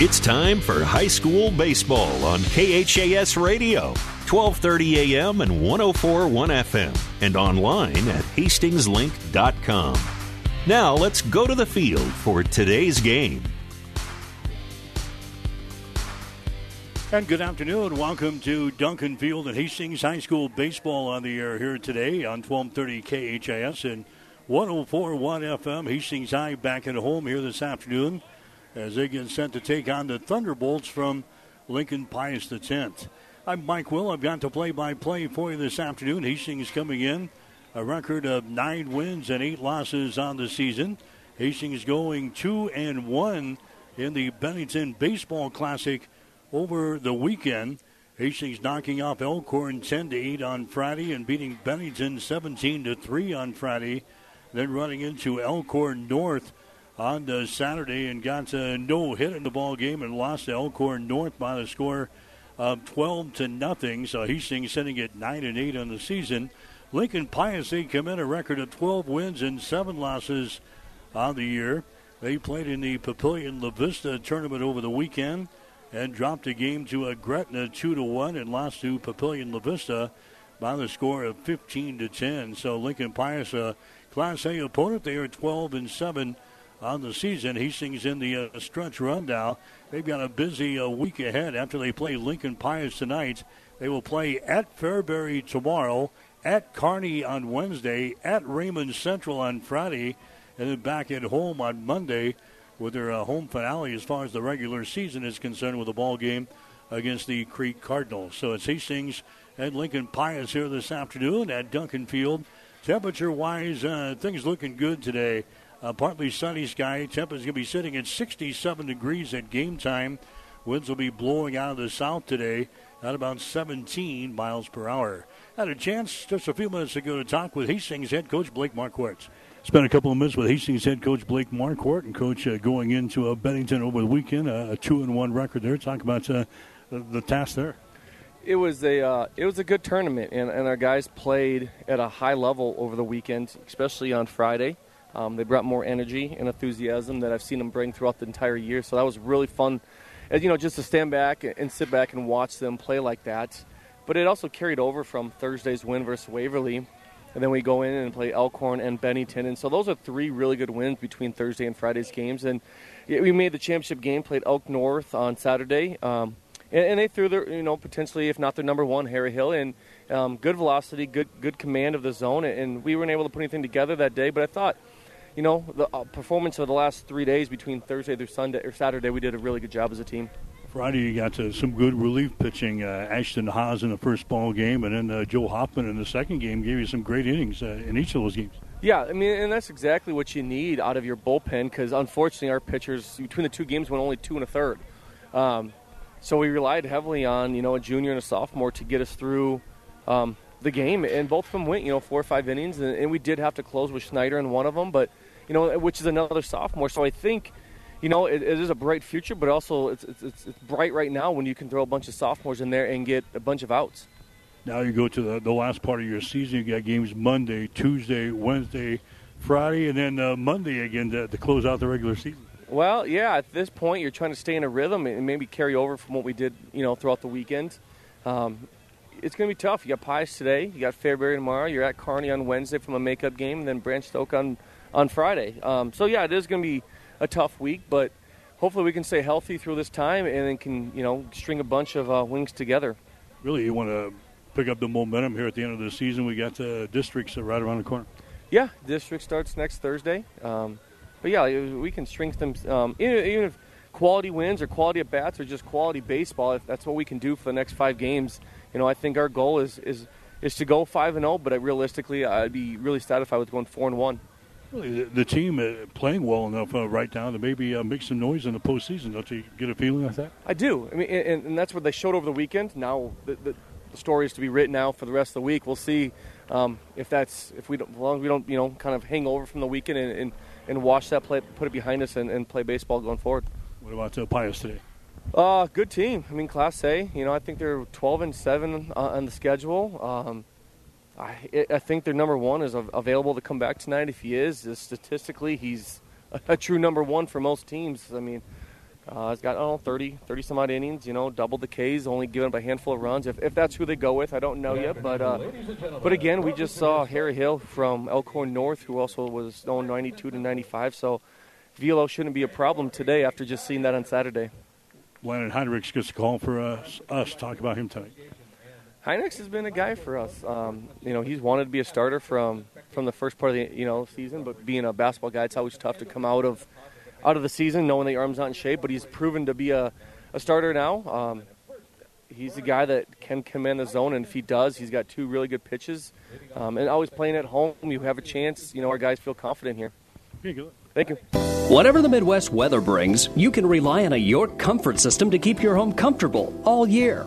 It's time for high school baseball on KHAS Radio, 1230 AM and 1041 FM, and online at hastingslink.com. Now let's go to the field for today's game. And good afternoon. Welcome to Duncan Field and Hastings High School baseball on the air here today on 1230 KHAS and 1041 FM. Hastings High back at home here this afternoon as they get set to take on the Thunderbolts from Lincoln Pius X. I'm Mike Will. I've got to play by play for you this afternoon. Hastings coming in a record of nine wins and eight losses on the season. Hastings going two and one in the Bennington Baseball Classic over the weekend. Hastings knocking off Elkhorn 10 to 8 on Friday and beating Bennington 17 to 3 on Friday. Then running into Elkhorn North on Saturday and got a no hit in the ball game and lost to Elkhorn North by the score of 12 to nothing. So Hastings sitting at 9 and 8 on the season. Lincoln Pius they come in a record of 12 wins and seven losses on the year. They played in the Papillion La Vista tournament over the weekend and dropped a game to a Gretna 2 to 1 and lost to Papillion La Vista by the score of 15 to 10. So Lincoln Pius, a Class A opponent, they are 12 and 7 on the season. Hastings in the uh, stretch run now. They've got a busy uh, week ahead after they play Lincoln Pius tonight. They will play at Fairbury tomorrow, at Kearney on Wednesday, at Raymond Central on Friday, and then back at home on Monday with their uh, home finale as far as the regular season is concerned with a ball game against the Crete Cardinals. So it's Hastings and Lincoln Pius here this afternoon at Duncan Field. Temperature wise, uh, things looking good today. Uh, partly sunny sky. Temperature going to be sitting at 67 degrees at game time. Winds will be blowing out of the south today at about 17 miles per hour. Had a chance just a few minutes ago to talk with Hastings head coach Blake Marquardt. Spent a couple of minutes with Hastings head coach Blake Marquardt and coach uh, going into uh, Bennington over the weekend, uh, a two and one record there. Talk about uh, the, the task there. It was a uh, it was a good tournament, and, and our guys played at a high level over the weekend, especially on Friday. Um, they brought more energy and enthusiasm that I've seen them bring throughout the entire year. So that was really fun, as you know, just to stand back and sit back and watch them play like that. But it also carried over from Thursday's win versus Waverly, and then we go in and play Elkhorn and Bennington. And so those are three really good wins between Thursday and Friday's games. And we made the championship game, played Elk North on Saturday. Um, and, and, they threw their, you know, potentially, if not their number one, Harry Hill, and um, good velocity, good good command of the zone. And we weren't able to put anything together that day. But I thought, you know, the uh, performance of the last three days between Thursday through Sunday or Saturday, we did a really good job as a team. Friday, you got uh, some good relief pitching. Uh, Ashton Haas in the first ball game, and then uh, Joe Hoffman in the second game gave you some great innings uh, in each of those games. Yeah, I mean, and that's exactly what you need out of your bullpen because unfortunately, our pitchers between the two games went only two and a third. Um, so we relied heavily on you know a junior and a sophomore to get us through um, the game, and both of them went you know four or five innings, and, and we did have to close with Schneider in one of them, but you know which is another sophomore. So I think you know, it, it is a bright future, but also it's, it's, it's, bright right now when you can throw a bunch of sophomores in there and get a bunch of outs. Now you go to the, the last part of your season. You got games Monday, Tuesday, Wednesday, Friday, and then uh, Monday again to, to close out the regular season. Well, yeah. At this point, you're trying to stay in a rhythm and maybe carry over from what we did, you know, throughout the weekend. Um, it's going to be tough. You got Pius today. You got Fairbury tomorrow. You're at Kearney on Wednesday from a makeup game, and then Branch Stoke on on Friday. Um, so yeah, it is going to be a tough week, but hopefully we can stay healthy through this time and then can you know string a bunch of uh, wings together. Really, you want to pick up the momentum here at the end of the season. We got the districts right around the corner. Yeah, district starts next Thursday. Um, but yeah, we can strengthen um, even, even if quality wins or quality at bats or just quality baseball. If that's what we can do for the next five games, you know, I think our goal is is is to go five and zero. Oh, but realistically, I'd be really satisfied with going four and one. Really, the, team playing well enough uh, right now to maybe uh, make some noise in the postseason. Don't you get a feeling like that? I do. I mean, and, and that's what they showed over the weekend. Now the, the, the, story is to be written out for the rest of the week. We'll see um, if that's if we don't, as long as we don't you know kind of hang over from the weekend and and, and wash that play, put it behind us, and, and play baseball going forward. What about uh, Pius today? Uh, good team. I mean, Class A. You know, I think they're 12 and seven uh, on the schedule. Um, I, I think their number one is available to come back tonight. If he is, statistically, he's a, true number one for most teams. I mean, Uh, he's got, oh, 30, 30 some odd innings, you know, double the Ks, only given up a handful of runs. If, if that's who they go with, I don't know yet. But uh, but again, we just saw Harry Hill from Elkhorn North, who also was known 92 to 95. So velo shouldn't be a problem today after just seeing that on Saturday. Landon Heinrichs gets a call for us, us talk about him tonight. Heinrichs has been a guy for us. Um, you know, he's wanted to be a starter from from the first part of the you know season, but being a basketball guy, it's always tough to come out of out of the season knowing your arm's not in shape. But he's proven to be a, a starter now. Um, he's a guy that can command the zone, and if he does, he's got two really good pitches. Um, and always playing at home, you have a chance. You know, our guys feel confident here. Thank you. Whatever the Midwest weather brings, you can rely on a York comfort system to keep your home comfortable all year.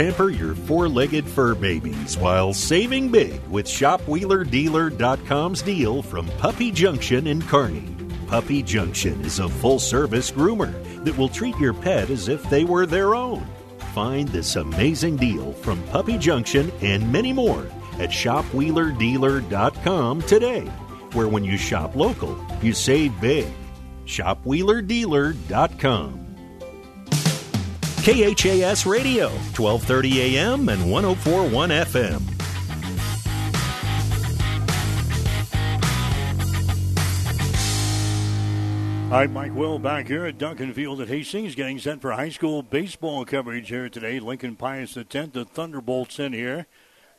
Pamper your four legged fur babies while saving big with ShopWheelerDealer.com's deal from Puppy Junction in Kearney. Puppy Junction is a full service groomer that will treat your pet as if they were their own. Find this amazing deal from Puppy Junction and many more at ShopWheelerDealer.com today, where when you shop local, you save big. ShopWheelerDealer.com. KHAS Radio, 1230 AM and 1041 FM. All right, Mike Will back here at Duncan Field at Hastings, getting set for high school baseball coverage here today. Lincoln Pius 10th, the Thunderbolts in here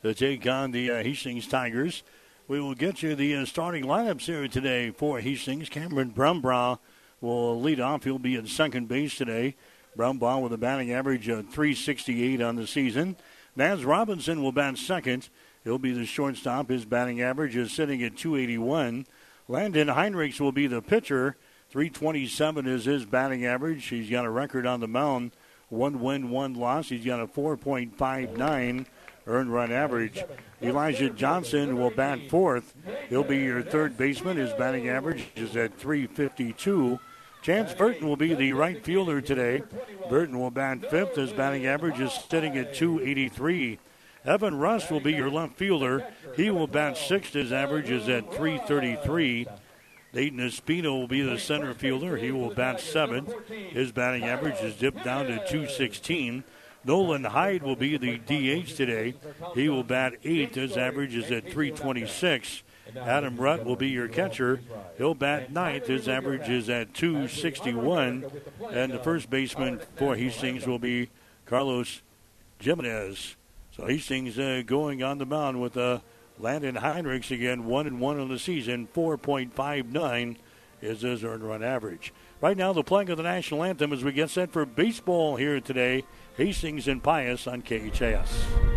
to take on the uh, Hastings Tigers. We will get you the uh, starting lineups here today for Hastings. Cameron Brumbaugh will lead off. He'll be at second base today. Brumbaugh with a batting average of 368 on the season. Naz Robinson will bat second. He'll be the shortstop. His batting average is sitting at 281. Landon Heinrichs will be the pitcher. 327 is his batting average. He's got a record on the mound. One win, one loss. He's got a 4.59 earned run average. Elijah Johnson will bat fourth. He'll be your third baseman. His batting average is at 352. Chance Burton will be the right fielder today. Burton will bat fifth. His batting average is sitting at 283. Evan Russ will be your left fielder. He will bat sixth. His average is at 333. Dayton Espino will be the center fielder. He will bat seventh. His batting average is dipped down to 216. Nolan Hyde will be the DH today. He will bat eighth. His average is at 326. Adam Rutt will be your catcher. He'll bat ninth. His average is at 261. And the first baseman for Hastings will be Carlos Jimenez. So Hastings uh, going on the mound with uh, Landon Heinrichs again, 1 and 1 on the season. 4.59 is his earned run average. Right now, the playing of the national anthem as we get set for baseball here today. Hastings and Pius on KHAS.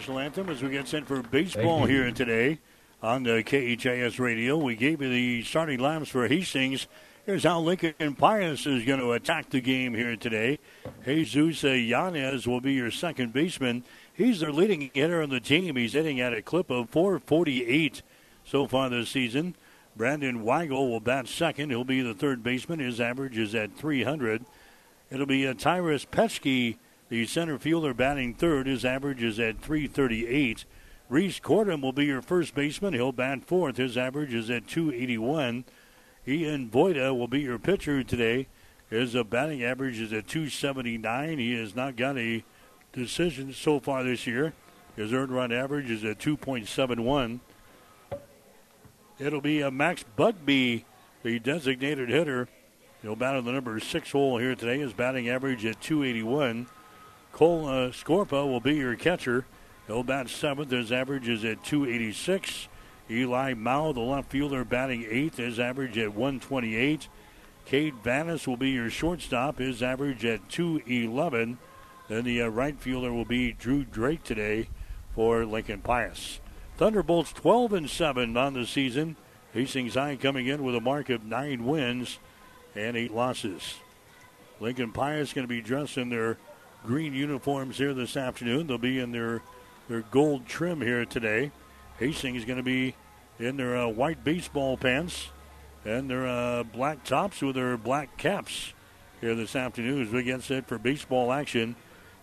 National anthem as we get set for baseball here today on the KHAS radio. We gave you the starting lineups for Hastings. Here's how Lincoln Pius is going to attack the game here today. Jesus Yanez will be your second baseman. He's their leading hitter on the team. He's hitting at a clip of 448 so far this season. Brandon Weigel will bat second. He'll be the third baseman. His average is at 300. It'll be a Tyrus Petschke The center fielder batting third. His average is at 338. Reese Cordham will be your first baseman. He'll bat fourth. His average is at 281. Ian Voida will be your pitcher today. His uh, batting average is at 279. He has not got a decision so far this year. His earned run average is at 2.71. It'll be a uh, Max Bugby, the designated hitter. He'll bat on the number six hole here today. His batting average at 281. Cole uh, Scorpa will be your catcher. He'll bat seventh. His average is at 286. Eli Mao, the left fielder, batting eighth. His average at 128. Cade Vanis will be your shortstop. His average at 211. Then the uh, right fielder will be Drew Drake today for Lincoln Pius. Thunderbolts 12 and 7 on the season. Hastings High coming in with a mark of nine wins and eight losses. Lincoln Pius going to be dressed in their green uniforms here this afternoon. They'll be in their their gold trim here today. Hastings is going to be in their uh, white baseball pants and their uh, black tops with their black caps here this afternoon as we get set for baseball action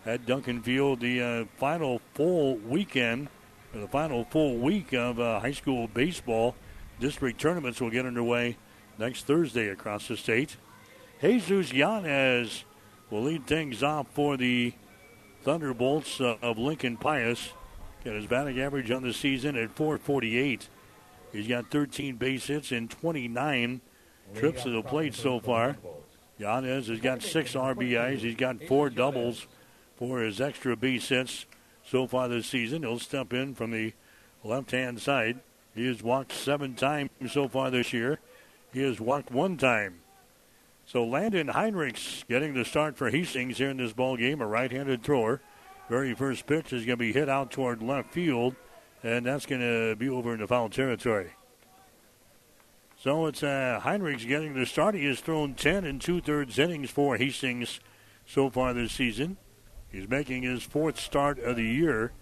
at Duncan Field. The uh, final full weekend, or the final full week of uh, high school baseball district tournaments will get underway next Thursday across the state. Jesus Yanez will lead things off for the Thunderbolts uh, of Lincoln Pius. Got his batting average on the season at 448. He's got 13 base hits and 29 trips to the plate so far. Yanez has got six RBIs. He's got four doubles for his extra base hits so far this season. He'll step in from the left hand side. He has walked seven times so far this year. He has walked one time. So Landon Heinrichs getting the start for Hastings here in this ball game, a right-handed thrower. Very first pitch is going to be hit out toward left field, and that's going to be over in the foul territory. So it's uh, Heinrichs getting the start. He has thrown 10 and two-thirds innings for Hastings so far this season. He's making his fourth start of the year.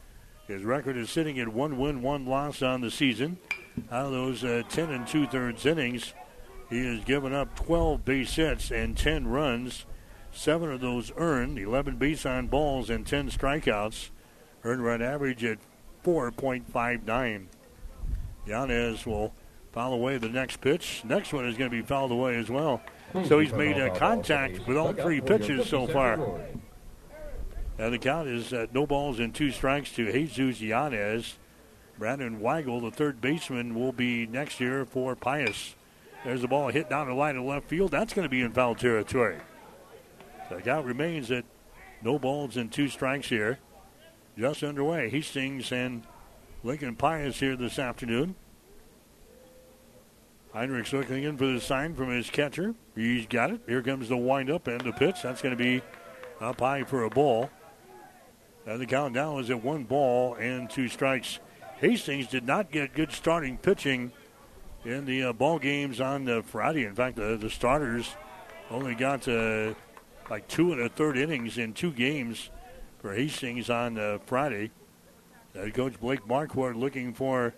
His record is sitting at one win, one loss on the season. Out of those uh, 10 and two-thirds innings, he has given up 12 base hits and 10 runs. Seven of those earned, 11 base on balls, and 10 strikeouts. Earned run average at 4.59. Yanez will foul away the next pitch. Next one is going to be fouled away as well. So he's made a contact with all three pitches so far. And the count is uh, no balls and two strikes to Jesus Yanez. Brandon Weigel, the third baseman, will be next year for Pius. There's the ball hit down the line of left field. That's going to be in foul territory. The count remains at no balls and two strikes here. Just underway. Hastings and Lincoln Pius here this afternoon. Heinrichs looking in for the sign from his catcher. He's got it. Here comes the windup and the pitch. That's going to be up high for a ball. And the count now is at one ball and two strikes. Hastings did not get good starting pitching in the uh, ball games on uh, Friday. In fact, the, the starters only got uh, like two and a third innings in two games for Hastings on uh, Friday. Head coach Blake Marquardt looking for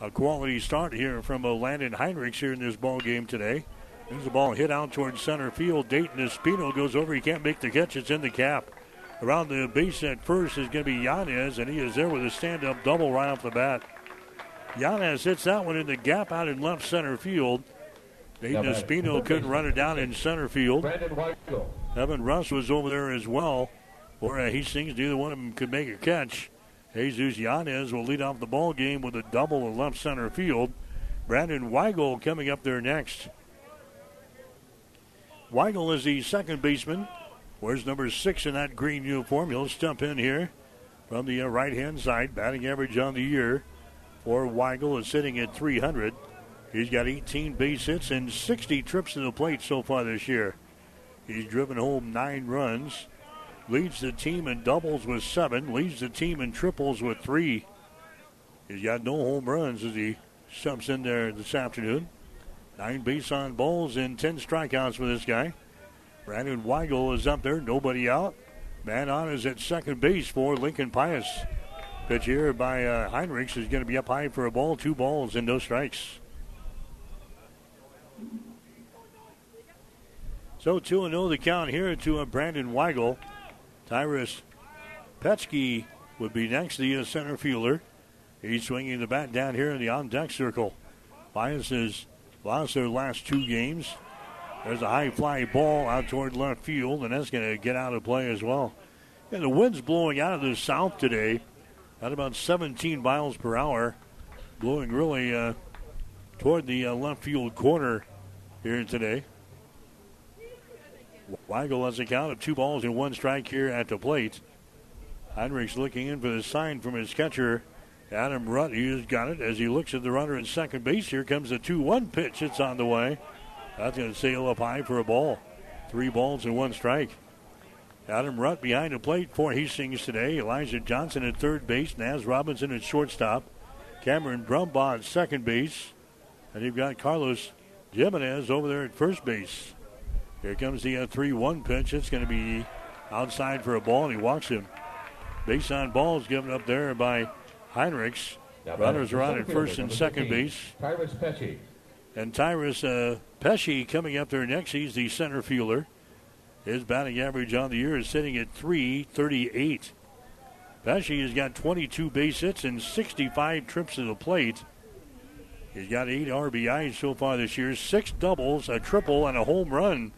a quality start here from uh, Landon Heinrichs here in this ball game today. There's the ball hit out towards center field. Dayton Espino goes over. He can't make the catch. It's in the cap. Around the base at first is going to be Yanez, and he is there with a stand-up double right off the bat. Yanez hits that one in the gap out in left center field. Dayton Espino couldn't run it down in center field. Evan Russ was over there as well. Where uh, he sings, neither one of them could make a catch. Jesus Yanez will lead off the ball game with a double in left center field. Brandon Weigel coming up there next. Weigel is the second baseman. Where's number six in that green uniform? He'll step in here from the uh, right hand side. Batting average on the year for Weigel is sitting at 300. He's got 18 base hits and 60 trips to the plate so far this year. He's driven home nine runs, leads the team in doubles with seven, leads the team in triples with three. He's got no home runs as he jumps in there this afternoon. Nine base on balls and 10 strikeouts for this guy. Brandon Weigel is up there, nobody out. Man on is at second base for Lincoln Pius. Pitch here by uh, Heinrichs is going to be up high for a ball, two balls and no strikes. So 2 0 the count here to uh, Brandon Weigel. Tyrus Petsky would be next, the center fielder. He's swinging the bat down here in the on deck circle. Pius has lost their last two games. There's a high fly ball out toward left field, and that's going to get out of play as well. Yeah, the wind's blowing out of the south today at about 17 miles per hour, blowing really uh, toward the uh, left field corner here today. Weigel has a count of two balls and one strike here at the plate. Heinrichs looking in for the sign from his catcher, Adam Rutt. He has got it as he looks at the runner at second base. Here comes the 2 1 pitch. It's on the way. That's going to sail up high for a ball. Three balls and one strike. Adam Rutt behind the plate for Hastings today. Elijah Johnson at third base. Naz Robinson at shortstop. Cameron Brumbaugh at second base. And you've got Carlos Jimenez over there at first base. Here comes the 3 uh, 1 pitch. It's going to be outside for a ball, and he walks him. Base on balls given up there by Heinrichs. Runners are on at first and second base. Tyrus Pesci. And Tyrus uh, Pesci coming up there next. He's the center fielder. His batting average on the year is sitting at 338. Pesci has got 22 base hits and 65 trips to the plate. He's got eight RBIs so far this year, six doubles, a triple, and a home run.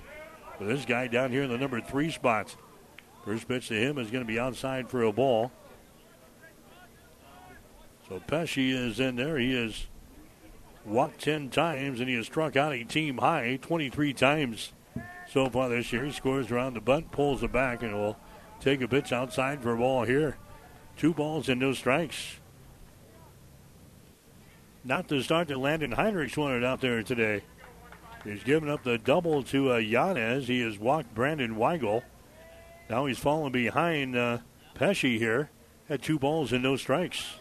For this guy down here in the number three spot. First pitch to him is going to be outside for a ball. So Pesci is in there. He has walked 10 times and he has struck out a team high 23 times so far this year. He scores around the bunt, pulls it back, and will take a pitch outside for a ball here. Two balls and no strikes. Not the start that Landon Heinrichs wanted out there today. He's given up the double to uh, Yanez. He has walked Brandon Weigel. Now he's fallen behind uh, Pesci here at two balls and no strikes.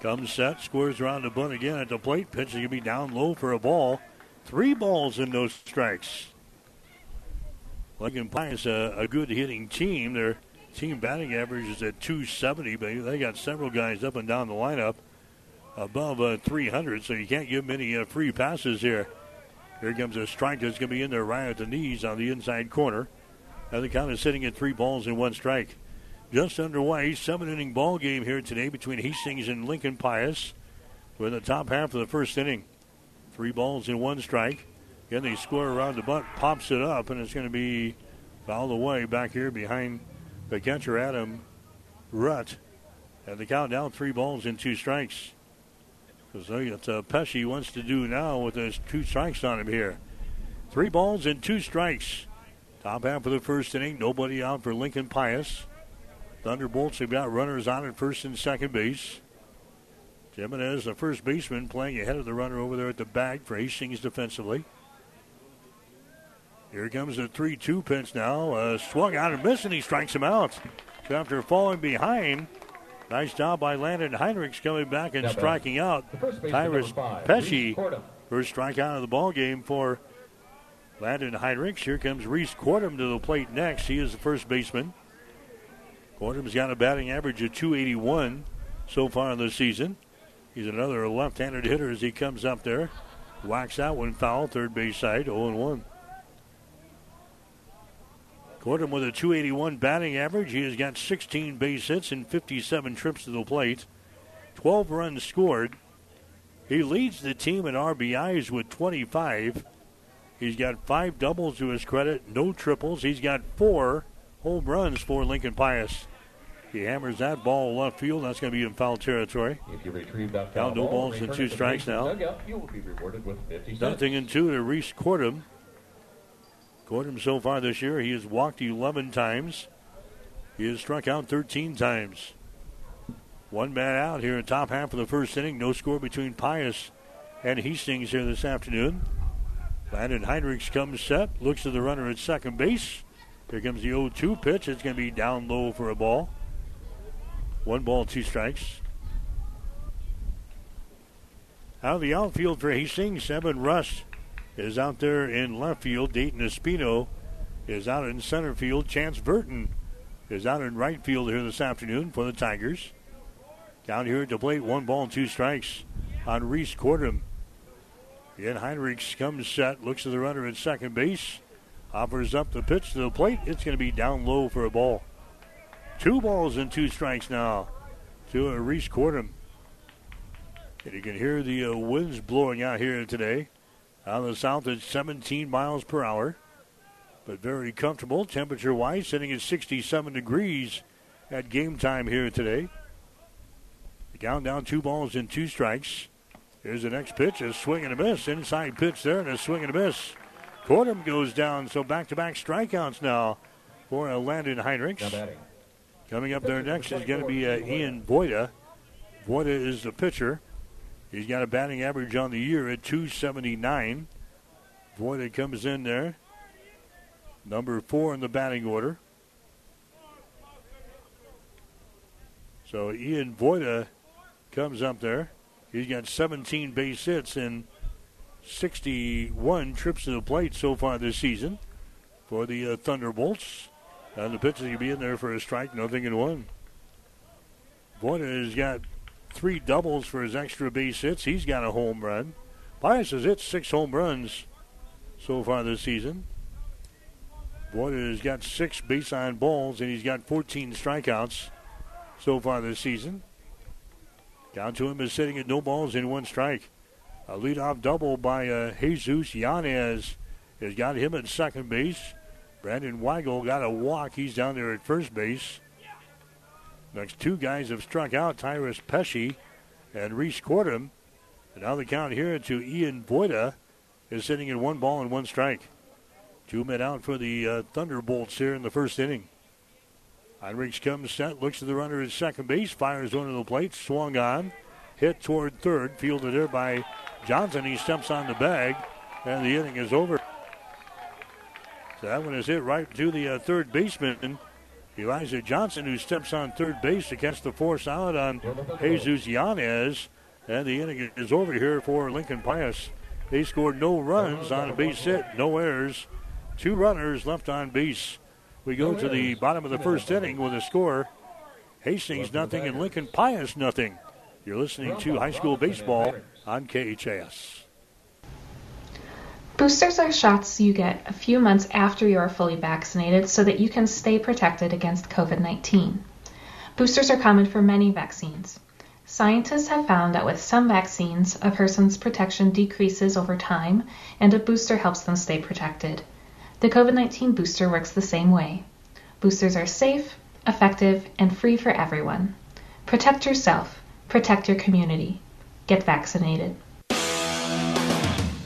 Comes set, squares around the bunt again at the plate. Pitch is going to be down low for a ball. Three balls and no strikes. Lincoln Pius a, a good hitting team. Their team batting average is at 270, but they got several guys up and down the lineup above uh, 300, so you can't give them any uh, free passes here. Here comes a strike that's going to be in there right at the knees on the inside corner. Now the count is sitting at three balls and one strike. Just underway, seven inning ball game here today between Hastings and Lincoln Pius. We're in the top half of the first inning. Three balls and one strike. Again, they score around the butt, pops it up, and it's going to be fouled away back here behind the catcher, Adam Rutt. And the count down three balls and two strikes. So that's uh, Pesci wants to do now with those two strikes on him here. Three balls and two strikes. Top half of the first inning, nobody out for Lincoln Pius. Thunderbolts have got runners on at first and second base. Jimenez, the first baseman, playing ahead of the runner over there at the bag for Hastings defensively. Here comes the 3 2 pitch now. Uh, swung out and missed, and he strikes him out. So after falling behind, nice job by Landon Heinrichs coming back and striking out. Tyrus Pesci, first strikeout of the ball game for Landon Heinrichs. Here comes Reese Cordum to the plate next. He is the first baseman. Cordum's got a batting average of 281 so far in the season. He's another left-handed hitter as he comes up there. Whacks out one foul, third base side, 0-1. Cordum with a 281 batting average. He has got 16 base hits and 57 trips to the plate. 12 runs scored. He leads the team in RBIs with 25. He's got five doubles to his credit, no triples. He's got four home runs for Lincoln Pius. He hammers that ball left field. That's going to be in foul territory. If you retrieve that foul no ball, balls and two strikes now. Dugout, you will be rewarded with 50 cents. Nothing in two to Reese Cordum. Cordum so far this year, he has walked 11 times. He has struck out 13 times. One man out here in top half of the first inning. No score between Pius and Hastings here this afternoon. Landon Heinrichs comes set, looks to the runner at second base. Here comes the 0 2 pitch. It's going to be down low for a ball. One ball, two strikes. Out of the outfield for Hastings, Evan Rust is out there in left field. Dayton Espino is out in center field. Chance Burton is out in right field here this afternoon for the Tigers. Down here at the plate, one ball two strikes on Reese Cordum. Again, Heinrichs comes set, looks at the runner at second base. offers up the pitch to the plate. It's going to be down low for a ball. Two balls and two strikes now to uh, Reese Cordham. And you can hear the uh, winds blowing out here today. Out of the south, it's 17 miles per hour, but very comfortable temperature wise, sitting at 67 degrees at game time here today. Count down two balls and two strikes. Here's the next pitch, a swing and a miss. Inside pitch there, and a swing and a miss. Cordham goes down, so back to back strikeouts now for uh, Landon Heinrichs. Coming up there next is going to be uh, Ian Voida. Voida is the pitcher. He's got a batting average on the year at 279. Voida comes in there. Number four in the batting order. So Ian Voida comes up there. He's got 17 base hits and 61 trips to the plate so far this season for the uh, Thunderbolts. And the pitch is be in there for a strike, nothing in one. Voida has got three doubles for his extra base hits. He's got a home run. Pius has hit six home runs so far this season. Voida has got six base on balls, and he's got 14 strikeouts so far this season. Down to him is sitting at no balls in one strike. A leadoff double by uh, Jesus Yanez has got him at second base. Brandon Weigel got a walk. He's down there at first base. Next two guys have struck out Tyrus Pesci and Reese Cordham. And now the count here to Ian Voida is sitting in one ball and one strike. Two men out for the uh, Thunderbolts here in the first inning. Heinrichs comes set, looks at the runner at second base, fires one of the plate, swung on, hit toward third, fielded there by Johnson. He steps on the bag, and the inning is over. So that one is hit right to the uh, third baseman, Elijah Johnson, who steps on third base to catch the force out on Jesus Yanez. And the inning is over here for Lincoln Pius. They scored no runs on a base hit, no errors, two runners left on base. We go to the bottom of the first inning with a score Hastings nothing and Lincoln Pius nothing. You're listening to high school baseball on KHAS. Boosters are shots you get a few months after you are fully vaccinated so that you can stay protected against COVID 19. Boosters are common for many vaccines. Scientists have found that with some vaccines, a person's protection decreases over time and a booster helps them stay protected. The COVID 19 booster works the same way. Boosters are safe, effective, and free for everyone. Protect yourself, protect your community. Get vaccinated.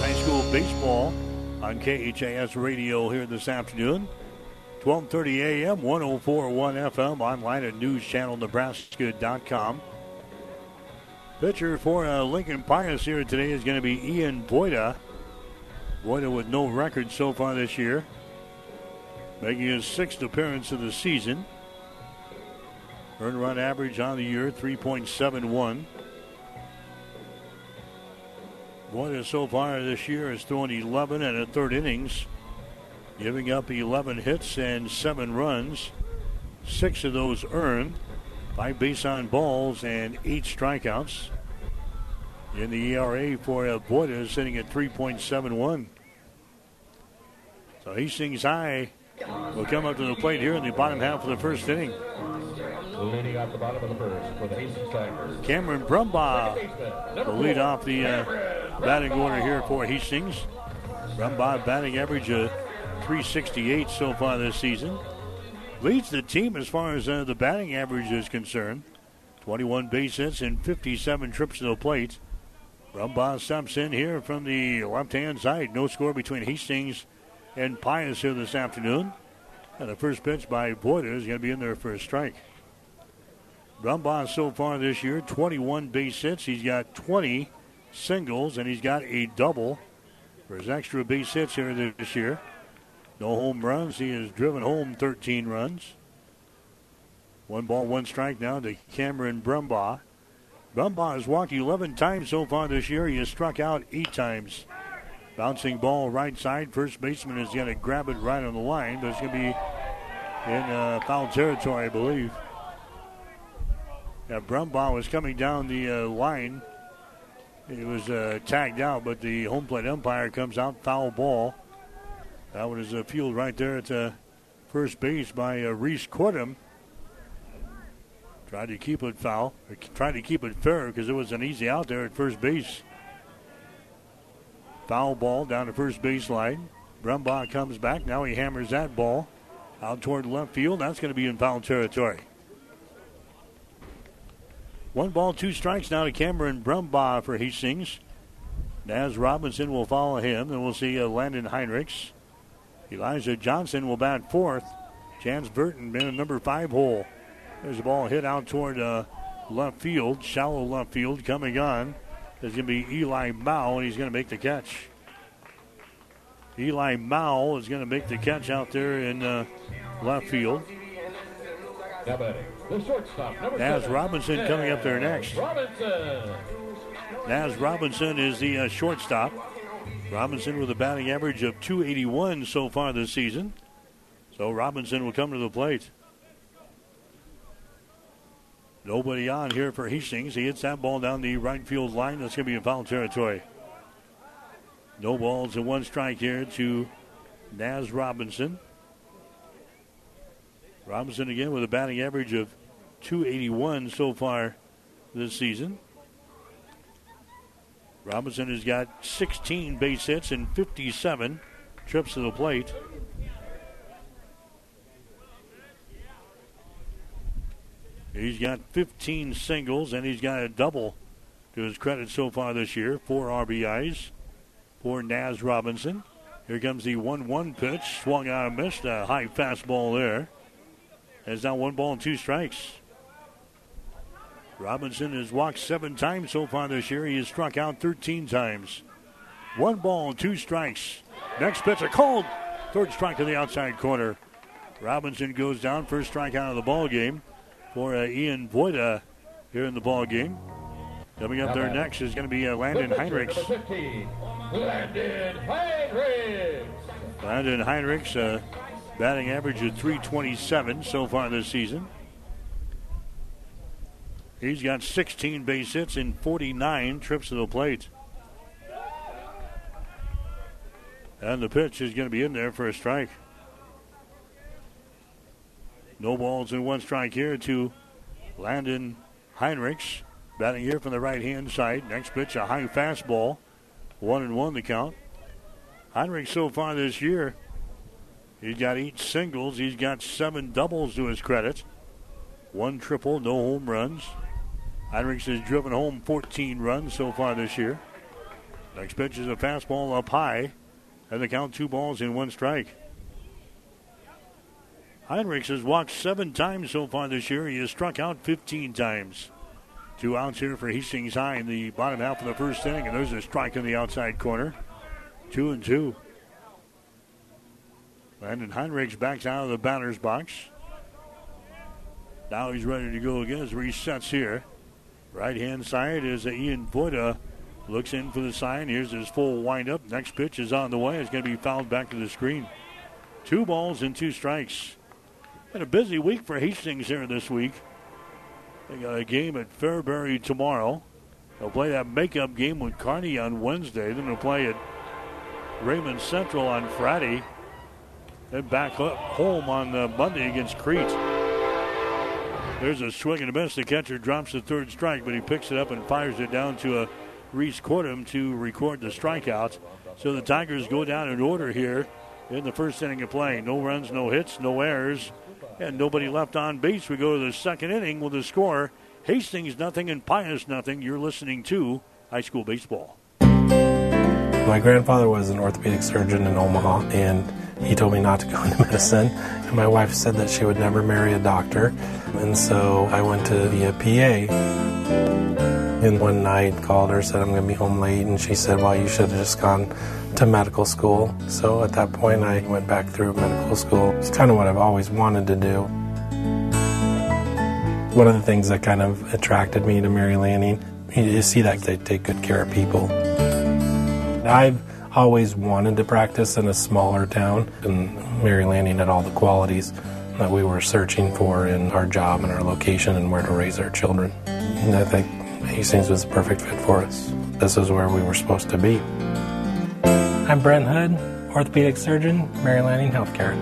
High School Baseball on KHAS Radio here this afternoon. 12:30 a.m. 104.1 FM online at newschannelnebraska.com. Pitcher for uh, Lincoln Pius here today is going to be Ian Voida. Voida with no record so far this year, making his sixth appearance of the season. Earned run average on the year 3.71. Voida so far this year has thrown 11 and a third innings, giving up 11 hits and seven runs. Six of those earned, five base on balls and eight strikeouts. In the ERA for Voida is sitting at 3.71. So Hastings High will come up to the plate here in the bottom half of the first inning. Leading out the bottom of the first for the Hastings Tigers. Cameron Brumbaugh will lead off the uh, batting order here for Hastings. Brumbaugh batting average of 368 so far this season. Leads the team as far as uh, the batting average is concerned. 21 base hits and 57 trips to the plate. Brumbaugh steps in here from the left-hand side. No score between Hastings and Pius here this afternoon. And the first pitch by Voida is going to be in there for a strike. Brumbaugh so far this year, 21 base hits. He's got 20 singles, and he's got a double for his extra base hits here this year. No home runs. He has driven home 13 runs. One ball, one strike now to Cameron Brumbaugh. Brumbaugh has walked 11 times so far this year. He has struck out eight times. Bouncing ball right side. First baseman is going to grab it right on the line, it's going to be in uh, foul territory, I believe. Yeah, Brumbaugh was coming down the uh, line. He was uh, tagged out, but the home plate umpire comes out foul ball. That one is a field right there at uh, first base by uh, Reese Cordham. Tried to keep it foul, tried to keep it fair because it was an easy out there at first base. Foul ball down the first base line. Brumbaugh comes back. Now he hammers that ball out toward left field. That's going to be in foul territory. One ball, two strikes now to Cameron Brumbaugh for Hastings. Naz Robinson will follow him. Then we'll see uh, Landon Heinrichs. Elijah Johnson will bat fourth. Chance Burton in a number five hole. There's a ball hit out toward uh, left field, shallow left field coming on. There's going to be Eli Mao, and he's going to make the catch. Eli Mao is going to make the catch out there in uh, left field. Naz Robinson coming up there next. Robinson. Naz Robinson is the uh, shortstop. Robinson with a batting average of 281 so far this season. So Robinson will come to the plate. Nobody on here for Hastings. He hits that ball down the right field line. That's going to be in foul territory. No balls and one strike here to Naz Robinson. Robinson again with a batting average of 281 so far this season. Robinson has got 16 base hits and 57 trips to the plate. He's got 15 singles and he's got a double to his credit so far this year. Four RBIs for Naz Robinson. Here comes the 1 1 pitch. Swung out and missed. A high fastball there. Has now one ball and two strikes. Robinson has walked seven times so far this year. He has struck out 13 times. One ball and two strikes. Next pitch, a called. Third strike to the outside corner. Robinson goes down. First strike out of the ball game for uh, Ian Voida here in the ball game. Coming up there next is going to be uh, Landon Heinrichs. number 15, Landon Heinrichs. Landon Heinrichs, uh, batting average of 327 so far this season. He's got 16 base hits and 49 trips to the plate. And the pitch is going to be in there for a strike. No balls and one strike here to Landon Heinrichs. Batting here from the right hand side. Next pitch, a high fastball. One and one the count. Heinrich so far this year, he's got eight singles. He's got seven doubles to his credit. One triple, no home runs. Heinrichs has driven home 14 runs so far this year. Next pitch is a fastball up high. And the count two balls in one strike. Heinrichs has walked seven times so far this year. He has struck out 15 times. Two outs here for Hastings High in the bottom half of the first inning, and there's a strike in the outside corner. Two and two. Landon Heinrichs backs out of the batter's box. Now he's ready to go again as resets here. Right hand side is Ian Voida. Looks in for the sign. Here's his full windup. Next pitch is on the way. It's going to be fouled back to the screen. Two balls and two strikes. Been a busy week for Hastings here this week. They got a game at Fairbury tomorrow. They'll play that makeup game with Kearney on Wednesday. Then they'll play at Raymond Central on Friday. Then back home on uh, Monday against Crete. There's a swing and a miss. The catcher drops the third strike, but he picks it up and fires it down to a Reese Cordham to record the strikeouts. So the Tigers go down in order here in the first inning of play. No runs, no hits, no errors, and nobody left on base. We go to the second inning with the score Hastings nothing and Pius nothing. You're listening to high school baseball. My grandfather was an orthopedic surgeon in Omaha, and he told me not to go into medicine. And my wife said that she would never marry a doctor. And so I went to be a PA. And one night called her, said I'm going to be home late, and she said, well, you should have just gone to medical school. So at that point, I went back through medical school. It's kind of what I've always wanted to do. One of the things that kind of attracted me to Mary Lanning, you see that they take good care of people. I've always wanted to practice in a smaller town, and Mary Lanning had all the qualities that we were searching for in our job and our location and where to raise our children. And I think Hastings was the perfect fit for us. This is where we were supposed to be. I'm Brent Hood, orthopedic surgeon, Mary Lanning Healthcare.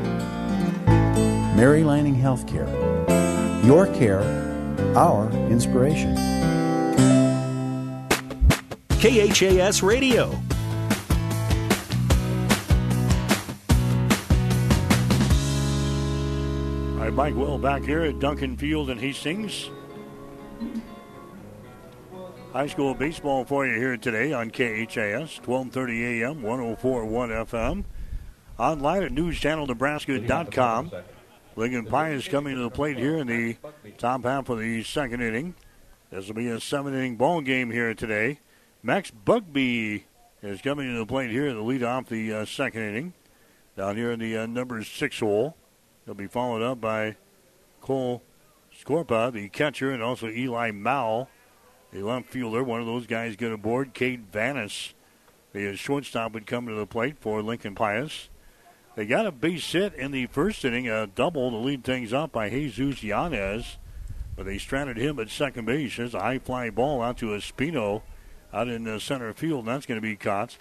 Mary Lanning Healthcare. Your care, our inspiration. KHAS Radio. All right, Mike Will back here at Duncan Field in Hastings. High school baseball for you here today on KHAS, 1230 AM, 1041 FM. Online at newschannelnebraska.com. Lincoln Pius is coming to the plate here in the top half of the second inning. This will be a seven inning ball game here today. Max Bugby is coming to the plate here to lead off the uh, second inning. Down here in the uh, number six hole. He'll be followed up by Cole Scorpa, the catcher, and also Eli Mao, the left fielder. One of those guys get aboard. Cade Vanis, the shortstop, would come to the plate for Lincoln Pius. They got a base hit in the first inning, a double to lead things up by Jesus Yanez, but they stranded him at second base. There's a high fly ball out to Espino out in the center field, and that's going to be caught.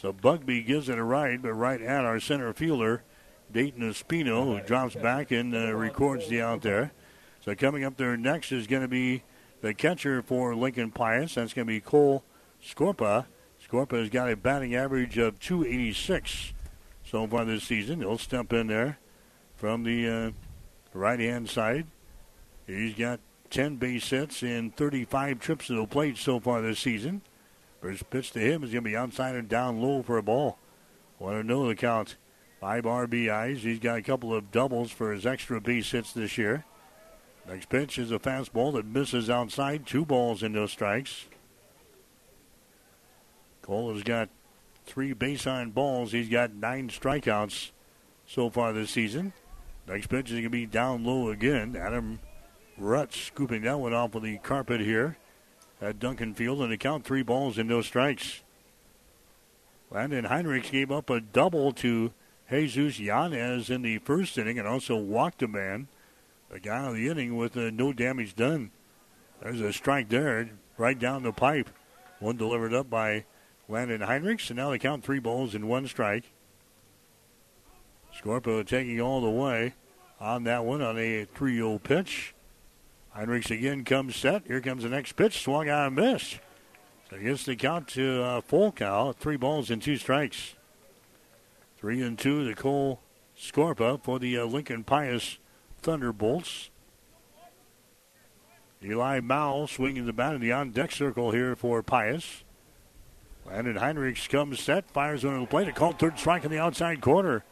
So Bugby gives it a ride, but right at our center fielder, Dayton Espino, who drops back and uh, records the out there. So coming up there next is going to be the catcher for Lincoln Pius. That's going to be Cole Scorpa. Scorpa has got a batting average of 286 so far this season. He'll step in there from the uh, right hand side. He's got 10 base hits and 35 trips to the plate so far this season. First pitch to him is going to be outside and down low for a ball. Want to know the count. Five RBIs. He's got a couple of doubles for his extra base hits this year. Next pitch is a fastball that misses outside. Two balls and no strikes. Cole has got three base on balls. He's got nine strikeouts so far this season. Next pitch is going to be down low again. Adam Rutt scooping that one off of the carpet here at Duncan Field. And the count three balls and no strikes. Landon Heinrichs gave up a double to Jesus Yanez in the first inning and also walked a man. The guy of the inning with uh, no damage done. There's a strike there, right down the pipe. One delivered up by Landon Heinrichs, and now they count three balls and one strike. Scorpa taking all the way on that one on a 3 0 pitch. Heinrichs again comes set. Here comes the next pitch. Swung out and missed. So gets the count to uh, count. Three balls and two strikes. Three and two the Cole Scorpa for the uh, Lincoln Pius Thunderbolts. Eli Mao swinging the bat in the on deck circle here for Pius. Landon Heinrichs comes set, fires to the plate. A called third strike in the outside corner.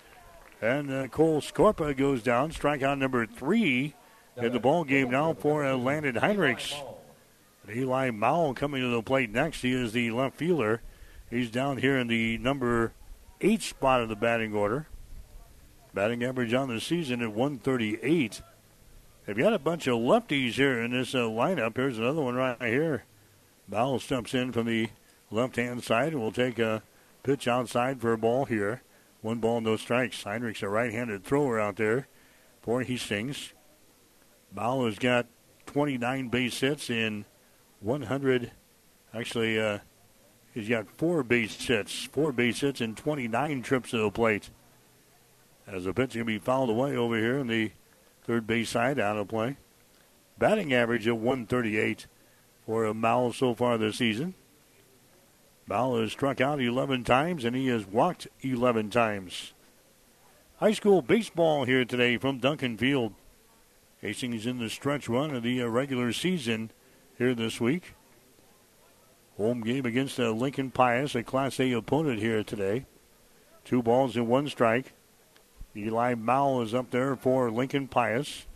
And uh, Cole Scorpa goes down. Strikeout number three in the ball game now for uh, Landon Heinrichs. Eli Mao coming to the plate next. He is the left fielder. He's down here in the number eight spot of the batting order. Batting average on the season at 138. They've got a bunch of lefties here in this uh, lineup. Here's another one right here. Bowell steps in from the left hand side and will take a pitch outside for a ball here. One ball, no strikes. Heinrich's a right handed thrower out there for Hastings. Bowell has got 29 base hits in 100. Actually, uh, he's got four base hits, four base hits, and 29 trips to the plate. As the pitch can be fouled away over here in the third base side out of play. Batting average of 138 for a Mao so far this season. Mao has struck out 11 times and he has walked 11 times. High school baseball here today from Duncan Field. Hastings in the stretch run of the regular season here this week. Home game against Lincoln Pius, a Class A opponent here today. Two balls and one strike. Eli Mao is up there for Lincoln Pius.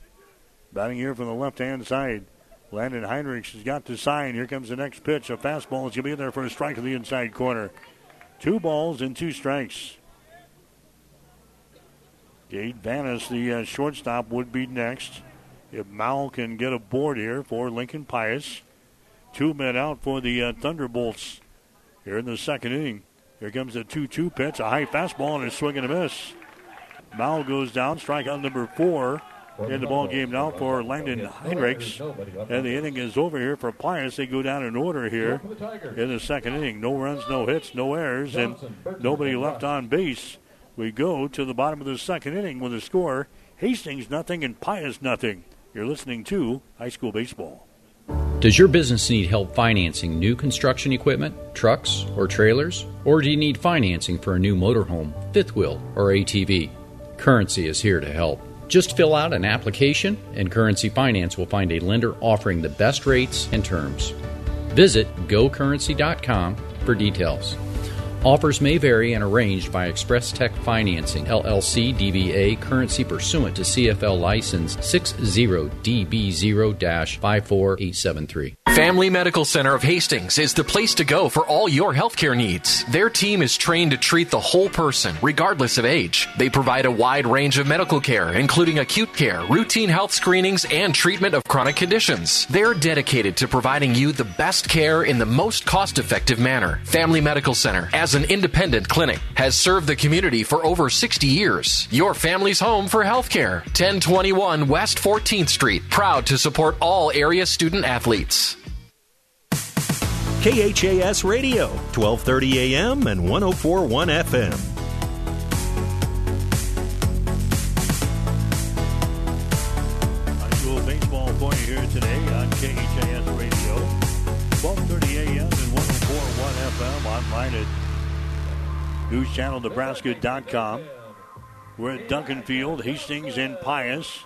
Batting here from the left hand side. Landon Heinrichs has got the sign. Here comes the next pitch. A fastball is going to be in there for a strike in the inside corner. Two balls and two strikes. Cade Vanis, the uh, shortstop, would be next. If Mao can get a board here for Lincoln Pius. Two men out for the uh, Thunderbolts here in the second inning. Here comes a 2 2 pitch, a high fastball, and a swing and a miss. Mao goes down, strikeout number four in the ball game now for Landon Heinrichs. And the inning is over here for Pius. They go down in order here in the second inning. No runs, no hits, no errors, and nobody left on base. We go to the bottom of the second inning with a score Hastings nothing and Pius nothing. You're listening to High School Baseball. Does your business need help financing new construction equipment, trucks, or trailers? Or do you need financing for a new motorhome, fifth wheel, or ATV? Currency is here to help. Just fill out an application, and Currency Finance will find a lender offering the best rates and terms. Visit gocurrency.com for details. Offers may vary and arranged by Express Tech Financing, LLC DBA, currency pursuant to CFL license 60DB0 54873. Family Medical Center of Hastings is the place to go for all your healthcare needs. Their team is trained to treat the whole person, regardless of age. They provide a wide range of medical care, including acute care, routine health screenings, and treatment of chronic conditions. They're dedicated to providing you the best care in the most cost effective manner. Family Medical Center, as an independent clinic, has served the community for over 60 years. Your family's home for healthcare. 1021 West 14th Street, proud to support all area student athletes. KHAS Radio, 1230 AM and 1041 FM. High school baseball for here today on KHAS Radio, 1230 AM and 1041 FM online at newschannelnebraska.com. We're at Duncan Field, Hastings and Pius.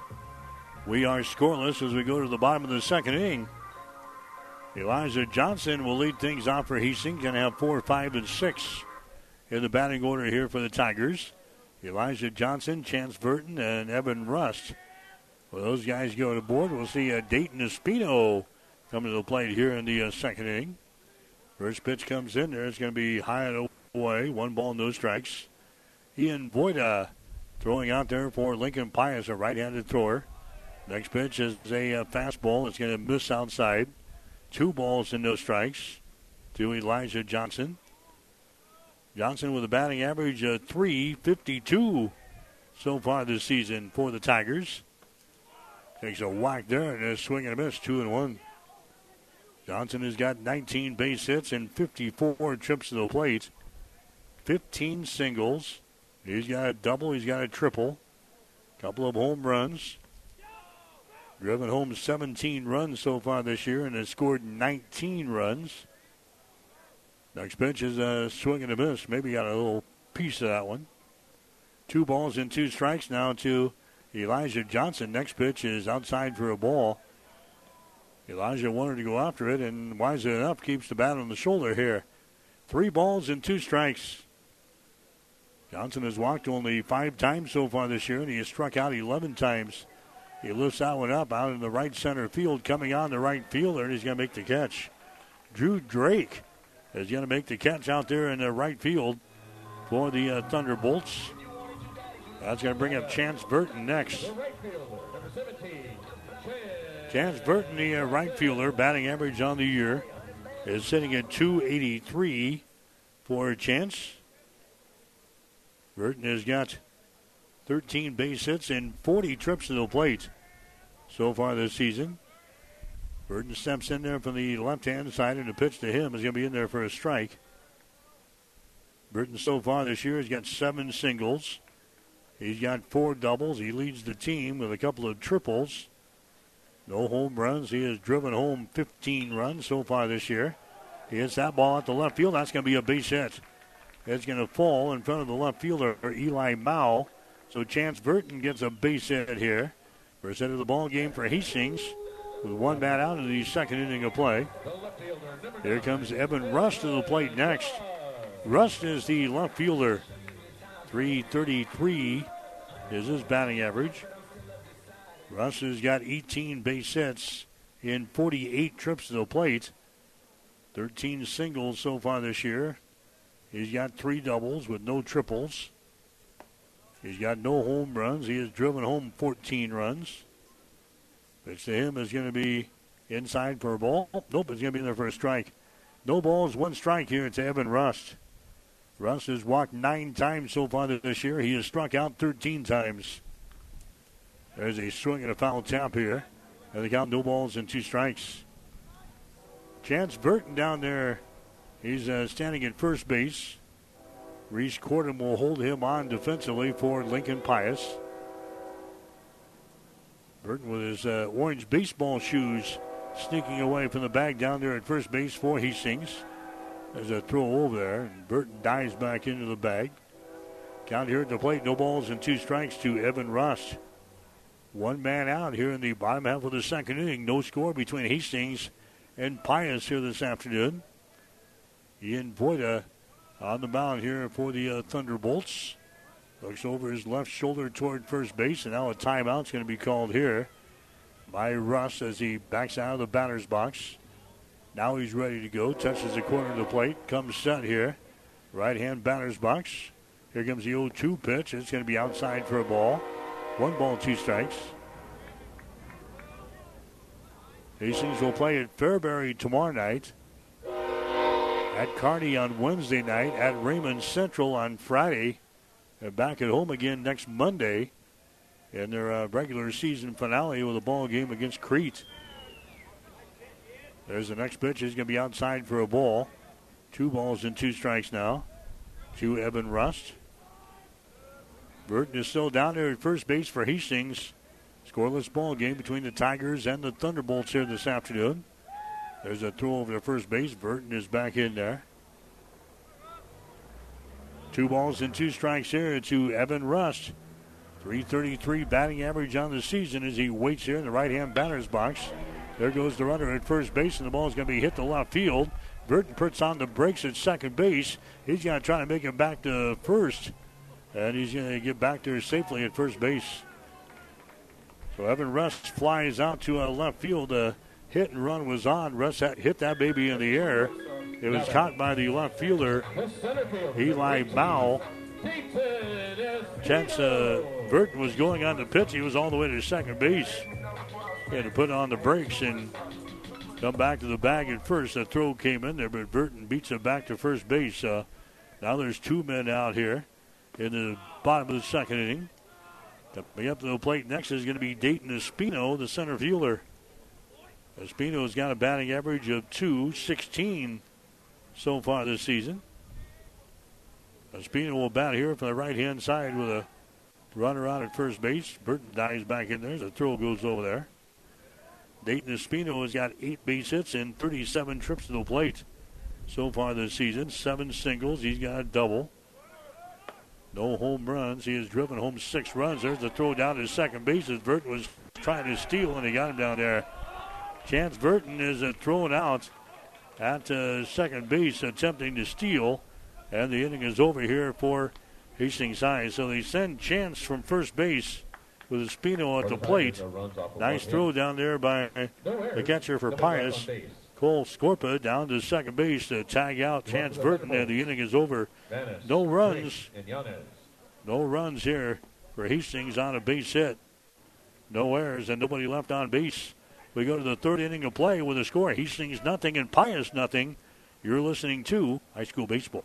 We are scoreless as we go to the bottom of the second inning. Elijah Johnson will lead things off for Hastings. To have four, five, and six in the batting order here for the Tigers. Elijah Johnson, Chance Burton, and Evan Rust. Well, those guys go to board. We'll see uh, Dayton Espino come to the plate here in the uh, second inning. First pitch comes in there. It's going to be high and away. One ball, no strikes. Ian Voida throwing out there for Lincoln Pius, a right-handed thrower. Next pitch is a uh, fastball. It's going to miss outside. Two balls and no strikes to Elijah Johnson. Johnson with a batting average of 352 so far this season for the Tigers. Takes a whack there and a swing and a miss, two and one. Johnson has got 19 base hits and 54 trips to the plate, 15 singles. He's got a double, he's got a triple, couple of home runs. Driven home 17 runs so far this year and has scored 19 runs. Next pitch is a swing and a miss. Maybe got a little piece of that one. Two balls and two strikes now to Elijah Johnson. Next pitch is outside for a ball. Elijah wanted to go after it, and wisely enough, keeps the bat on the shoulder here. Three balls and two strikes. Johnson has walked only five times so far this year, and he has struck out 11 times. He lifts that one up out in the right center field, coming on the right fielder, and he's going to make the catch. Drew Drake is going to make the catch out there in the right field for the uh, Thunderbolts. That's going to bring up Chance Burton next. Chance Burton, the uh, right fielder, batting average on the year, is sitting at 283 for Chance. Burton has got 13 base hits and 40 trips to the plate so far this season. Burton steps in there from the left hand side, and the pitch to him is going to be in there for a strike. Burton so far this year has got seven singles. He's got four doubles. He leads the team with a couple of triples. No home runs. He has driven home 15 runs so far this year. He hits that ball at the left field. That's going to be a base hit. It's going to fall in front of the left fielder, Eli Mao. So Chance Burton gets a base hit here. First hit of the ball game for Hastings with one bat out in the second inning of play. Here comes Evan Rust to the plate next. Rust is the left fielder. 333 is his batting average. Rust has got 18 base hits in 48 trips to the plate. 13 singles so far this year. He's got three doubles with no triples. He's got no home runs. He has driven home 14 runs. Pitch to him is going to be inside for a ball. Nope, it's going to be there for a strike. No balls, one strike here to Evan Rust. Rust has walked nine times so far this year. He has struck out 13 times. There's a swing and a foul tap here. And they count no balls and two strikes. Chance Burton down there. He's uh, standing at first base. Reese Cordham will hold him on defensively for Lincoln Pius. Burton with his uh, orange baseball shoes sneaking away from the bag down there at first base for Hastings. There's a throw over there, and Burton dives back into the bag. Count here at the plate, no balls and two strikes to Evan Ross. One man out here in the bottom half of the second inning. No score between Hastings and Pius here this afternoon. Ian Voida on the mound here for the uh, Thunderbolts. Looks over his left shoulder toward first base, and now a timeout's going to be called here by Rust as he backs out of the batter's box. Now he's ready to go. Touches the corner of the plate. Comes set here. Right hand batter's box. Here comes the 0 2 pitch. It's going to be outside for a ball. One ball, two strikes. Hastings will play at Fairbury tomorrow night. At Kearney on Wednesday night. At Raymond Central on Friday. And back at home again next Monday in their uh, regular season finale with a ball game against Crete. There's the next pitch. He's going to be outside for a ball. Two balls and two strikes now to Evan Rust. Burton is still down there at first base for Hastings. Scoreless ball game between the Tigers and the Thunderbolts here this afternoon. There's a throw over to first base. Burton is back in there. Two balls and two strikes here to Evan Rust. 333 batting average on the season as he waits here in the right hand batter's box. There goes the runner at first base, and the ball is going to be hit to left field. Burton puts on the brakes at second base. He's going to try to make it back to first, and he's going to get back there safely at first base. So Evan Rust flies out to uh, left field. The hit and run was on. Rust hit that baby in the air. It was caught by the left fielder, Eli Bow. Chance uh, Burton was going on the pitch. He was all the way to second base. He had to put on the brakes and come back to the bag at first. The throw came in there, but Burton beats it back to first base. Uh, now there's two men out here in the bottom of the second inning. Coming up to the plate next is going to be Dayton Espino, the center fielder. Espino's got a batting average of 216 so far this season. Espino will bat here from the right hand side with a runner out at first base. Burton dives back in there. The throw goes over there. Dayton Espino has got eight base hits and 37 trips to the plate so far this season. Seven singles. He's got a double. No home runs. He has driven home six runs. There's the throw down to second base as Burton was trying to steal, and he got him down there. Chance Burton is uh, thrown out at uh, second base, attempting to steal, and the inning is over here for Hastings High. So they send Chance from first base with Espino at the plate. Nice throw down there by the catcher for Pius. Cole Scorpa down to second base to tag out Chance Burton, and the inning is over. No runs. No runs here for Hastings on a base hit. No errors and nobody left on base. We go to the third inning of play with a score Hastings nothing and Pius nothing. You're listening to high school baseball.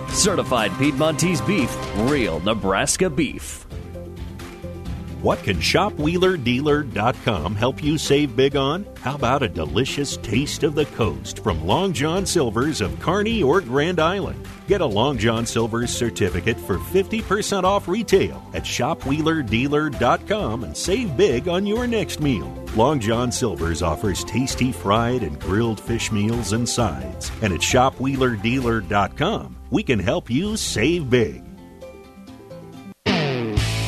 Certified Piedmontese beef, real Nebraska beef. What can ShopWheelerDealer.com help you save big on? How about a delicious taste of the coast from Long John Silver's of Kearney or Grand Island? Get a Long John Silver's certificate for 50% off retail at ShopWheelerDealer.com and save big on your next meal. Long John Silver's offers tasty fried and grilled fish meals and sides. And at shopwheelerdealer.com, we can help you save big.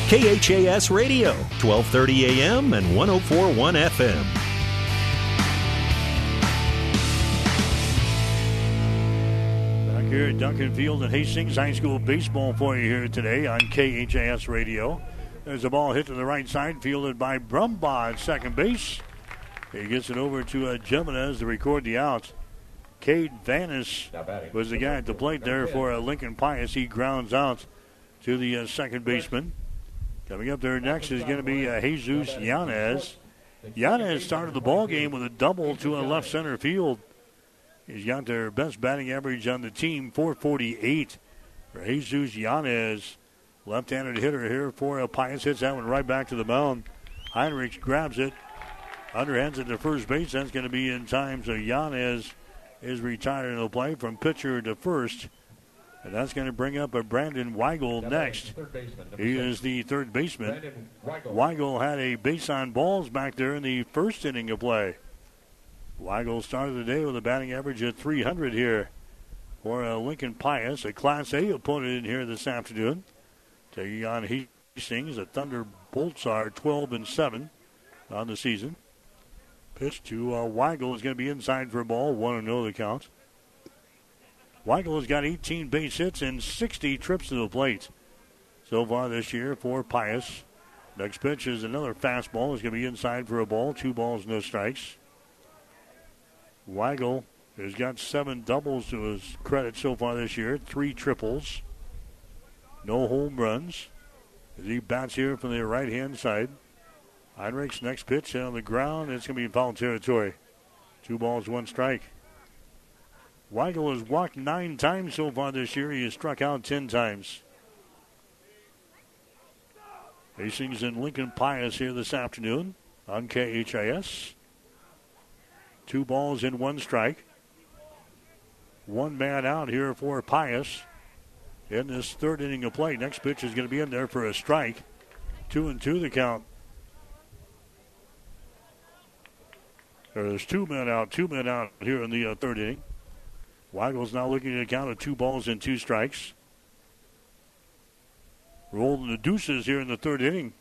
KHAS Radio, 1230 AM and 1041 FM. Back here at Duncan Field and Hastings High School baseball for you here today on KHAS Radio. There's a ball hit to the right side, fielded by Brumbaugh at second base. He gets it over to uh, Jimenez to record the out. Cade Vanis was the guy at the plate there for uh, Lincoln Pius. He grounds out to the uh, second baseman. Coming up there next is going to be uh, Jesus Yanez. Yanez started the ball game with a double to a left center field. He's got their best batting average on the team, 448 for Jesus Yanez. Left-handed hitter here for uh, Pius. Hits that one right back to the mound. Heinrich grabs it. Underhands it to first base. That's going to be in time. So Yanez is retired in the play from pitcher to first. And that's going to bring up a Brandon Weigel next. He is the third baseman. Weigel had a base on balls back there in the first inning of play. Weigel started the day with a batting average of 300 here for uh, Lincoln Pius, a Class A opponent in here this afternoon. Taking on Hastings, the Thunderbolts are 12 and 7 on the season. Pitch to uh, Weigel is going to be inside for a ball, 1 0 the count. Weigel has got 18 base hits and 60 trips to the plate so far this year for Pius. Next pitch is another fastball. Is going to be inside for a ball. Two balls, no strikes. Weigel has got seven doubles to his credit so far this year, three triples, no home runs. As he bats here from the right hand side. Heinrich's next pitch on the ground. It's going to be foul territory. Two balls, one strike. Weigel has walked nine times so far this year. He has struck out ten times. Hastings and Lincoln Pius here this afternoon on KHAS. Two balls in one strike. One man out here for Pius in this third inning of play. Next pitch is going to be in there for a strike. Two and two the count. There's two men out, two men out here in the uh, third inning. Weigel's now looking at a count of two balls and two strikes. Rolling the deuces here in the third inning.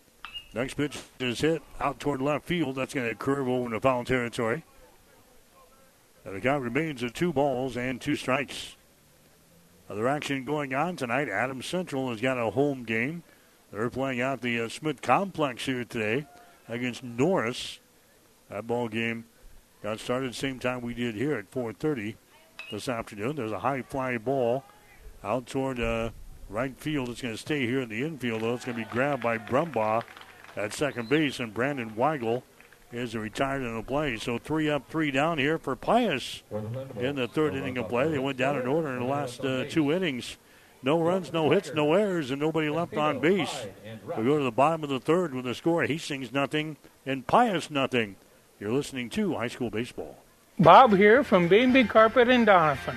Next pitch is hit out toward left field. That's going to curve over into foul territory. And the count remains at two balls and two strikes. Other action going on tonight. Adams Central has got a home game. They're playing out the uh, Smith Complex here today against Norris. That ball game got started same time we did here at 4:30 this afternoon. There's a high fly ball out toward uh, right field. It's going to stay here in the infield, though. It's going to be grabbed by Brumbaugh at second base, and Brandon Weigel is retired in the play. So three up, three down here for Pius in the third inning of play. They went down in order in the last uh, two innings. No runs, no hits, no errors, and nobody left on base. We go to the bottom of the third with the score Hastings nothing and Pius nothing. You're listening to high school baseball. Bob here from B&B Carpet in Doniphan.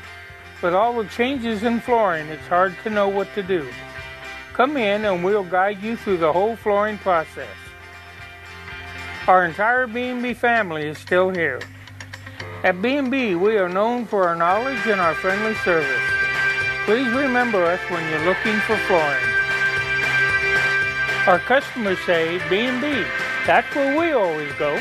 With all the changes in flooring, it's hard to know what to do. Come in and we'll guide you through the whole flooring process. Our entire B&B family is still here. At B&B, we are known for our knowledge and our friendly service. Please remember us when you're looking for flooring. Our customers say B&B. That's where we always go.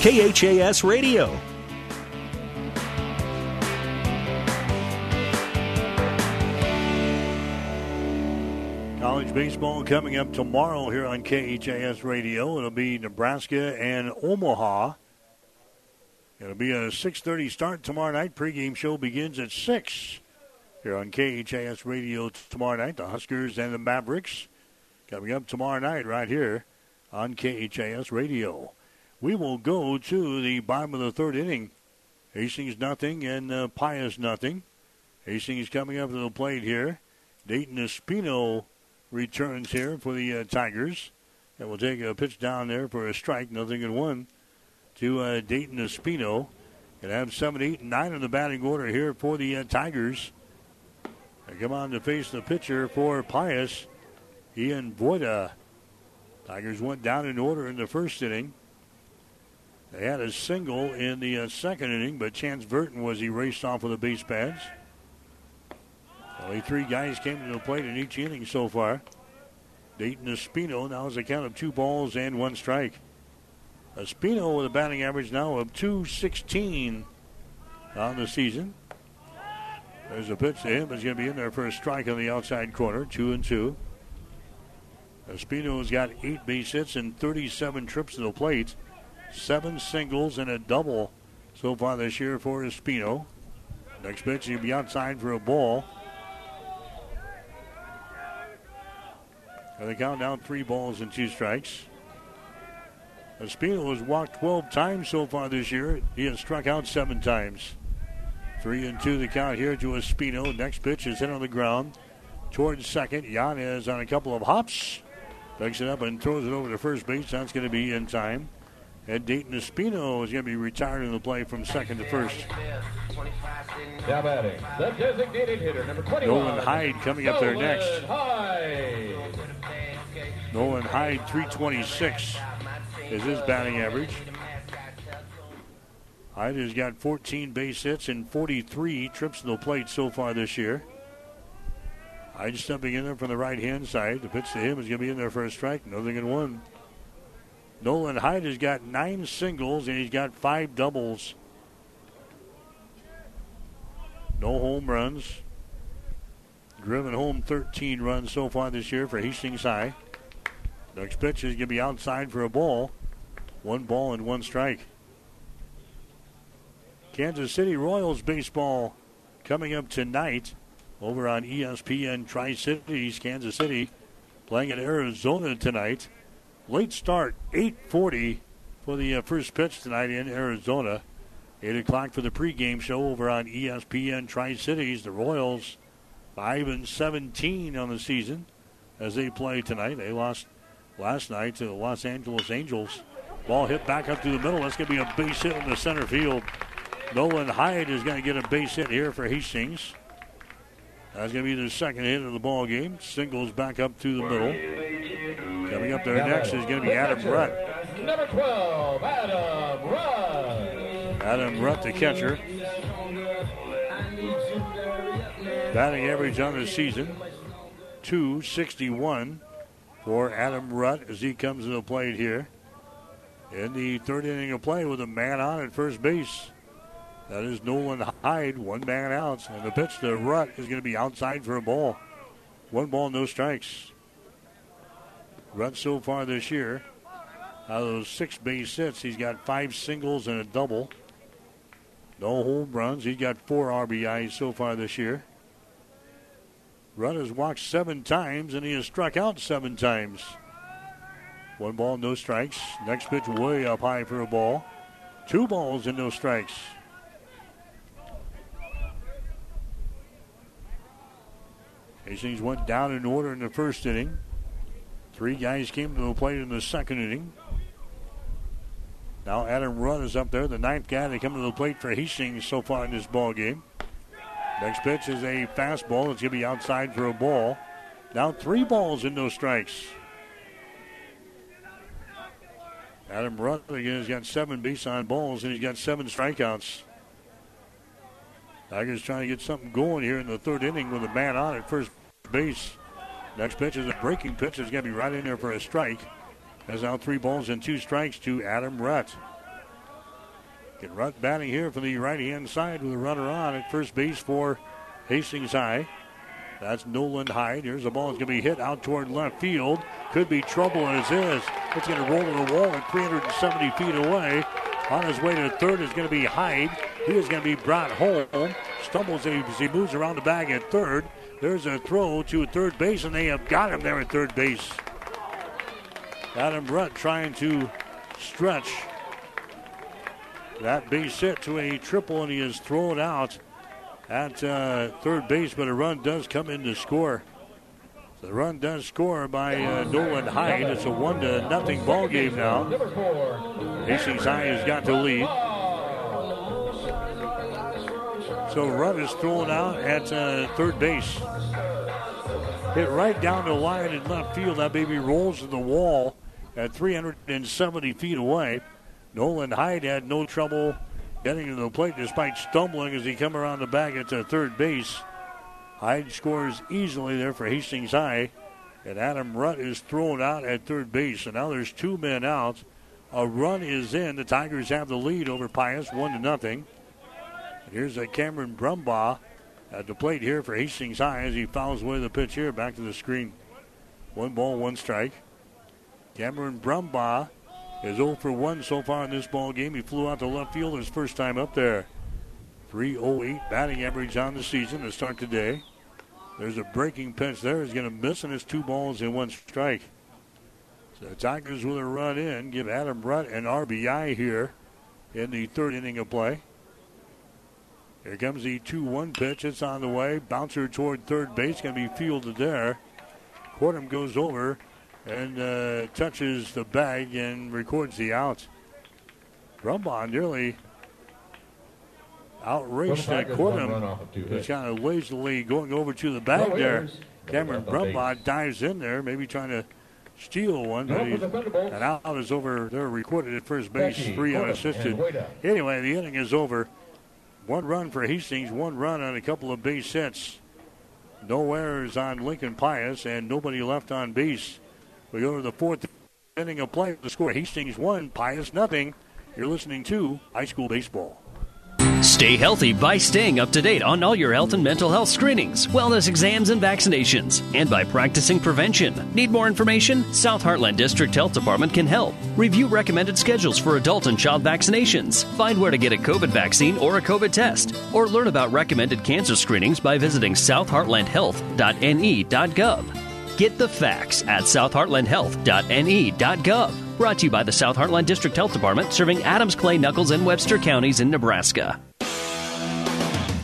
KHAS Radio. College baseball coming up tomorrow here on KHAS Radio. It'll be Nebraska and Omaha. It'll be a 6:30 start tomorrow night. Pregame show begins at six here on KHAS Radio tomorrow night. The Huskers and the Mavericks coming up tomorrow night right here on KHAS Radio. We will go to the bottom of the third inning. Hastings nothing and uh, Pius nothing. Hastings coming up to the plate here. Dayton Espino returns here for the uh, Tigers. And we'll take a pitch down there for a strike, nothing in one to uh, Dayton Espino. And have 7, 8, and 9 in the batting order here for the uh, Tigers. They come on to face the pitcher for Pius, Ian Voida. Tigers went down in order in the first inning. They had a single in the uh, second inning, but Chance Burton was erased off of the base pads. Only three guys came to the plate in each inning so far. Dayton Espino now has a count of two balls and one strike. Espino with a batting average now of 216 on the season. There's a pitch to him. He's going to be in there for a strike on the outside corner, two and two. Espino has got eight base hits and 37 trips to the plate, seven singles and a double so far this year for Espino. Next pitch, he'll be outside for a ball. And they count down three balls and two strikes. Espino has walked 12 times so far this year. He has struck out seven times. Three and two the count here to Espino. Next pitch is hit on the ground towards second. Yanez on a couple of hops. Picks it up and throws it over to first base. That's going to be in time. And Dayton Espino is going to be retired in the play from second to first. Now batting, the designated hitter, number 21. Nolan Hyde coming up there next. Nolan Hyde. Nolan Hyde, 326 is his batting average. Hyde has got 14 base hits and 43 trips to the plate so far this year. Hyde stepping in there from the right hand side. The pitch to him is going to be in there for a strike. Nothing in one. Nolan Hyde has got nine singles and he's got five doubles. No home runs. Driven home 13 runs so far this year for Hastings High. Next pitch is going to be outside for a ball. One ball and one strike. Kansas City Royals baseball coming up tonight over on ESPN Tri Cities, Kansas City, playing at Arizona tonight. Late start, 8:40 for the uh, first pitch tonight in Arizona. 8 o'clock for the pregame show over on ESPN Tri Cities. The Royals 5 and 17 on the season as they play tonight. They lost last night to the Los Angeles Angels. Ball hit back up to the middle. That's going to be a base hit in the center field. Nolan Hyde is going to get a base hit here for Hastings. That's going to be the second hit of the ball game. Singles back up to the middle. Coming up there next is going to be Adam Rutt. Number 12, Adam Rutt. Adam Rutt, the catcher. Batting average on the season, 261 for Adam Rutt as he comes to the plate here. In the third inning of play with a man on at first base. That is Nolan Hyde, one man out. And the pitch to Rutt is going to be outside for a ball. One ball, no strikes. Rutt so far this year, out of those six base hits, he's got five singles and a double. No home runs. He's got four RBIs so far this year. Rutt has walked seven times and he has struck out seven times. One ball, no strikes. Next pitch way up high for a ball. Two balls and no strikes. Hastings went down in order in the first inning. Three guys came to the plate in the second inning. Now Adam Rutt is up there, the ninth guy to come to the plate for Hastings so far in this ball game. Next pitch is a fastball. It's going to be outside for a ball. Now three balls and no strikes. Adam Rutt again has got seven base on balls and he's got seven strikeouts. Tigers trying to get something going here in the third inning with a man on at first base. Next pitch is a breaking pitch. It's going to be right in there for a strike. Has now three balls and two strikes to Adam Rutt. Get Rutt batting here from the right hand side with a runner on at first base for Hastings High. That's Nolan Hyde. Here's the ball. It's going to be hit out toward left field. Could be trouble as is. It's going to roll to the wall at 370 feet away. On his way to third is going to be Hyde. He is going to be brought home. Stumbles as he moves around the bag at third. There's a throw to third base, and they have got him there at third base. Adam Brett trying to stretch that base hit to a triple, and he is thrown out at uh, third base, but a run does come in to score. The run does score by uh, Nolan Hyde. It's a one to nothing ball game now. Hastings High has got the lead. So Rutt is thrown out at uh, third base. Hit right down the line in left field. That baby rolls to the wall at 370 feet away. Nolan Hyde had no trouble getting to the plate despite stumbling as he come around the bag at the third base. Hyde scores easily there for Hastings High. And Adam Rutt is thrown out at third base. And now there's two men out. A run is in. The Tigers have the lead over Pius, one to nothing. Here's a Cameron Brumbaugh at the plate here for Hastings High as he fouls away the pitch here back to the screen. One ball, one strike. Cameron Brumbaugh is 0 for 1 so far in this ball game. He flew out to left field his first time up there. 308 batting average on the season to start today. There's a breaking pitch there. He's going to miss, and it's two balls and one strike. So the Tigers with a run in give Adam Rutt an RBI here in the third inning of play. Here comes the 2 1 pitch. It's on the way. Bouncer toward third base. Going to be fielded there. Cordham goes over and uh, touches the bag and records the out. Brumbaugh nearly outraced that Cordham. He's kind of lazily going over to the bag there. Cameron Brumbaugh dives in there, maybe trying to steal one, but he's, an out is over there recorded at first base, three unassisted. Anyway, the inning is over. One run for Hastings, one run on a couple of base hits. No errors on Lincoln Pius, and nobody left on base. We go to the fourth inning of play. The score Hastings 1, Pius nothing. You're listening to high school baseball. Stay healthy by staying up to date on all your health and mental health screenings, wellness exams, and vaccinations, and by practicing prevention. Need more information? South Heartland District Health Department can help. Review recommended schedules for adult and child vaccinations. Find where to get a COVID vaccine or a COVID test, or learn about recommended cancer screenings by visiting southheartlandhealth.ne.gov. Get the facts at southheartlandhealth.ne.gov. Brought to you by the South Heartland District Health Department, serving Adams, Clay, Nuckolls, and Webster counties in Nebraska.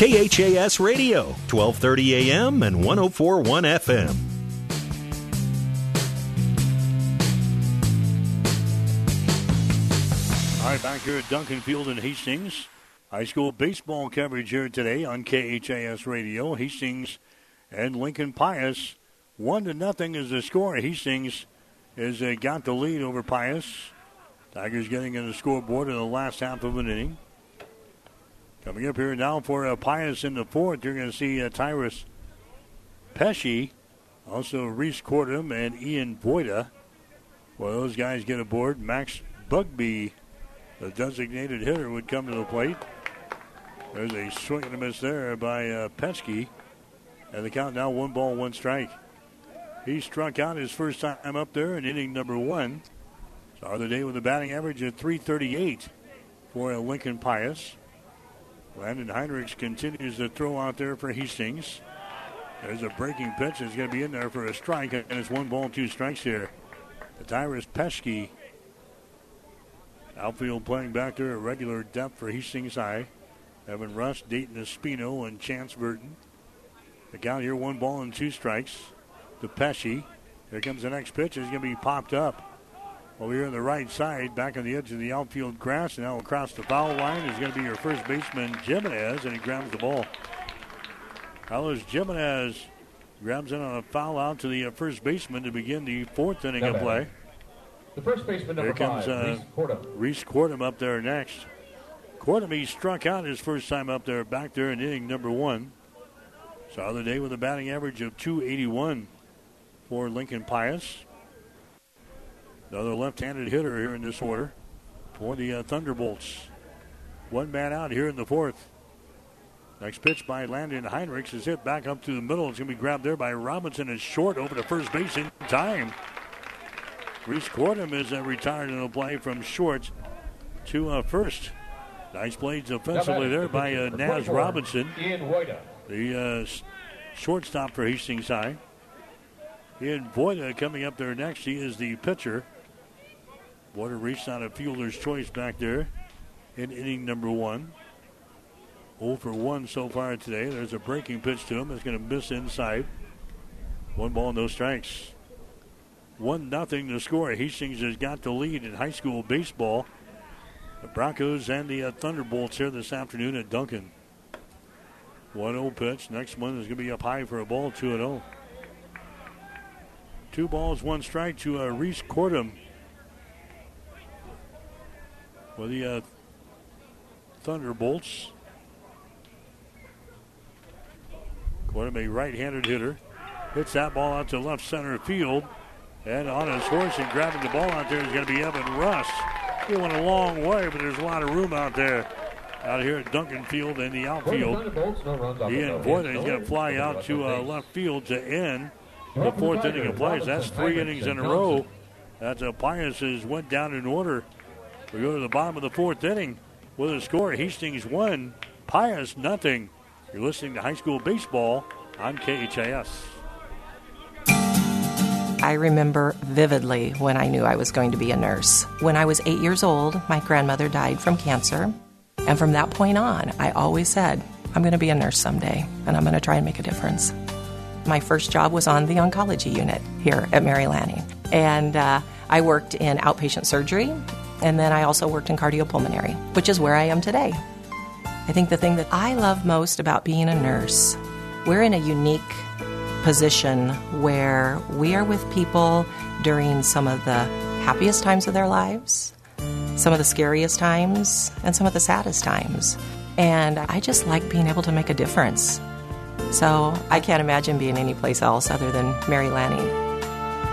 KHAS Radio, 1230 AM and 1041 FM. All right, back here at Duncan Field in Hastings. High school baseball coverage here today on KHAS Radio. Hastings and Lincoln Pius. One to nothing is the score. Hastings has uh, got the lead over Pius. Tigers getting in the scoreboard in the last half of an inning. Coming up here now for uh, Pius in the fourth, you're going to see uh, Tyrus Pesci, also Reese Cordham and Ian Voida. Well, those guys get aboard. Max Bugby, the designated hitter, would come to the plate. There's a swing and a miss there by uh, Pesci. And the count now one ball, one strike. He struck out his first time up there in inning number one. Started the day with a batting average of 338 for Lincoln Pius. Landon Heinrichs continues to throw out there for Hastings. There's a breaking pitch. It's going to be in there for a strike, and it's one ball, two strikes here. The Tyrus Pesci. Outfield playing back there at regular depth for Hastings High. Evan Rust, Dayton Espino, and Chance Burton. The count here, one ball and two strikes to Pesci. Here comes the next pitch. It's going to be popped up. Over here on the right side, back on the edge of the outfield grass, and now across the foul line is going to be your first baseman, Jimenez, and he grabs the ball. Carlos Jimenez grabs in on a foul out to the uh, first baseman to begin the fourth inning of play. The first baseman, number Here comes five, uh, Reese Cordham. Reese Cordham up there next. Cordham, he struck out his first time up there, back there in inning number one. Saw the day with a batting average of 281 for Lincoln Pius. Another left-handed hitter here in this order for the uh, Thunderbolts. One man out here in the fourth. Next pitch by Landon Heinrichs is hit back up to the middle. It's going to be grabbed there by Robinson. It's short over to first base in time. Reese Cordham is uh, retired in a play from short to uh, first. Nice plays offensively there by uh, Naz Robinson. The uh, shortstop for Hastings High. Ian Voida coming up there next. He is the pitcher. Voida reached on a fielder's choice back there in inning number one. 0 for 1 so far today. There's a breaking pitch to him. It's going to miss inside. One ball, no strikes. 1 nothing to score. Hastings has got the lead in high school baseball. The Broncos and the uh, Thunderbolts here this afternoon at Duncan. 1 0 pitch. Next one is going to be up high for a ball, 2 0. Two balls, one strike to uh, Reese Cordham. For the uh, Thunderbolts. Cordham, a right handed hitter, hits that ball out to left center field. And on his horse and grabbing the ball out there is going to be Evan Rust. He went a long way, but there's a lot of room out there. Out here at Duncan Field in the outfield. Ian Voida is going to fly out to uh, left field to end the fourth inning of plays. That's three innings in a row. That's uh, Pius has went down in order. We go to the bottom of the fourth inning with a score. Hastings one, Pius nothing. You're listening to high school baseball on KHAS. I remember vividly when I knew I was going to be a nurse. When I was eight years old, my grandmother died from cancer. And from that point on, I always said, I'm going to be a nurse someday, and I'm going to try and make a difference. My first job was on the oncology unit here at Mary Lanning. And uh, I worked in outpatient surgery, and then I also worked in cardiopulmonary, which is where I am today. I think the thing that I love most about being a nurse, we're in a unique position where we are with people during some of the happiest times of their lives, some of the scariest times, and some of the saddest times. And I just like being able to make a difference. So I can't imagine being anyplace else other than Mary Lanning.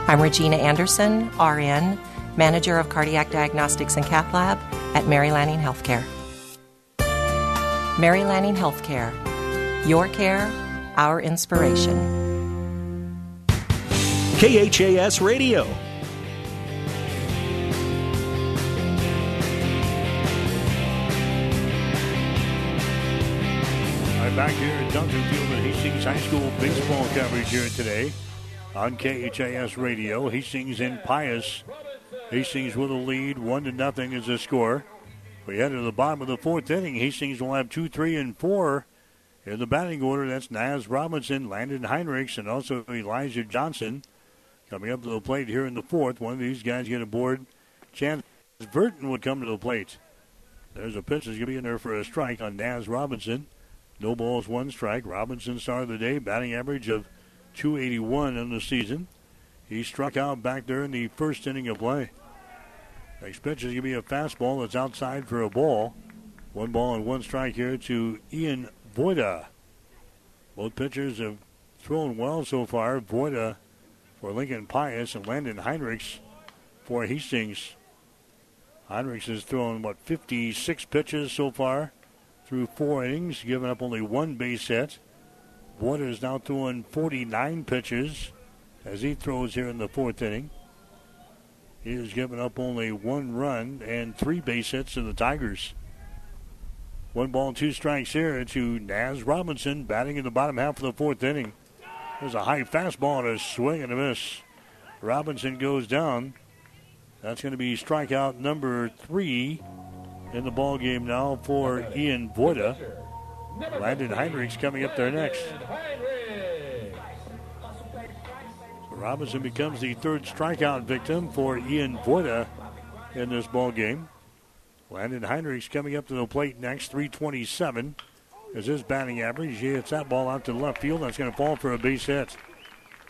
I'm Regina Anderson, RN, Manager of Cardiac Diagnostics and Cath Lab at Mary Lanning Healthcare. Mary Lanning Healthcare. Your care, our inspiration. KHAS Radio. Right back here at Duncan Field at Hastings High School baseball coverage here today on KHAS Radio. Hastings in Pius. Hastings with a lead, one to nothing is the score. We head to the bottom of the fourth inning. Hastings will have two, three, and four in the batting order. That's Naz Robinson, Landon Heinrichs, and also Elijah Johnson coming up to the plate here in the fourth. One of these guys get aboard. Chance Burton would come to the plate. There's a pitch that's going to be in there for a strike on Naz Robinson. No balls, one strike. Robinson star of the day, batting average of 281 in the season. He struck out back there in the first inning of play. Next pitch is going to be a fastball that's outside for a ball. One ball and one strike here to Ian Voida. Both pitchers have thrown well so far. Voida for Lincoln Pius and Landon Heinrichs for Hastings. Heinrichs has thrown, what, 56 pitches so far through four innings, giving up only one base hit. Voida is now throwing 49 pitches as he throws here in the fourth inning. He has given up only one run and three base hits to the Tigers. One ball, two strikes here to Naz Robinson, batting in the bottom half of the fourth inning. There's a high fastball and a swing and a miss. Robinson goes down. That's going to be strikeout number three in the ball game now for Ian Voida. Landon Heinrichs coming up there next. So Robinson becomes the third strikeout victim for Ian Voida in this ball game. Landon Heinrichs coming up to the plate next, 327 is his batting average. He hits that ball out to left field. That's going to fall for a base hit.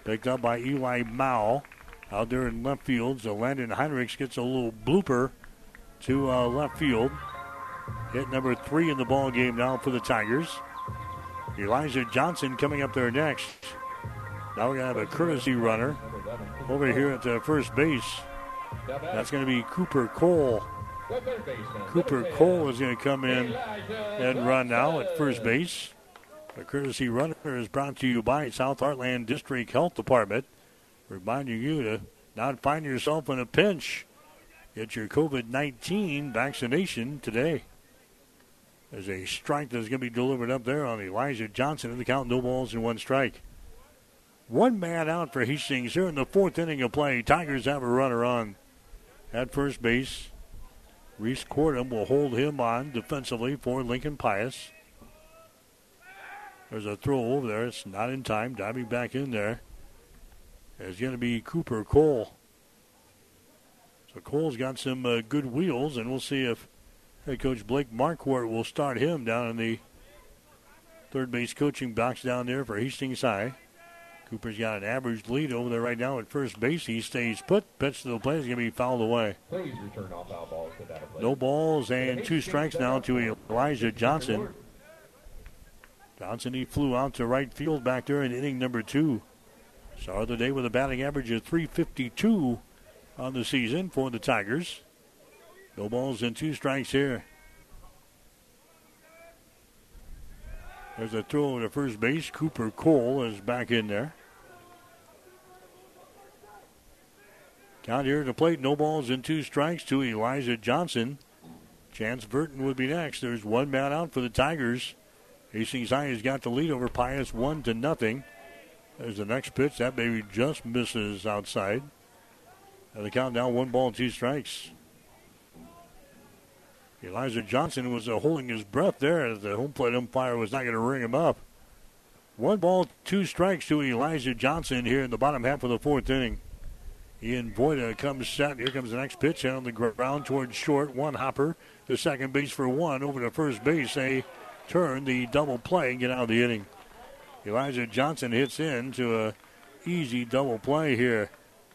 Picked up by Eli Mao out there in left field. So Landon Heinrichs gets a little blooper to uh, left field. Hit number three in the ball game now for the Tigers. Elijah Johnson coming up there next. Now to have a courtesy runner over here at first base. That's going to be Cooper Cole. Cooper Cole is going to come in and run now at first base. The courtesy runner is brought to you by South Heartland District Health Department, reminding you to not find yourself in a pinch. Get your COVID 19 vaccination today. There's a strike that's going to be delivered up there on Elijah Johnson in the count, no balls and one strike. One man out for Hastings here in the fourth inning of play. Tigers have a runner on at first base. Reese Cordham will hold him on defensively for Lincoln Pius. There's a throw over there. It's not in time. Diving back in there is going to be Cooper Cole. So Cole's got some uh, good wheels, and we'll see if head coach Blake Marquardt will start him down in the third base coaching box down there for Hastings High. Cooper's got an average lead over there right now at first base. He stays put. Pitch to the plate is going to be fouled away. Please return all foul balls to that No balls and two strikes now to Elijah Johnson. Johnson, he flew out to right field back there in inning number two. Started the day with a batting average of 352 on the season for the Tigers. No balls and two strikes here. There's a throw to first base. Cooper Cole is back in there. Count here the plate. No balls and two strikes to Elijah Johnson. Chance Burton would be next. There's one man out for the Tigers. Hastings High has got the lead over Pius one to nothing. There's the next pitch. That baby just misses outside. And the count now one ball, and two strikes. Elijah Johnson was uh, holding his breath there the home plate umpire was not going to ring him up. One ball, two strikes to Elijah Johnson here in the bottom half of the fourth inning. Ian Voida comes set. Here comes the next pitch on the ground towards short. One hopper to second base for one. Over to first base. They turn the double play and get out of the inning. Elijah Johnson hits in to a easy double play here.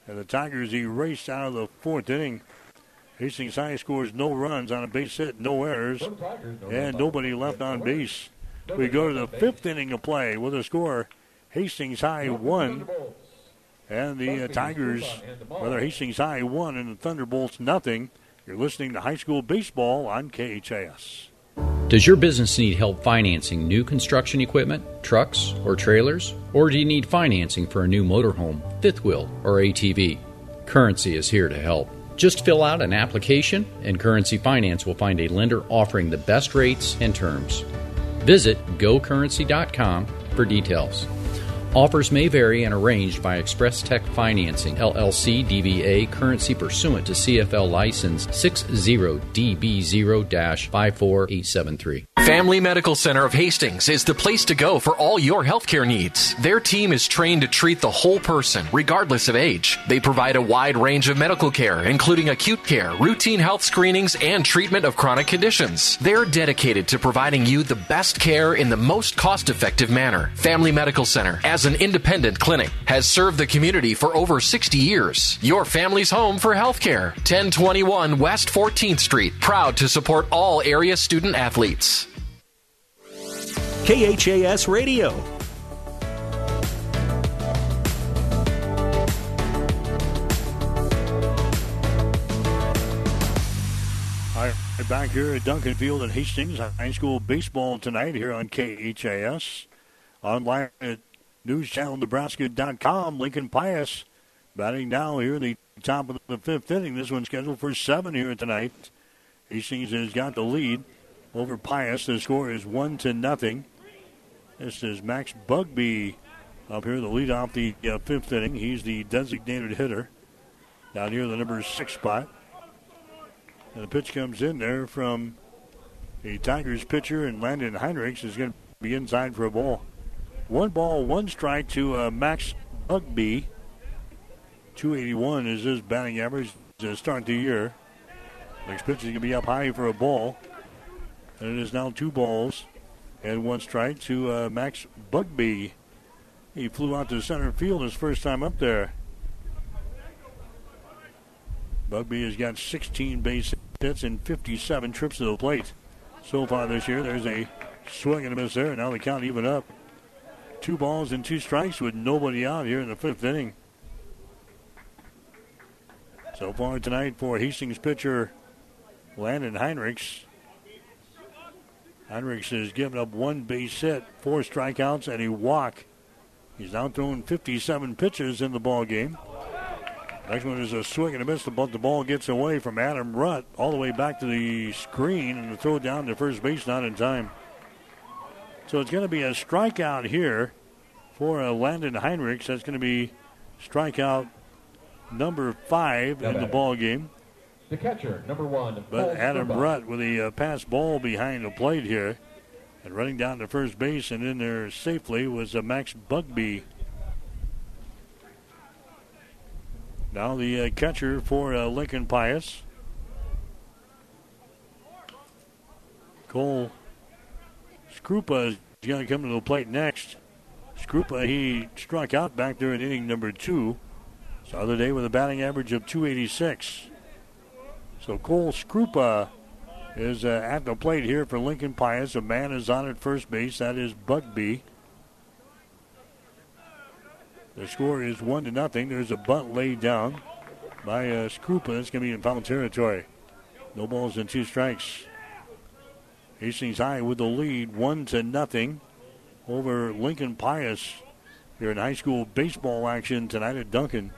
And the Tigers erased out of the fourth inning. Hastings High scores no runs on a base hit, no errors, and nobody left on base. We go to the fifth inning of play with a score Hastings High one, and the uh, Tigers, rather Hastings High one, and the Thunderbolts nothing. You're listening to high school baseball on KHAS. Does your business need help financing new construction equipment, trucks, or trailers? Or do you need financing for a new motorhome, fifth wheel, or ATV? Currency is here to help. Just fill out an application, and Currency Finance will find a lender offering the best rates and terms. Visit gocurrency.com for details. Offers may vary and arranged by Express Tech Financing, LLC DBA, currency pursuant to CFL license 60DB0 54873. Family Medical Center of Hastings is the place to go for all your healthcare needs. Their team is trained to treat the whole person, regardless of age. They provide a wide range of medical care, including acute care, routine health screenings, and treatment of chronic conditions. They're dedicated to providing you the best care in the most cost effective manner. Family Medical Center, as an independent clinic, has served the community for over 60 years. Your family's home for healthcare. 1021 West 14th Street, proud to support all area student athletes. KHAS Radio. All right, back here at Duncan Field at Hastings High School baseball tonight here on KHAS. Online at newschannelnebraska.com. Lincoln Pius batting down here in the top of the fifth inning. This one's scheduled for seven here tonight. Hastings has got the lead over Pius. The score is one to nothing. This is Max Bugby up here, the lead off the uh, fifth inning. He's the designated hitter down here, the number six spot. And the pitch comes in there from the Tigers pitcher, and Landon Heinrichs is going to be inside for a ball. One ball, one strike to uh, Max Bugby. 281 is his batting average to start the year. Next pitch is going to be up high for a ball. And it is now two balls and one strike to uh, Max Bugby. He flew out to center field his first time up there. Bugby has got 16 base hits and 57 trips to the plate so far this year. There's a swing and a miss there. Now the count even up. Two balls and two strikes with nobody out here in the fifth inning. So far tonight for Hastings pitcher Landon Heinrichs. Heinrichs has given up one base hit, four strikeouts, and a walk. He's now thrown 57 pitches in the ball game. Next one is a swing and a miss, but the ball gets away from Adam Rutt all the way back to the screen and the throw down to first base not in time. So it's going to be a strikeout here for uh, Landon Heinrichs. That's going to be strikeout number five in the ball game. The catcher, number one. But Adam Rutt with a uh, pass ball behind the plate here. And running down to first base and in there safely was uh, Max Bugby. Now the uh, catcher for uh, Lincoln Pius. Cole Skrupa is going to come to the plate next. Skrupa, he struck out back there in inning number two. The other day with a batting average of 286. So Cole Skrupa is uh, at the plate here for Lincoln Pius. A man is on at first base. That is Bugby. The score is one to nothing. There's a bunt laid down by uh. It's going to be in foul territory. No balls and two strikes. Hastings High with the lead, one to nothing over Lincoln Pius here in high school baseball action tonight at Duncan.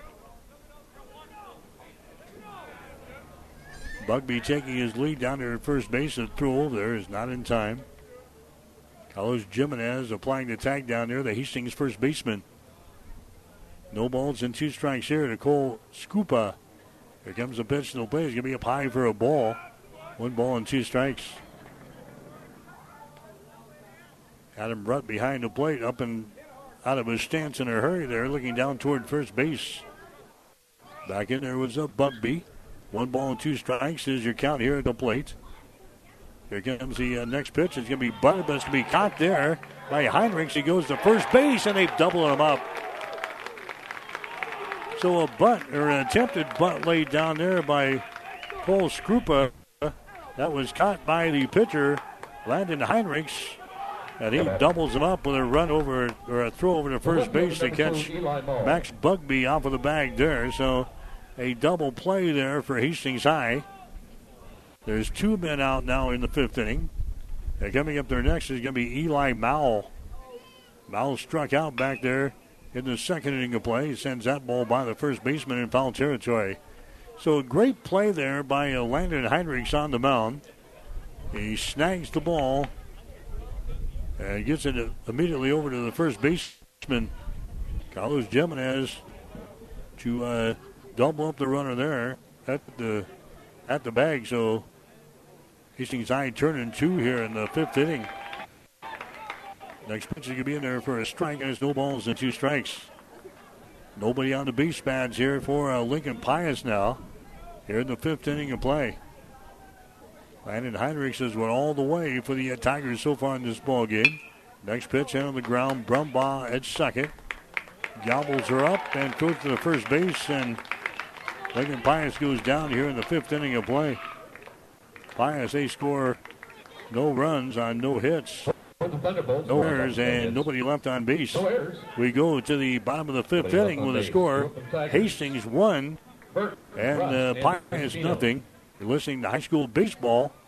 Bugby taking his lead down at first base. The throw over there is not in time. Carlos Jimenez applying the tag down there, the Hastings first baseman. No balls and two strikes here to Cole Skrupa. Here comes the pitch. No play. It's going to be up high for a ball. One ball and two strikes. Adam Rutt behind the plate, up and out of his stance in a hurry there, looking down toward first base. Back in there was a Bugby. One ball and two strikes is your count here at the plate. Here comes the uh, next pitch. It's going to be Butter, but it's going to be caught there by Heinrichs. He goes to first base, and they've doubled him up. So a bunt or an attempted bunt laid down there by Cole Skrupa. That was caught by the pitcher, Landon Heinrichs. And he doubles him up with a run over, or a throw over to first base to catch Max Bugby off of the bag there. So a double play there for Hastings High. There's two men out now in the fifth inning. And coming up there next is going to be Eli Mowell. Mowell struck out back there in the second inning of play. He sends that ball by the first baseman in foul territory. So a great play there by Landon Heinrichs on the mound. He snags the ball and gets it immediately over to the first baseman, Carlos Jimenez, to uh, double up the runner there at the at the bag. So Hastings High turning two here in the fifth inning. Next pitch is going to be in there for a strike, and it's no balls and two strikes. Nobody on the base pads here for uh, Lincoln Pius now. Here in the fifth inning of play. Landon Heinrichs has went all the way for the uh, Tigers so far in this ball game. Next pitch in on the ground. Brumbaugh at second. Gobbles her up and goes to the first base, and Lincoln Pius goes down here in the fifth inning of play. Pius, they score no runs on no hits. No errors and nobody left on base. We go to the bottom of the fifth inning with a score. Hastings one and uh, Pius nothing. You're listening to high school baseball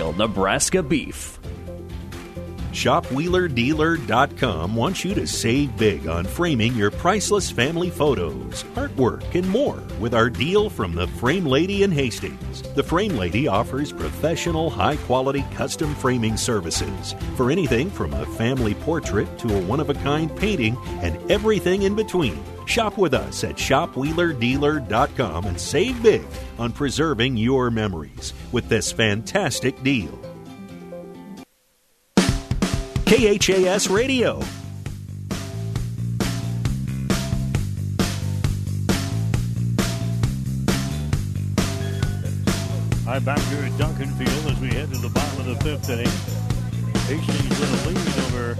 Nebraska beef. ShopWheelerDealer.com wants you to save big on framing your priceless family photos, artwork, and more with our deal from the Frame Lady in Hastings. The Frame Lady offers professional, high quality custom framing services for anything from a family portrait to a one of a kind painting and everything in between. Shop with us at ShopWheelerDealer.com and save big on preserving your memories with this fantastic deal. KHAS Radio. All right, back here at Duncan Field as we head to the bottom of the fifth inning. Hastings with a lead over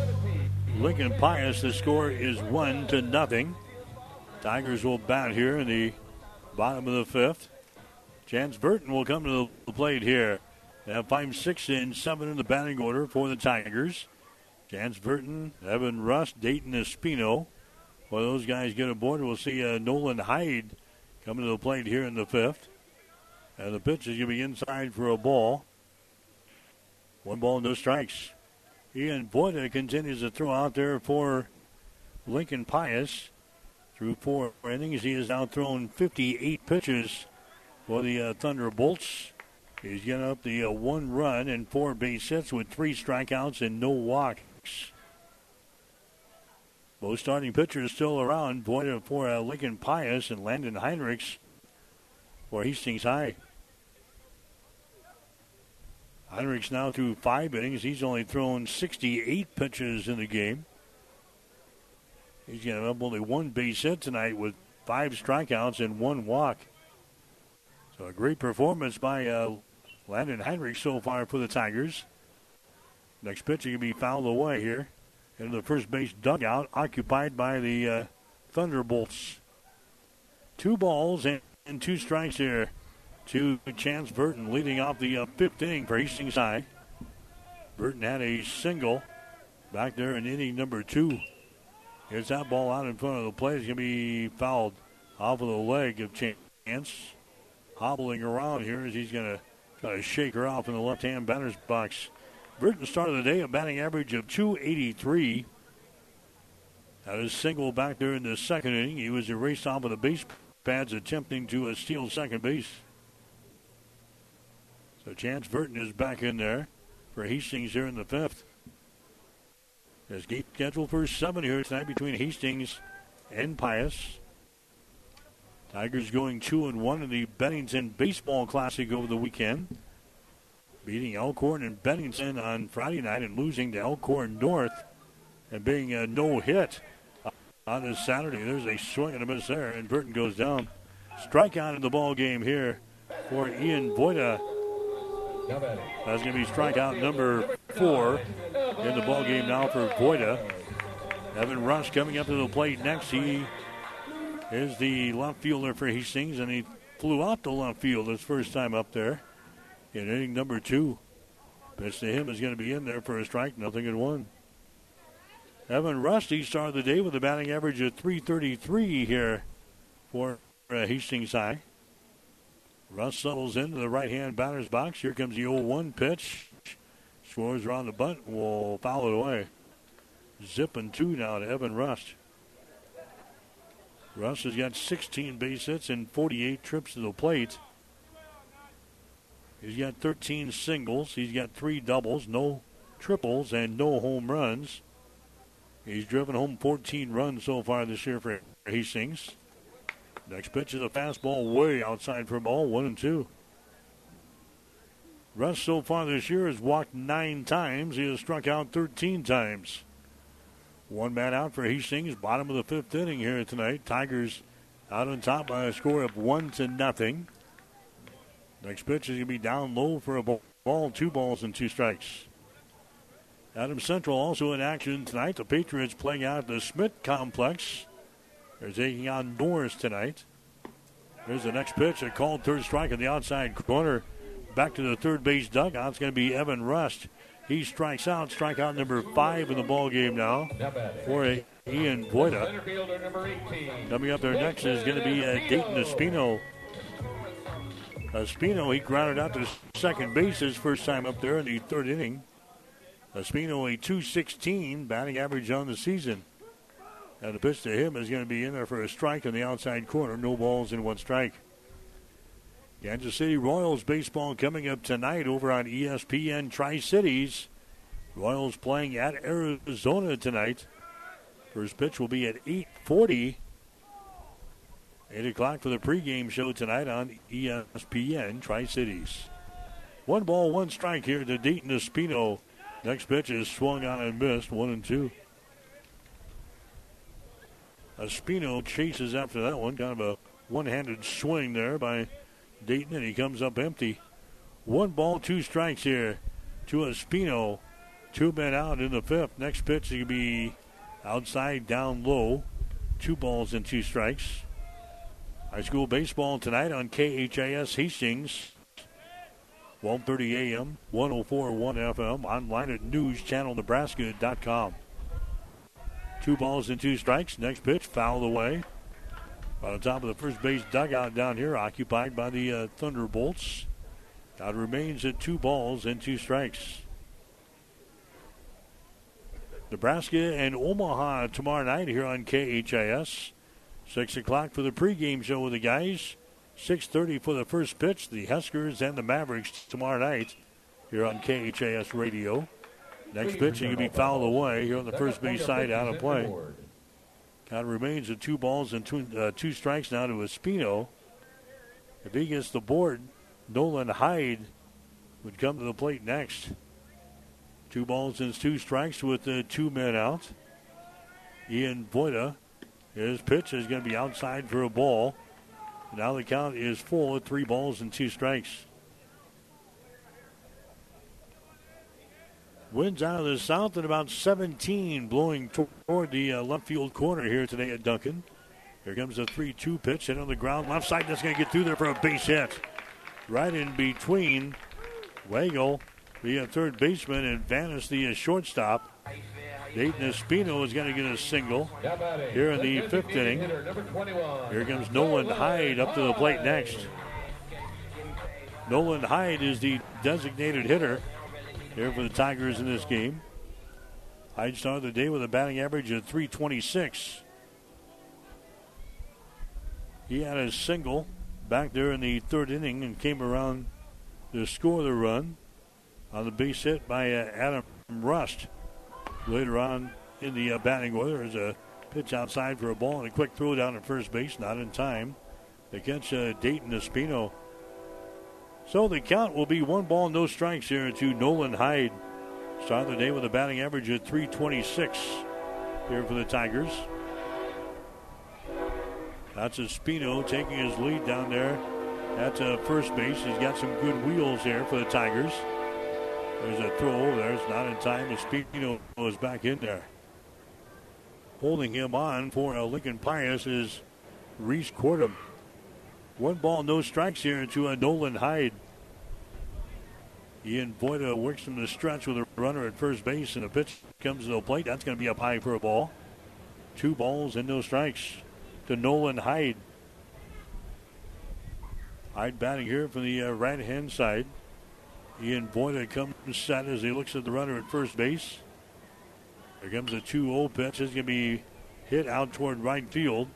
Lincoln Pius. The score is one to nothing. Tigers will bat here in the bottom of the fifth. Chance Burton will come to the plate here. They have five, six, and seven in the batting order for the Tigers. Chance Burton, Evan Rust, Dayton Espino. Well, those guys get aboard. We'll see uh, Nolan Hyde coming to the plate here in the fifth. And the pitch is going to be inside for a ball. One ball, no strikes. Ian Voida continues to throw out there for Lincoln Pius. Through four innings, he has now thrown 58 pitches for the uh, Thunderbolts. He's getting up the uh, one run and four base hits with three strikeouts and no walks. Both starting pitchers still around. Voida for uh, Lincoln Pius and Landon Heinrichs for Hastings High. Heinrichs now through five innings. He's only thrown 68 pitches in the game. He's getting up only one base hit tonight with five strikeouts and one walk. So a great performance by uh, Landon Heinrich so far for the Tigers. Next pitch can be fouled away here into the first base dugout, occupied by the uh, Thunderbolts. Two balls and, and, two strikes here to Chance Burton, leading off the uh, fifth inning for Hastings High. Burton had a single back there in inning number two. Here's that ball out in front of the plate. It's going to be fouled off of the leg of Chance. Hobbling around here as he's going to try to shake her off in the left hand batter's box. Burton started the day a batting average of 283. Had a single back there in the second inning. He was erased off of the base pads attempting to steal second base. So Chance Burton is back in there for Hastings here in the fifth. There's game scheduled for seven here tonight between Hastings and Pius. Tigers going two and one in the Bennington Baseball Classic over the weekend beating Elkhorn and Bennington on Friday night and losing to Elkhorn North and being a no hit on this Saturday. There's a swing and a miss there, and Burton goes down. Strikeout in the ball game here for Ian Voida. That's going to be strikeout number four in the ball game now for Voida. Evan Rust coming up to the plate next. He is the left fielder for Hastings, and he flew out to left field his first time up there in inning number two. Pitch to him is going to be in there for a strike, nothing in one. Evan Rusty started the day with a batting average of 333 here for uh, Hastings High. Rust settles into the right hand batter's box. Here comes the 0 1 pitch. Scores around the bunt. Will foul it away. Zipping two now to Evan Rust. Rust has got 16 base hits and 48 trips to the plate. He's got 13 singles. He's got three doubles, no triples, and no home runs. He's driven home 14 runs so far this year for Hastings. Next pitch is a fastball way outside for ball, one and two. Rust so far this year has walked nine times. He has struck out 13 times. One man out for Hastings, bottom of the fifth inning here tonight. Tigers out on top by a score of one to nothing. Next pitch is going to be down low for a ball, two balls and two strikes. Adams Central also in action tonight. The Patriots playing out the Smith Complex. They're taking on Norris tonight. There's the next pitch. A called third strike in the outside corner. Back to the third base dugout. It's going to be Evan Rust. He strikes out. Strikeout number five in the ball game now for Ian Voida. Coming up there next is going to be uh, Dayton Espino. Espino, he grounded out to second base his first time up there in the third inning. Espino, a 216 batting average on the season. And the pitch to him is going to be in there for a strike in the outside corner. No balls in one strike. Kansas City Royals baseball coming up tonight over on ESPN Tri Cities. Royals playing at Arizona tonight. First pitch will be at 8:40 8 o'clock for the pregame show tonight on ESPN Tri Cities. One ball, one strike here to Dayton Espino. Next pitch is swung on and missed, one and two. Espino chases after that one. Kind of a one handed swing there by Dayton, and he comes up empty. One ball, two strikes here to Espino. Two men out in the fifth. Next pitch is going to be outside, down low. Two balls and two strikes. High school baseball tonight on KHAS Hastings. 1.30 a.m., 104.1 FM, online at newschannelnebraska.com. Two balls and two strikes. Next pitch, fouled away. On the top of the first base dugout down here, occupied by the uh, Thunderbolts. Count remains at two balls and two strikes. Nebraska and Omaha tomorrow night here on KHAS. Six o'clock for the pregame show with the guys. 6.30 for the first pitch. The Huskers and the Mavericks tomorrow night here on KHAS Radio. Next pitch, he can be fouled away here on the first base side out of play. Count remains at two balls and two, uh, two strikes now to Espino. If he gets the board, Nolan Hyde would come to the plate next. Two balls and two strikes with the two men out. Ian Voida, his pitch is going to be outside for a ball. Now the count is full at three balls and two strikes. Winds out of the south at about 17, blowing toward the uh, left field corner here today at Duncan. Here comes a 3 2 pitch, hit on the ground, left side. That's going to get through there for a base hit. Right in between Weigel, the uh, third baseman, and Vanis, the uh, shortstop. Dayton Espino is going to get a single here in the fifth inning. Here comes Nolan Hyde up to the plate next. Nolan Hyde is the designated hitter here for the Tigers in this game. Hyde started the day with a batting average of 326. He had a single back there in the third inning and came around to score the run on the base hit by uh, Adam Rust. Later on in the uh, batting order, there's a pitch outside for a ball and a quick throw down at first base, not in time. They catch uh, Dayton Espino. So the count will be one ball, no strikes here to Nolan Hyde. Start the day with a batting average of 326 here for the Tigers. That's Espino taking his lead down there at uh, first base. He's got some good wheels here for the Tigers. There's a throw over there. It's not in time. Espino is back in there. Holding him on for uh, Lincoln Pius is Reese Cordham. One ball, no strikes here to a Nolan Hyde. Ian Voida works from the stretch with a runner at first base, and a pitch comes to the plate. That's going to be up high for a ball. Two balls and no strikes to Nolan Hyde. Hyde batting here from the uh, right hand side. Ian Voida comes set as he looks at the runner at first base. Here comes a 2 0 pitch. It's going to be hit out toward right field.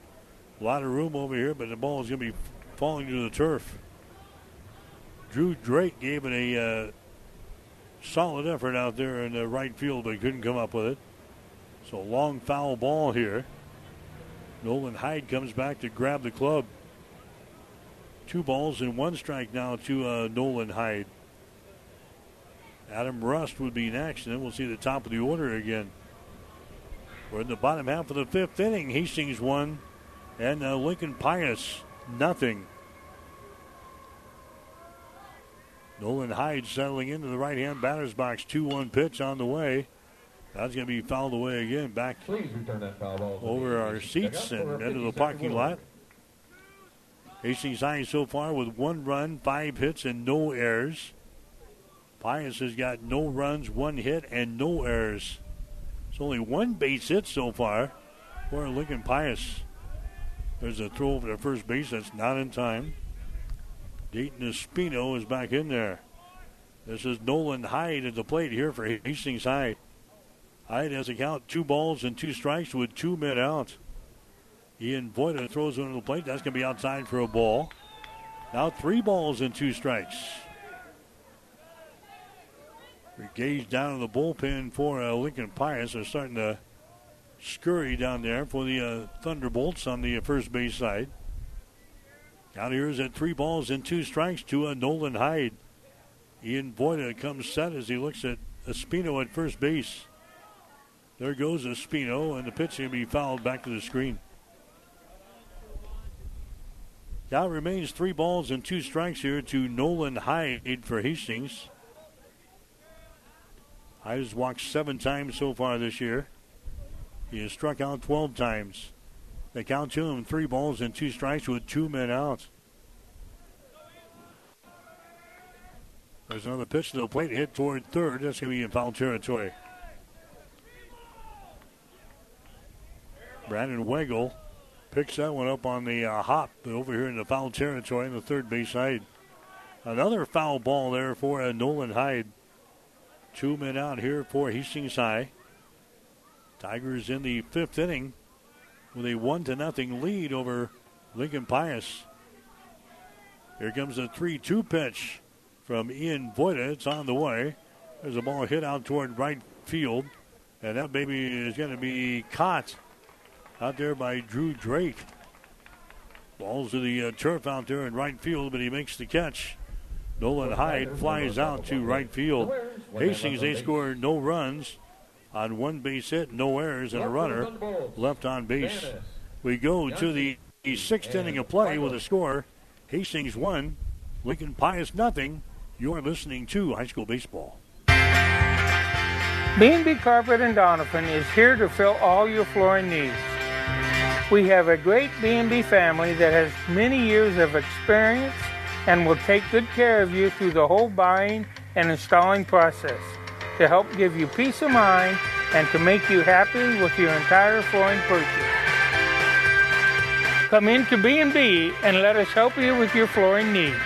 A lot of room over here, but the ball is going to be falling to the turf. Drew Drake gave it a uh, solid effort out there in the right field, but couldn't come up with it. So long foul ball here. Nolan Hyde comes back to grab the club. Two balls and one strike now to uh, Nolan Hyde. Adam Rust would be next, and then we'll see the top of the order again. We're in the bottom half of the fifth inning. Hastings one, and uh, Lincoln Pius nothing. Nolan Hyde settling into the right hand batter's box. 2 1 pitch on the way. That's going to be fouled away again. Back over our seats and into the parking lot. Hastings High so far with one run, five hits, and no errors. Pius has got no runs, one hit, and no errors. It's only one base hit so far for Lincoln Pius. There's a throw over to first base that's not in time. Dayton Espino is back in there. This is Nolan Hyde at the plate here for Hastings High. Hyde has a count two balls and two strikes with two men out. Ian Voida throws one to the plate. That's going to be outside for a ball. Now three balls and two strikes. Gaze down in the bullpen for uh, Lincoln Pius. They're starting to scurry down there for the uh, Thunderbolts on the uh, first base side. Count here is at three balls and two strikes to uh, Nolan Hyde. Ian Voida comes set as he looks at Espino at first base. There goes Espino, and the pitch will be fouled back to the screen. Now remains three balls and two strikes here to Nolan Hyde for Hastings. Hyde has walked seven times so far this year. He has struck out 12 times. They count to him three balls and two strikes with two men out. There's another pitch to the plate hit toward third. That's going to be in foul territory. Brandon Weigel picks that one up on the uh, hop over here in the foul territory in the third base side. Another foul ball there for uh, Nolan Hyde. Two men out here for Hastings High. Tigers in the fifth inning with a one to nothing lead over Lincoln Pius. Here comes a 3 2 pitch from Ian Voida. It's on the way. There's a ball hit out toward right field, and that baby is going to be caught out there by Drew Drake. Balls to the uh, turf out there in right field, but he makes the catch. Nolan Hyde flies out to right field. Hastings, they score no runs on one base hit, no errors, and a runner left on base. We go to the sixth inning of play with a score Hastings 1, Lincoln Pius nothing. You're listening to high school baseball. B&B Carpet and Donovan is here to fill all your flooring needs. We have a great B&B family that has many years of experience and will take good care of you through the whole buying and installing process to help give you peace of mind and to make you happy with your entire flooring purchase. Come into B&B and let us help you with your flooring needs.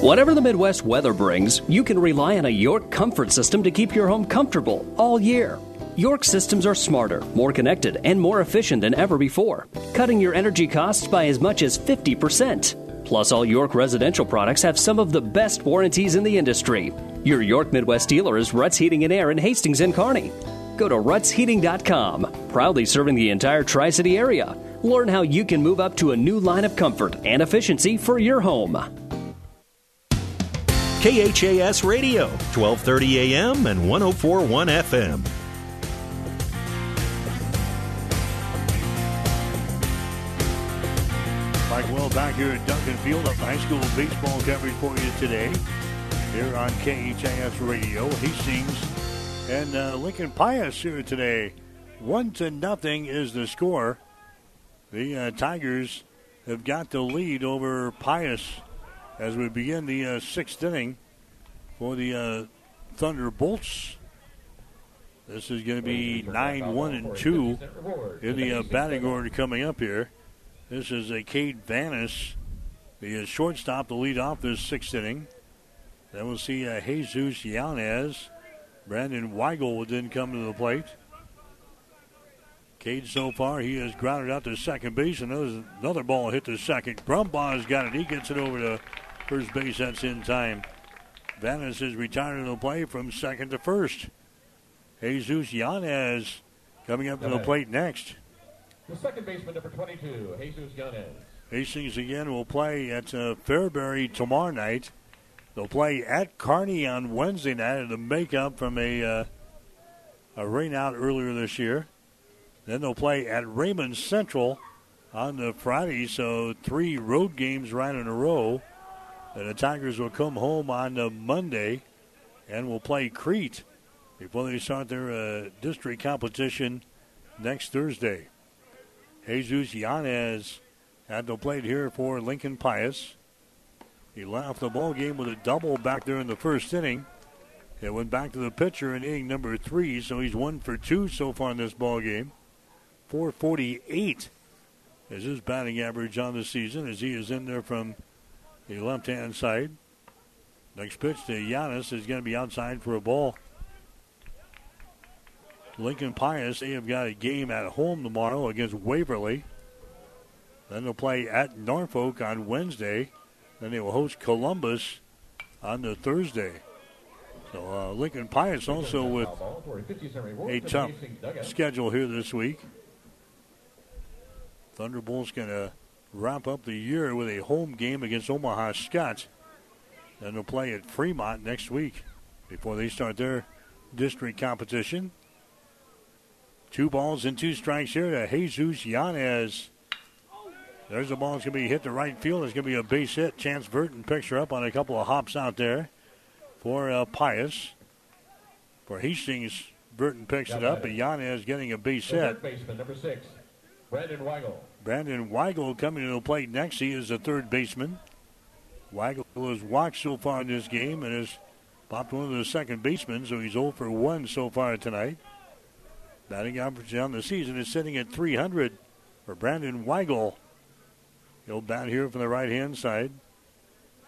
Whatever the Midwest weather brings, you can rely on a York comfort system to keep your home comfortable all year. York systems are smarter, more connected, and more efficient than ever before, cutting your energy costs by as much as 50%. Plus, all York residential products have some of the best warranties in the industry. Your York Midwest dealer is Ruts Heating and Air in Hastings and Kearney. Go to rutsheating.com, proudly serving the entire Tri City area. Learn how you can move up to a new line of comfort and efficiency for your home. KHAS Radio, 1230 AM and 1041 FM. Will back here at Duncan Field of high school baseball coverage for you today here on KHAS Radio. Hastings and uh, Lincoln Pius here today. One to nothing is the score. The uh, Tigers have got the lead over Pius as we begin the uh, sixth inning for the uh, Thunderbolts. This is going to be 9 1 and 2 in the uh, batting order coming up here. This is a Cade Vanis, the shortstop, to lead off this sixth inning. Then we'll see uh, Jesus Yanez. Brandon Weigel will then come to the plate. Cade so far, he has grounded out to second base, and there's another ball hit to second. Brumbaugh's got it. He gets it over to first base. That's in time. Vanis is retiring to the play from second to first. Jesus Yanez coming up to the plate next. The second baseman, number 22, Jesus Yanez. Hastings again will play at uh, Fairbury tomorrow night. They'll play at Kearney on Wednesday night to make up from a uh, a rain out earlier this year. Then they'll play at Raymond Central on the Friday, so three road games right in a row. And the Tigers will come home on the Monday and will play Crete before they start their uh, district competition next Thursday. Jesus Yanez had the plate here for Lincoln Pius. He left the ball game with a double back there in the first inning. It went back to the pitcher in inning number three, so he's one for two so far in this ball game. 448 is his batting average on the season as he is in there from the left hand side. Next pitch to Yanez is going to be outside for a ball. Lincoln Pius, they have got a game at home tomorrow against Waverly. Then they'll play at Norfolk on Wednesday. Then they will host Columbus on the Thursday. So uh, Lincoln Pius also with a tough schedule here this week. Thunderbolts going to wrap up the year with a home game against Omaha Skutt. Then they'll play at Fremont next week before they start their district competition. Two balls and two strikes here to Jesus Yanez. There's a ball that's going to be hit to right field. It's going to be a base hit. Chance Burton picks her up on a couple of hops out there for uh, Pius. For Hastings, Burton picks it up, and Yanez getting a base hit. Baseman number six, Brandon Weigel. Brandon Weigel coming to the plate next. He is the third baseman. Weigel has walked so far in this game and has popped one of the second basemen, so he's 0 for 1 so far tonight. Batting average on the season is sitting at 300 for Brandon Weigel. He'll bat here from the right hand side.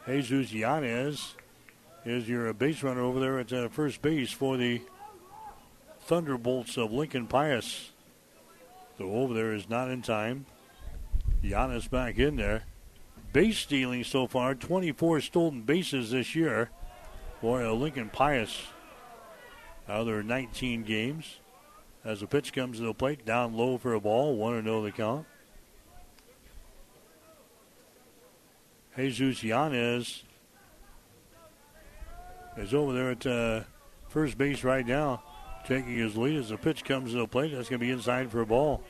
Jesus Yanez is your base runner over there at uh, first base for the Thunderbolts of Lincoln Pius. So over there is not in time. Giannis back in there. Base stealing so far, 24 stolen bases this year for uh, Lincoln Pius. Out of their 19 games. As the pitch comes to the plate, down low for a ball, 1 0 the count. Jesus Yanez is over there at uh, first base right now, taking his lead as the pitch comes to the plate. That's going to be inside for a ball.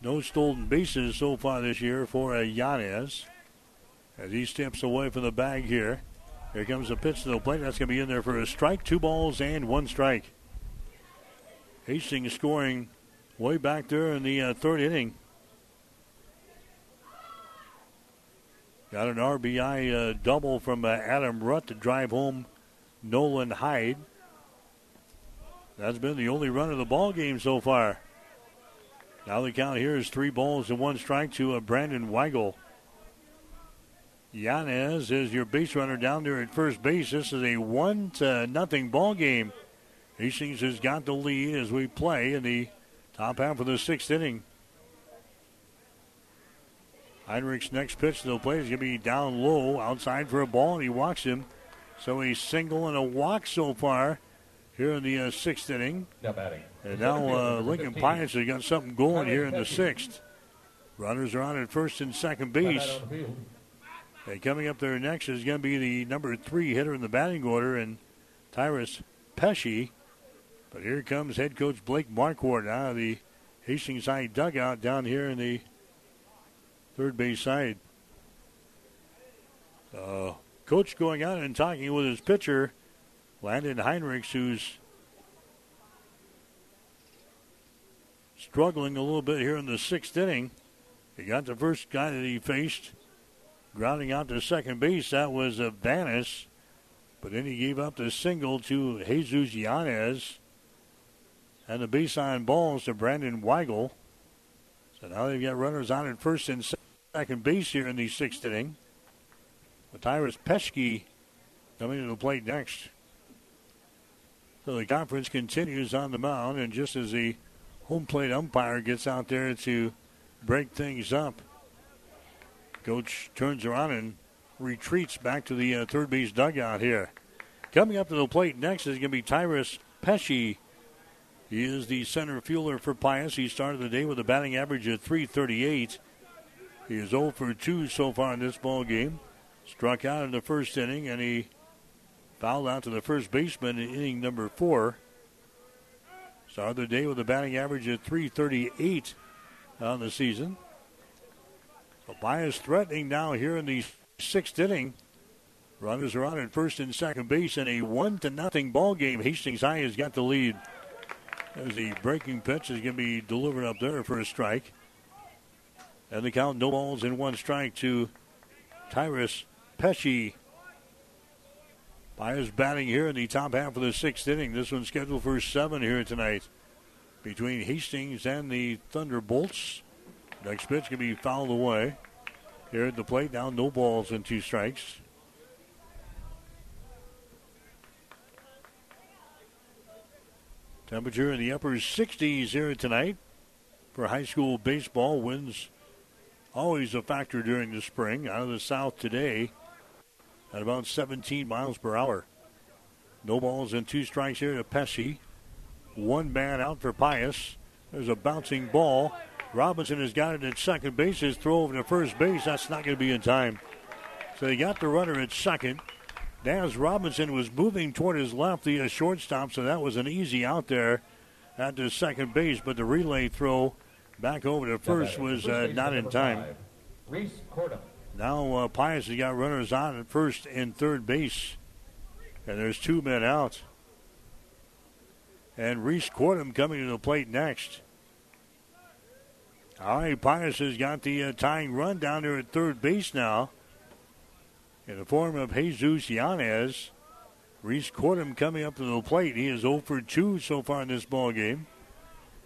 No stolen bases so far this year for uh, Yanez. As he steps away from the bag here. Here comes a pitch to the plate. That's going to be in there for a strike. Two balls and one strike. Hastings scoring way back there in the uh, third inning. Got an RBI uh, double from uh, Adam Rutt to drive home Nolan Hyde. That's been the only run of the ball game so far. Now the count here is three balls and one strike to uh, Brandon Weigel. Yanez is your base runner down there at first base. This is a one to nothing ball game. Hastings has got the lead as we play in the top half of the sixth inning. Heinrich's next pitch to the plate is going to be down low, outside for a ball, and he walks him. So a single and a walk so far here in the uh, sixth inning. Now batting. And now uh, Lincoln Pius has got something going here in the sixth. Runners are on at first and second base. And coming up there next is going to be the number three hitter in the batting order, and Tyrus Pesci. But here comes head coach Blake Marquardt out of the Hastings side dugout down here in the third base side. Uh, coach going out and talking with his pitcher, Landon Heinrichs, who's struggling a little bit here in the sixth inning. He got the first guy that he faced grounding out to second base. That was uh, Vanis. But then he gave up the single to Jesus Yanez. And the baseline balls to Brandon Weigel. So now they've got runners on at first and second base here in the sixth inning. Tyrus Pesci coming to the plate next. So the conference continues on the mound, and just as the home plate umpire gets out there to break things up, coach turns around and retreats back to the uh, third base dugout here. Coming up to the plate next is going to be Tyrus Pesci. He is the center fielder for Pius. He started the day with a batting average of 338. He is 0 for 2 so far in this ball game. Struck out in the first inning, and he fouled out to the first baseman in inning number four. Started the day with a batting average of 338 on the season. Pius threatening now here in the sixth inning. Runners are on at first and second base in a one to nothing ball game. Hastings High has got the lead. As the breaking pitch is going to be delivered up there for a strike. And the count no balls and one strike to Tyrus Pesci. Pius batting here in the top half of the sixth inning. This one's scheduled for seven here tonight between Hastings and the Thunderbolts. Next pitch can be fouled away. Here at the plate, now no balls and two strikes. Temperature in the upper 60s here tonight for high school baseball. Winds always a factor during the spring. Out of the south today at about 17 miles per hour. No balls and two strikes here to Pesci. One man out for Pius. There's a bouncing ball. Robinson has got it at second base. His throw over to first base. That's not going to be in time. So they got the runner at second. Daz Robinson was moving toward his left, the shortstop, so that was an easy out there at the second base. But the relay throw back over to first was uh, not in time. Reese Cordham. Now uh, Pius has got runners on at first and third base, and there's two men out. And Reese Cordham coming to the plate next. All right, Pius has got the uh, tying run down there at third base now in the form of Jesus Yanez. Reese Cordham coming up to the plate. He is 0 for 2 so far in this ball game.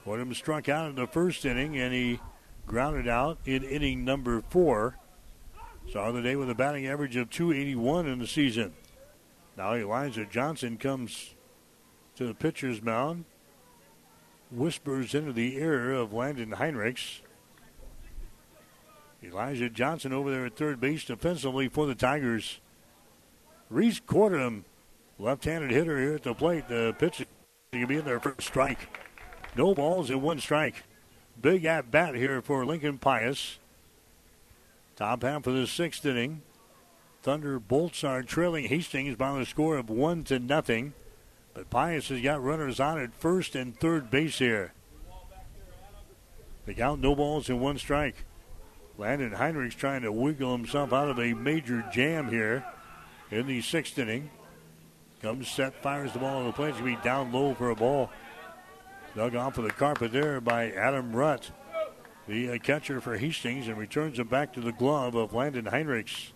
Cordham struck out in the first inning and he grounded out in inning number four. Saw the day with a batting average of 281 in the season. Now Elijah Johnson comes to the pitcher's mound, whispers into the ear of Landon Heinrichs. Elijah Johnson over there at third base defensively for the Tigers. Reese Cordham, left-handed hitter here at the plate. The pitch is going to be in there for strike. No balls and one strike. Big at bat here for Lincoln Pius. Top half of the sixth inning. Thunderbolts are trailing Hastings by the score of one to nothing. But Pius has got runners on at first and third base here. The count, no balls and one strike. Landon Heinrichs trying to wiggle himself out of a major jam here in the sixth inning. Comes set, fires the ball on the plate. It's going to be down low for a ball. Dug off of the carpet there by Adam Rutt, the uh, catcher for Hastings, and returns it back to the glove of Landon Heinrichs.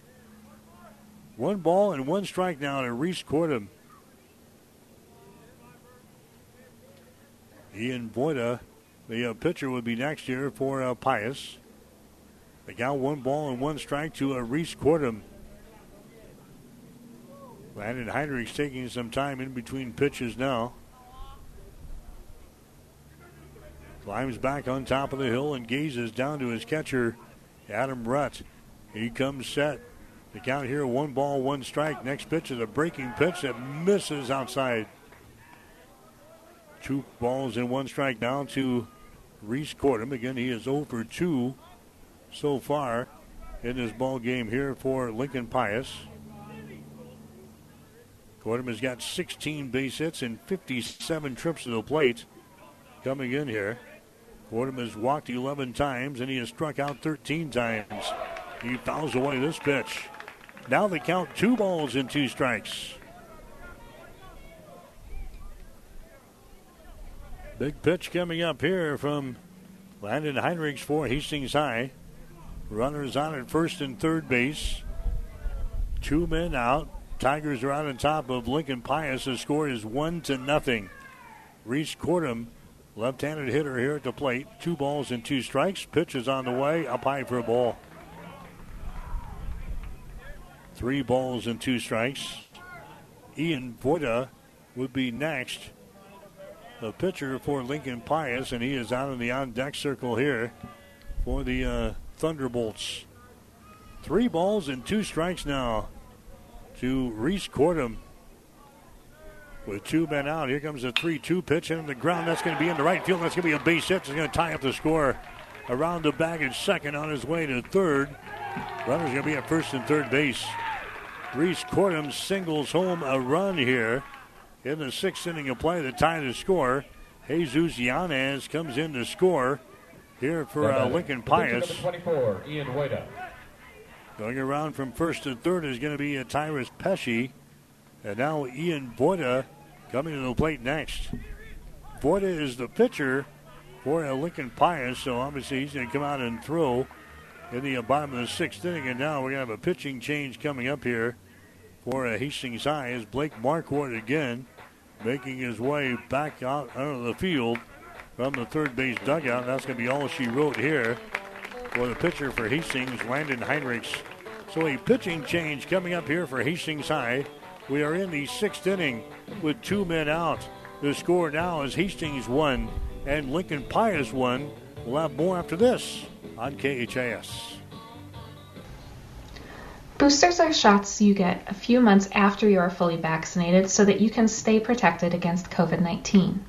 One ball and one strike now to Reese Cordham. Ian Voida, the uh, pitcher, would be next here for uh, Pius. They got one ball and one strike to a Reese Cordham. Landon Heinrichs taking some time in between pitches now. Climbs back on top of the hill and gazes down to his catcher, Adam Rutt. He comes set. The count here one ball, one strike. Next pitch is a breaking pitch that misses outside. Two balls and one strike down to Reese Cordham. Again, he is 0 for 2 so far in this ball game here for Lincoln Pius. Cordham has got 16 base hits and 57 trips to the plate coming in here. Cordham has walked 11 times and he has struck out 13 times. He fouls away this pitch. Now they count two balls and two strikes. Big pitch coming up here from Landon Heinrichs for Hastings High. Runners on at first and third base. Two men out. Tigers are out on top of Lincoln Pius. The score is one to nothing. Reese Cordham, left-handed hitter here at the plate. Two balls and two strikes. Pitch is on the way. Up high for a ball. Three balls and two strikes. Ian Voida would be next. The pitcher for Lincoln Pius, and he is out in the on-deck circle here for the uh, Thunderbolts. Three balls and two strikes now to Reese Cordham. With two men out, here comes a 3 2 pitch in the ground. That's going to be in the right field. That's going to be a base hit. It's going to tie up the score. Around the bag at second on his way to third. Runner's going to be at first and third base. Reese Cordham singles home a run here in the sixth inning of play to tie to score. Jesus Yanez comes in to score here for uh, Lincoln Pius. 24, Ian Wada. Going around from first to third is going to be uh, Tyrus Pesci. And now Ian Voida coming to the plate next. Voida is the pitcher for uh, Lincoln Pius, so obviously he's going to come out and throw in the uh, bottom of the sixth inning. And now we're going to have a pitching change coming up here for uh, Hastings High as Blake Marquardt again making his way back out of the field from the third base dugout. That's going to be all she wrote here for the pitcher for Hastings, Landon Heinrichs. So a pitching change coming up here for Hastings High. We are in the sixth inning with two men out. The score now is Hastings 1 and Lincoln Pius 1. We'll have more after this on KHAS. Boosters are shots you get a few months after you are fully vaccinated so that you can stay protected against COVID 19.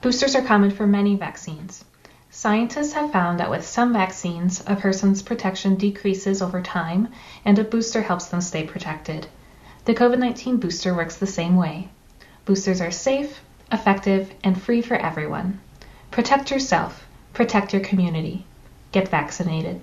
Boosters are common for many vaccines. Scientists have found that with some vaccines, a person's protection decreases over time and a booster helps them stay protected. The COVID 19 booster works the same way. Boosters are safe, effective, and free for everyone. Protect yourself, protect your community. Get vaccinated.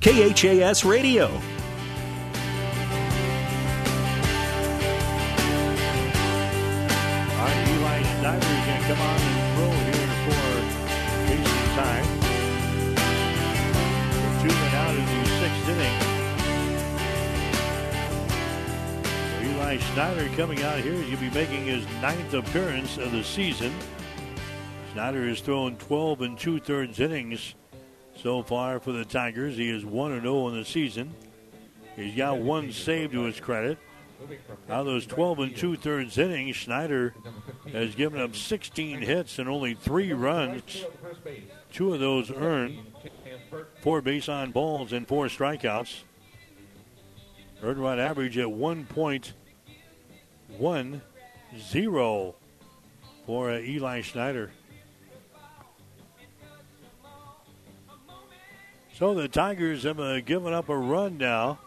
KHAS Radio. Eli Snyder is going to come on and throw here for. We're two out in the sixth inning. Eli Snyder coming out here. To be making his ninth appearance of the season. Snyder has thrown 12 and two thirds innings so far for the Tigers. He is 1 0 in the season. He's got one save to his credit. Out of those 12 and two thirds innings, Schneider has given up 16 hits and only three runs. Two of those earned. Four base on balls and four strikeouts. Earned run average at 1.10 for uh, Eli Schneider. So the Tigers have uh, given up a run now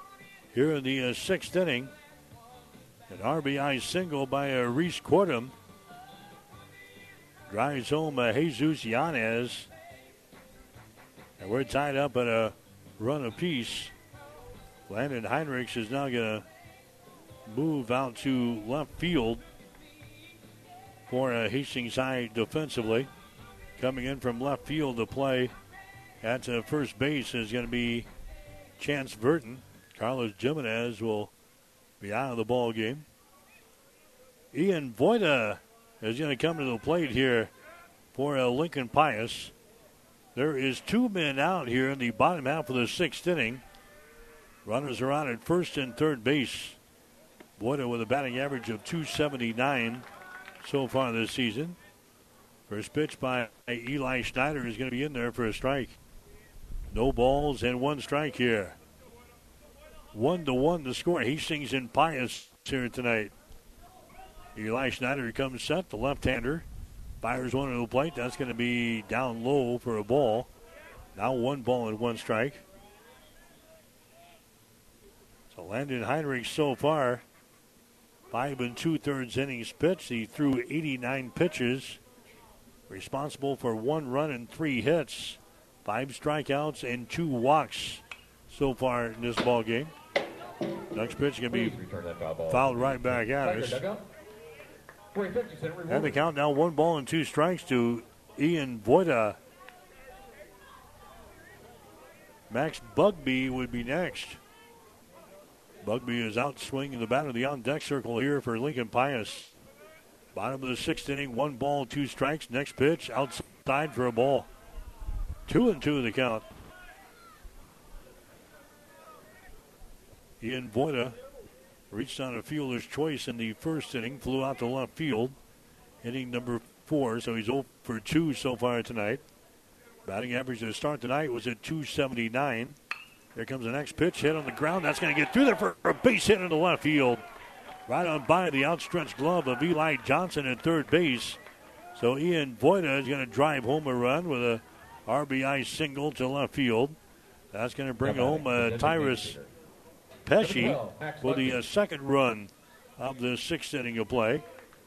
here in the uh, sixth inning. An RBI single by uh, Reese Cordham drives home uh, Jesus Yanez. And we're tied up at a run apiece. Landon Heinrichs is now going to move out to left field for uh, Hastings High defensively. Coming in from left field to play at uh, first base is going to be Chance Burton. Carlos Jimenez will be out of the ball game. Ian Voida is going to come to the plate here for uh, Lincoln Pius. There is two men out here in the bottom half of the sixth inning. Runners are on at first and third base. Voida with a batting average of 279 so far this season. First pitch by Eli Schneider is going to be in there for a strike. No balls and one strike here. One to one the score. Hastings and Pius here tonight. Eli Schneider comes set, the left-hander. Fires one to the plate. That's going to be down low for a ball. Now one ball and one strike. So Landon Heinrich so far, five and two thirds innings pitched. He threw 89 pitches, responsible for one run and three hits, five strikeouts and two walks so far in this ball game. Next pitch can be fouled right back at us. And the count now one ball and two strikes to Ian Voida. Max Bugby would be next. Bugby is out swinging the bat of the on deck circle here for Lincoln Pius. Bottom of the sixth inning, one ball, two strikes. Next pitch outside for a ball. Two and two in the count. Ian Voida reached on a fielder's choice in the first inning, flew out to left field. Inning number four, so he's 0 for 2 so far tonight. Batting average to start tonight was at 279. Here comes the next pitch, hit on the ground. That's going to get through there for a base hit into left field. Right on by the outstretched glove of Eli Johnson at third base. So Ian Voida is going to drive home a run with a RBI single to left field. That's going to bring home uh, Tyrus Pesci for the uh, second run of the sixth inning of play.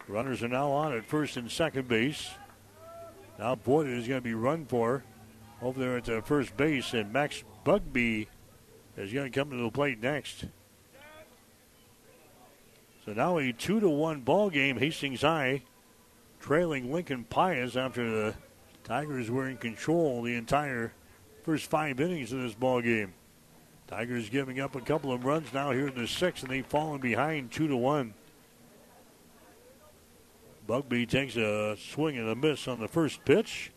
Runners are now on at first and second base. Now Voida is going to be run for over there at the first base, and Max Bugby is going to come to the plate next. So now a two to one ball game. Hastings High trailing Lincoln Pius after the Tigers were in control the entire first five innings of this ball game. Tigers giving up a couple of runs now here in the sixth, and they've fallen behind two to one. Bugby takes a swing and a miss on the first pitch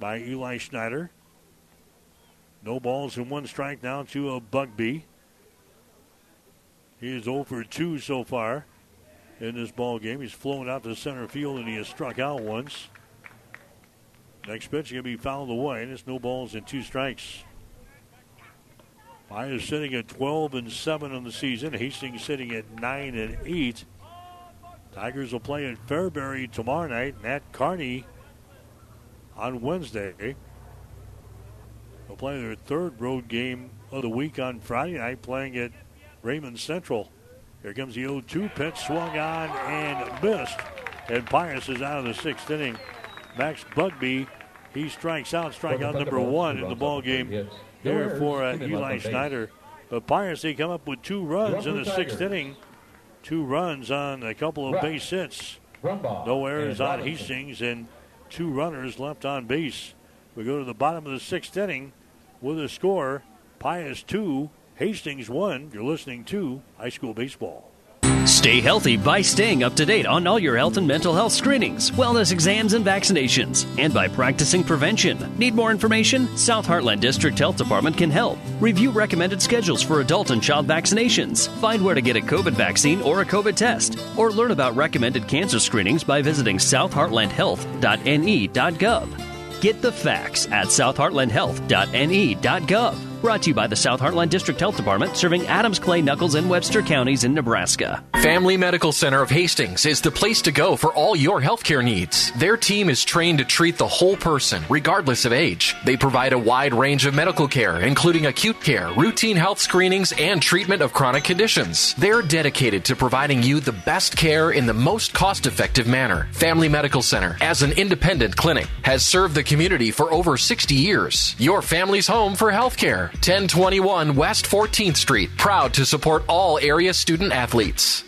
by Eli Schneider. No balls and one strike now to a Bugby. He is 0 for 2 so far in this ball game. He's flown out to center field and he has struck out once. Next pitch going to be fouled away, and it's no balls and two strikes. Pius sitting at 12 and 7 on the season. Hastings sitting at 9 and 8. Tigers will play at Fairbury tomorrow night and at Kearney on Wednesday. They'll play their third road game of the week on Friday night, playing at Raymond Central. Here comes the 0 2 pitch, swung on and missed. And Pius is out of the sixth inning. Max Bugby, he strikes out, strikeout number one in the ball game here for uh, Eli Schneider. But Pius, they come up with two runs in the sixth inning. Two runs on a couple of base hits. No errors on Hastings and two runners left on base. We go to the bottom of the sixth inning with a score Pius 2, Hastings 1. You're listening to High School Baseball. Stay healthy by staying up to date on all your health and mental health screenings, wellness exams, and vaccinations, and by practicing prevention. Need more information? South Heartland District Health Department can help. Review recommended schedules for adult and child vaccinations. Find where to get a COVID vaccine or a COVID test, or learn about recommended cancer screenings by visiting southheartlandhealth.ne.gov. Get the facts at southheartlandhealth.ne.gov. Brought to you by the South Heartland District Health Department, serving Adams, Clay, Nuckolls, and Webster counties in Nebraska. Family Medical Center of Hastings is the place to go for all your healthcare needs. Their team is trained to treat the whole person, regardless of age. They provide a wide range of medical care, including acute care, routine health screenings, and treatment of chronic conditions. They're dedicated to providing you the best care in the most cost effective manner. Family Medical Center, as an independent clinic, has served the community for over 60 years. Your family's home for healthcare. 1021 West 14th Street. Proud to support all area student athletes.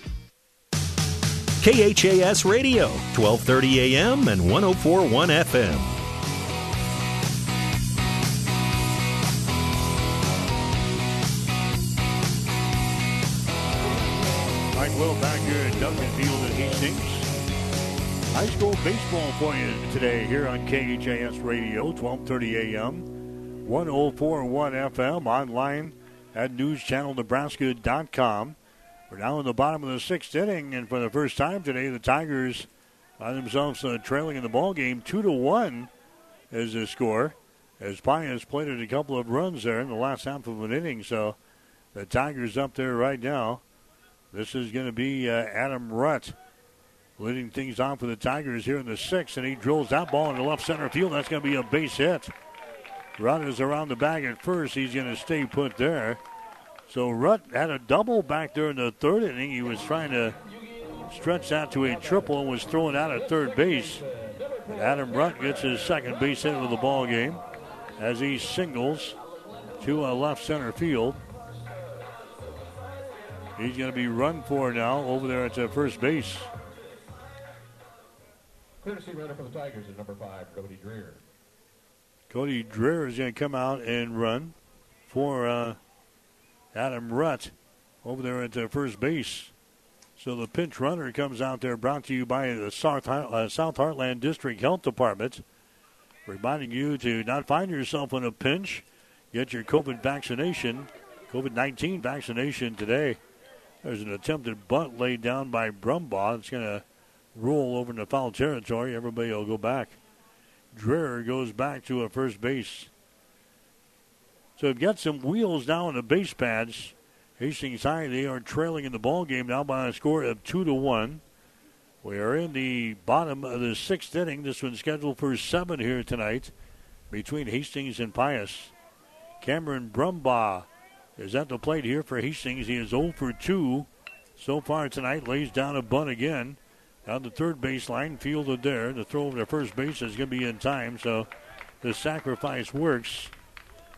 KHAS Radio, 1230 AM and 1041 FM. Mike Will back here at Duncan Field at Hastings. High school baseball for you today here on KHAS Radio, 1230 AM, 1041 FM, online at newschannelnebraska.com. We're now in the bottom of the sixth inning, and for the first time today, the Tigers find themselves uh, trailing in the ball game. Two to one is the score, as Pius played a couple of runs there in the last half of an inning. So the Tigers up there right now. This is going to be uh, Adam Rutt leading things on for the Tigers here in the sixth, and he drills that ball into left center field. That's going to be a base hit. Is around the bag at first. He's going to stay put there. So Rutt had a double back there in the third inning. He was trying to stretch that to a triple and was thrown out at third base. And Adam Rutt gets his second base hit of the ball game as he singles to a left center field. He's going to be run for now over there at the first base. Courtesy runner for the Tigers is number five, Cody Dreer. Cody Dreer is going to come out and run for uh, Adam Rutt over there at the first base. So the pinch runner comes out there, brought to you by the South, uh, South Heartland District Health Department, reminding you to not find yourself in a pinch. Get your COVID vaccination, COVID 19 vaccination today. There's an attempted bunt laid down by Brumbaugh. It's going to roll over into foul territory. Everybody will go back. Dreher goes back to a first base. So we've got some wheels now on the base pads. Hastings High, they are trailing in the ball game now by a score of two to one. We are in the bottom of the sixth inning. This one's scheduled for seven here tonight between Hastings and Pius. Cameron Brumbaugh is at the plate here for Hastings. He is 0 for 2 so far tonight. Lays down a bunt again. Down the third baseline, fielded there. The throw over to first base is going to be in time, so the sacrifice works.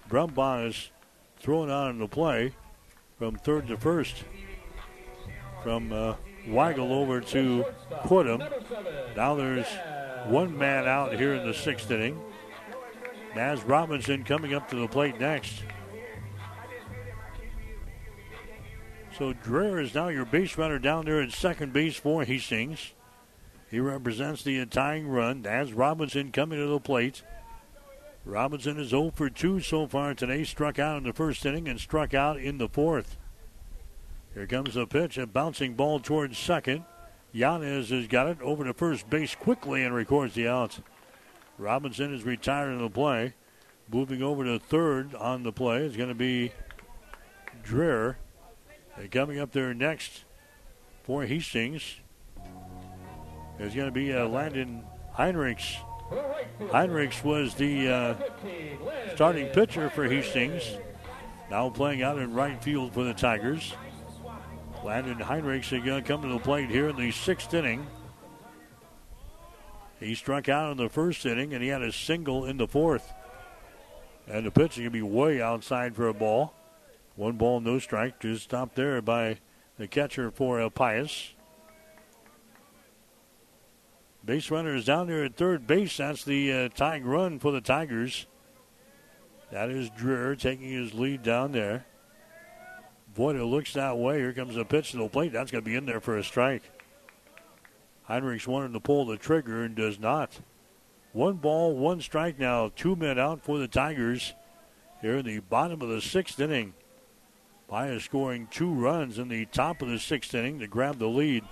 Brumbaugh is thrown out in the play from third to first from uh, Weigel over to put him. Now there's one man out here in the sixth inning. Naz Robinson coming up to the plate next. So Dreher is now your base runner down there at second base for Hastings. He represents the tying run. Naz Robinson coming to the plate. Robinson is 0 for 2 so far today. Struck out in the first inning and struck out in the fourth. Here comes the pitch, a bouncing ball towards second. Yanez has got it over to first base quickly and records the out. Robinson is retired in the play. Moving over to third on the play is going to be Dreer. And coming up there next for Hastings is going to be uh, Landon Heinrichs. Heinrichs was the uh, starting pitcher for Hastings. Now playing out in right field for the Tigers. Landon Heinrichs is going to come to the plate here in the sixth inning. He struck out in the first inning and he had a single in the fourth. And the pitch is going to be way outside for a ball. One ball, no strike. Just stopped there by the catcher for El Pius. Base runner is down there at third base. That's the uh, tying run for the Tigers. That is Dreher taking his lead down there. Boy, it looks that way. Here comes a pitch to the plate. That's going to be in there for a strike. Heinrichs wanted to pull the trigger and does not. One ball, one strike now. Two men out for the Tigers here in the bottom of the sixth inning. Pius scoring two runs in the top of the sixth inning to grab the lead.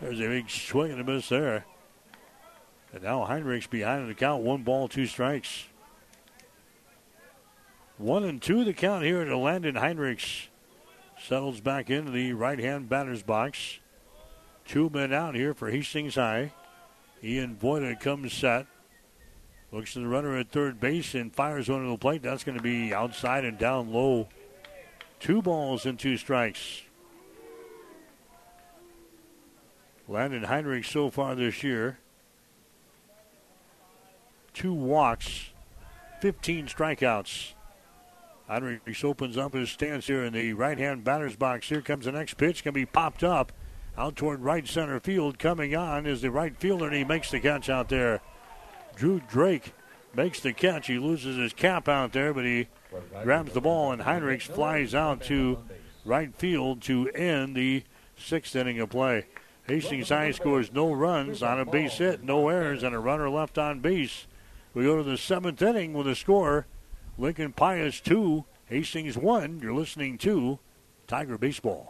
There's a big swing and a miss there. And now Heinrichs behind in the count. One ball, two strikes. One and two the count here to Landon Heinrichs. Settles back into the right hand batter's box. Two men out here for Hastings High. Ian Voida comes set. Looks to the runner at third base and fires one to the plate. That's going to be outside and down low. Two balls and two strikes. Landon Heinrich so far this year. Two walks, 15 strikeouts. Heinrich opens up his stance here in the right hand batter's box. Here comes the next pitch. Can be popped up out toward right center field. Coming on is the right fielder, and he makes the catch out there. Drew Drake makes the catch. He loses his cap out there, but he grabs the ball, and Heinrichs flies out to right field to end the sixth inning of play. Hastings High scores no runs on a base hit, no errors, and a runner left on base. We go to the seventh inning with a score Lincoln Pius 2, Hastings 1. You're listening to Tiger Baseball.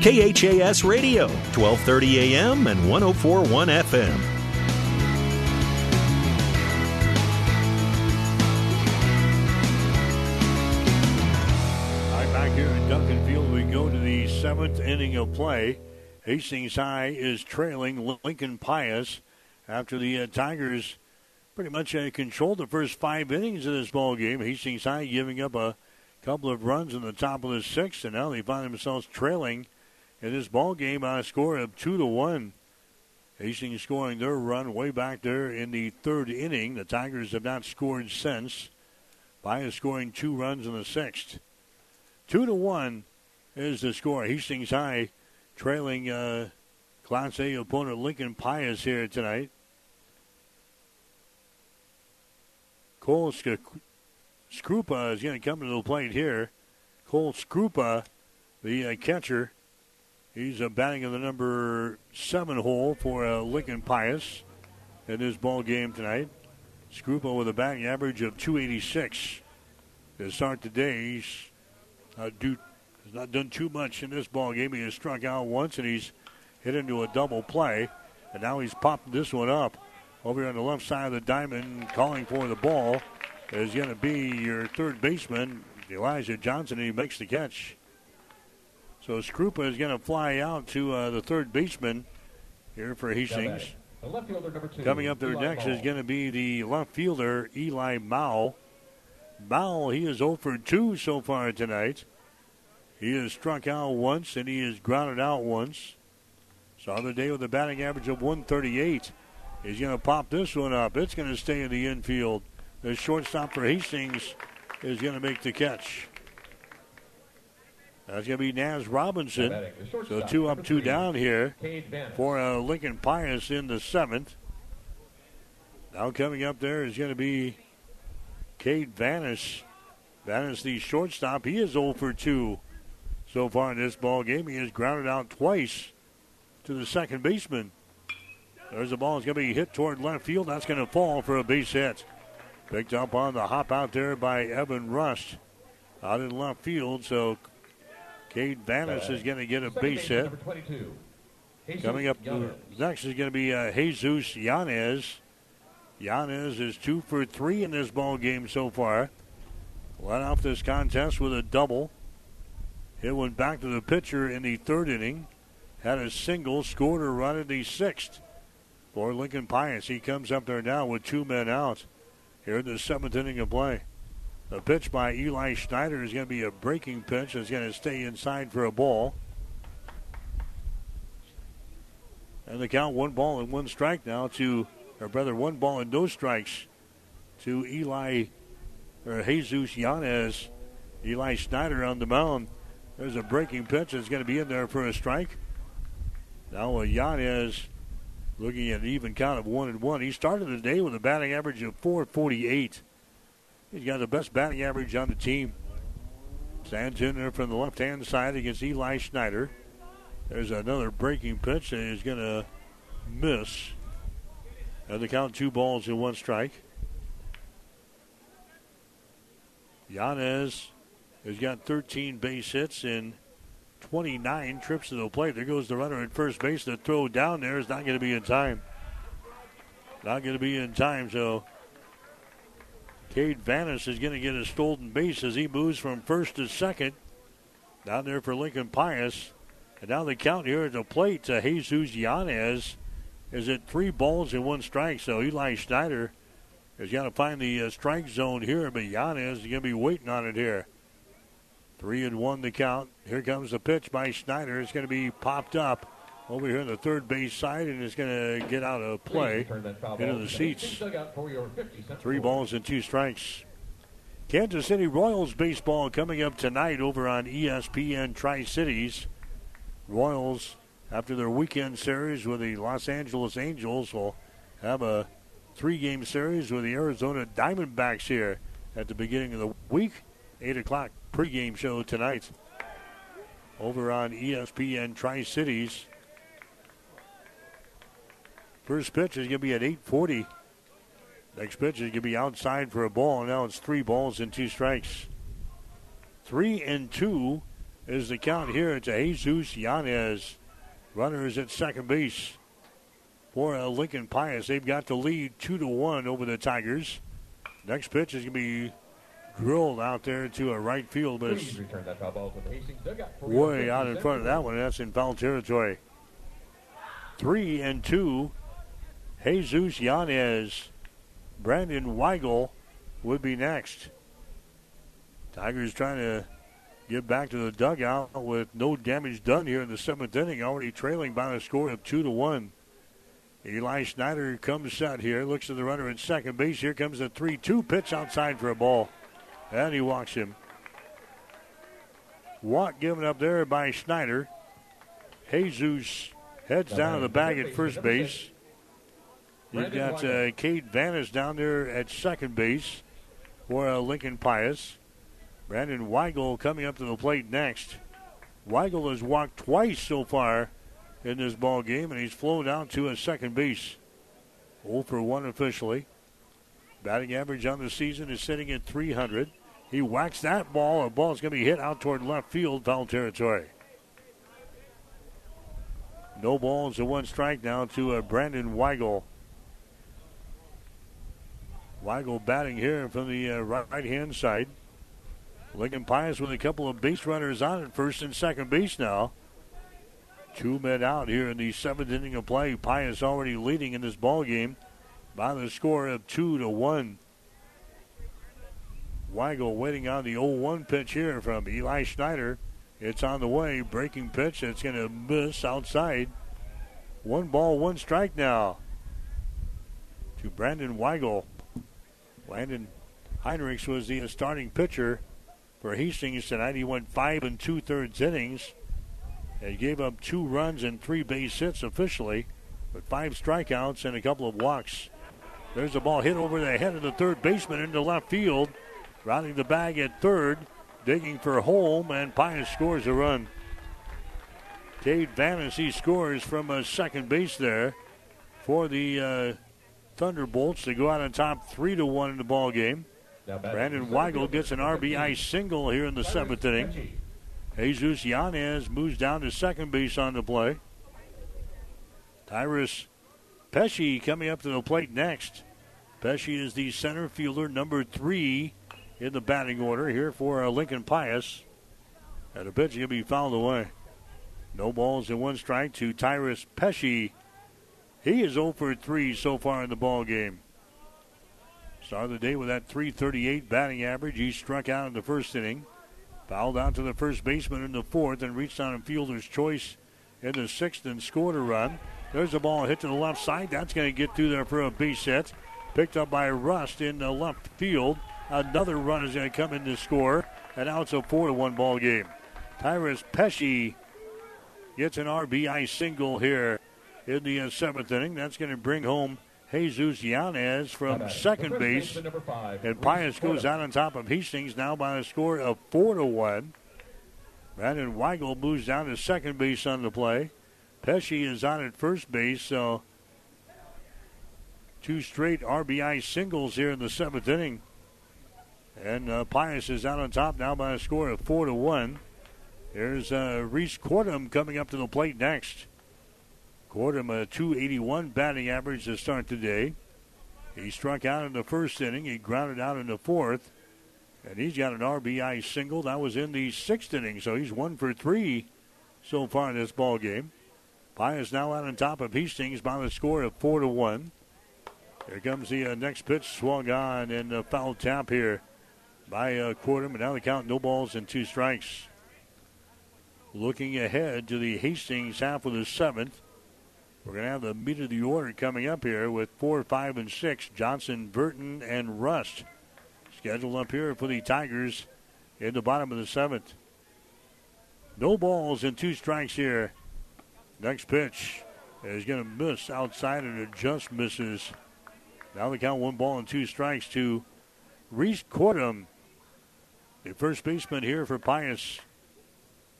KHAS Radio, 1230 AM and 1041 FM. Back here in Duncan Field, we go to the seventh inning of play. Hastings High is trailing Lincoln Pius after the uh, Tigers pretty much uh, controlled the first five innings of this ball game. Hastings High giving up a couple of runs in the top of the sixth, and now they find themselves trailing in this ball game on a score of two to one. Hastings scoring their run way back there in the third inning. The Tigers have not scored since. Pius scoring two runs in the sixth. Two to one is the score. Hastings High trailing uh, Class A opponent Lincoln Pius here tonight. Cole Skrupa is going to come to the plate here. Cole Skrupa, the uh, catcher, He's uh, batting in the number seven hole for uh, Lincoln Pius in this ball game tonight. Skrupa with a batting average of 286 to start the day. He's uh, do, has not done too much in this ball game. He has struck out once and he's hit into a double play, and now he's popped this one up over on the left side of the diamond, calling for the ball. Is going to be your third baseman, Elijah Johnson, and he makes the catch. So Skrupa is going to fly out to uh, the third baseman here for Hastings. Two, Coming up there Eli next is going to be the left fielder, Eli Mao. Mao, he is 0 for 2 so far tonight. He has struck out once and he has grounded out once. So on the day with a batting average of 138, he's going to pop this one up. It's going to stay in the infield. The shortstop for Hastings is going to make the catch. That's going to be Naz Robinson. So two up, two down here for uh, Lincoln Pius in the seventh. Now coming up there is going to be Cade Vanis. Vanis, the shortstop, he is 0 for 2 so far in this ball game. He has grounded out twice to the second baseman. There's the ball. It's going to be hit toward left field. That's going to fall for a base hit. Picked up on the hop out there by Evan Rust out in left field. So Cade Vanis is going to get a Second base hit. Number 22. Coming up Yanez. next is going to be uh, Jesus Yanez. Yanez is two for three in this ball game so far. Led off this contest with a double. Hit one back to the pitcher in the third inning. Had a single, scored a run in the sixth for Lincoln Pius. He comes up there now with two men out here in the seventh inning of play. The pitch by Eli Schneider is going to be a breaking pitch. It's going to stay inside for a ball. And the count one ball and one strike now to, or brother, one ball and no strikes to Eli, or Jesus Yanez. Eli Schneider on the mound. There's a breaking pitch that's going to be in there for a strike. Now Yanez looking at an even count of one and one. He started the day with a batting average of 448. He's got the best batting average on the team. Stands in there from the left hand side against Eli Schneider. There's another breaking pitch He's going to miss. And the count two balls and one strike. Yanez has got 13 base hits and 29 trips to the plate. There goes the runner at first base. The throw down there is not going to be in time. Not going to be in time, so Cade Vanis is going to get a stolen base as he moves from first to second. Down there for Lincoln Pius. And now the count here at the plate to Jesus Yanez is at three balls and one strike. So Eli Schneider has got to find the uh, strike zone here, but Yanez is going to be waiting on it here. Three and one the count. Here comes the pitch by Schneider. It's going to be popped up over here on the third base side, and it's going to get out of play Please return that foul into the seats. Hastings dugout for your 50 cent Three balls and two strikes. Kansas City Royals baseball coming up tonight over on ESPN Tri Cities. Royals, after their weekend series with the Los Angeles Angels, will have a three game series with the Arizona Diamondbacks here at the beginning of the week. 8 o'clock pregame show tonight over on ESPN Tri Cities. First pitch is going to be at 840. Next pitch is going to be outside for a ball. Now it's three balls and two strikes. Three and two is the count here. It's Jesus Yanez. Runner is at second base for Lincoln Pius. They've got the lead two to one over the Tigers. Next pitch is going to be drilled out there to a right field, but it's way out in front of that one. That's in foul territory. Three and two. Jesus Yanez. Brandon Weigel would be next. Tigers trying to get back to the dugout with no damage done here in the seventh inning, already trailing by a score of two to one. Eli Schneider comes out here, looks to the runner at second base. Here comes the 3 2 pitch outside for a ball. And he walks him. Walk given up there by Schneider. Jesus heads down to the bag at first base. You've got uh, Cade Vanis down there at second base for uh, Lincoln Pius. Brandon Weigel coming up to the plate next. Weigel has walked twice so far in this ball game, and he's flown out to a second base. 0 for 1 officially. Batting average on the season is sitting at 300. He whacks that ball. A ball's going to be hit out toward left field, foul territory. No balls and one strike now to uh, Brandon Weigel. Weigel batting here from the uh, right hand side. Lincoln Pius with a couple of base runners on at first and second base now. Two men out here in the seventh inning of play. Pius already leading in this ball game by the score of two to one. Weigel waiting on the 0-1 pitch here from Eli Schneider. It's on the way. Breaking pitch. It's going to miss outside. One ball, one strike now to Brandon Weigel. Landon Heinrichs was the starting pitcher for Hastings tonight. He went five and two thirds innings. and gave up two runs and three base hits officially, but five strikeouts and a couple of walks. There's a ball hit over the head of the third baseman into left field. Rounding the bag at third, digging for home, and Pius scores a run. Cade Vanessy scores from a second base there for the uh, Thunderbolts to go out on top three to one in the ball game. Brandon Weigel gets an RBI single here in the seventh inning. Jesus Yanez moves down to second base on the play. Tyrus Pesci coming up to the plate next. Pesci is the center fielder, number three in the batting order here for uh, Lincoln Pius. And a pitch he'll be fouled away. No balls and one strike to Tyrus Pesci. He is 0 for 3 so far in the ball game. Started the day with that 338 batting average. He struck out in the first inning. Fouled out to the first baseman in the fourth and reached on a fielder's choice in the sixth and scored a run. There's a ball hit to the left side. That's going to get through there for a base hit. Picked up by Rust in the left field. Another run is going to come in to score. And now it's a 4 to 1 ball game. Tyrus Pesci gets an RBI single here in the uh, seventh inning. That's going to bring home Jesus Yanez from second base. And Pius goes out on top of Hastings now by a score of 4 to 1. Brandon Weigel moves down to second base on the play. Pesci is on at first base, so two straight RBI singles here in the seventh inning. And uh, Pius is out on top now by a score of 4 to 1. There's uh, Reese Cordham coming up to the plate next. Cordham a 281 batting average to start today. He struck out in the first inning. He grounded out in the fourth. And he's got an RBI single. That was in the sixth inning, so he's one for three so far in this ball game. Pius now out on top of Hastings by the score of four to one. Here comes the uh, next pitch, swung on and a foul tap here by uh. And now the count no balls and two strikes. Looking ahead to the Hastings half of the seventh. We're going to have the meat of the order coming up here with four, five, and six. Johnson, Burton, and Rust scheduled up here for the Tigers in the bottom of the seventh. No balls and two strikes here. Next pitch is going to miss outside, and it just misses. Now they count one ball and two strikes to Reese Cordham, the first baseman here for Pius.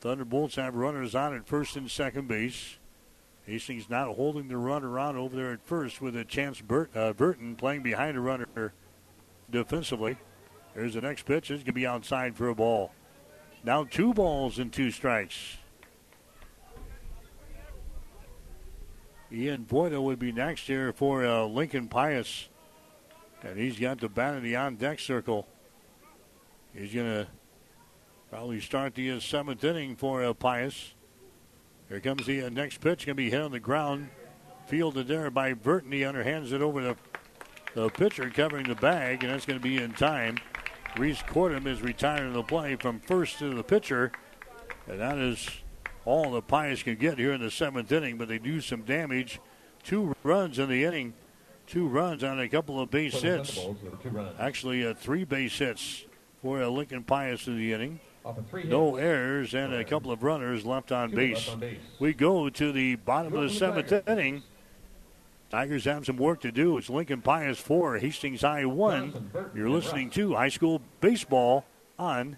Thunderbolts have runners on at first and second base. Hastings not holding the runner on over there at first with a chance Burt, uh, Burton playing behind a runner defensively. There's the next pitch. It's going to be outside for a ball. Now two balls and two strikes. Ian Boyda would be next here for uh, Lincoln Pius. And he's got the bat in the on deck circle. He's going to probably start the uh, seventh inning for uh, Pius. Here comes the uh, next pitch. Going to be hit on the ground. Fielded there by Burton. He underhands it over the, the pitcher covering the bag, and that's going to be in time. Reese Cordham is retiring the play from first to the pitcher. And that is all the Pius can get here in the seventh inning, but they do some damage. Two runs in the inning, two runs on a couple of base hits. Actually, uh, three base hits for uh, Lincoln Pius in the inning. No errors and a couple of runners left on base. We go to the bottom of the seventh inning. Tigers have some work to do. It's Lincoln Pius 4, Hastings High 1. You're listening to high school baseball on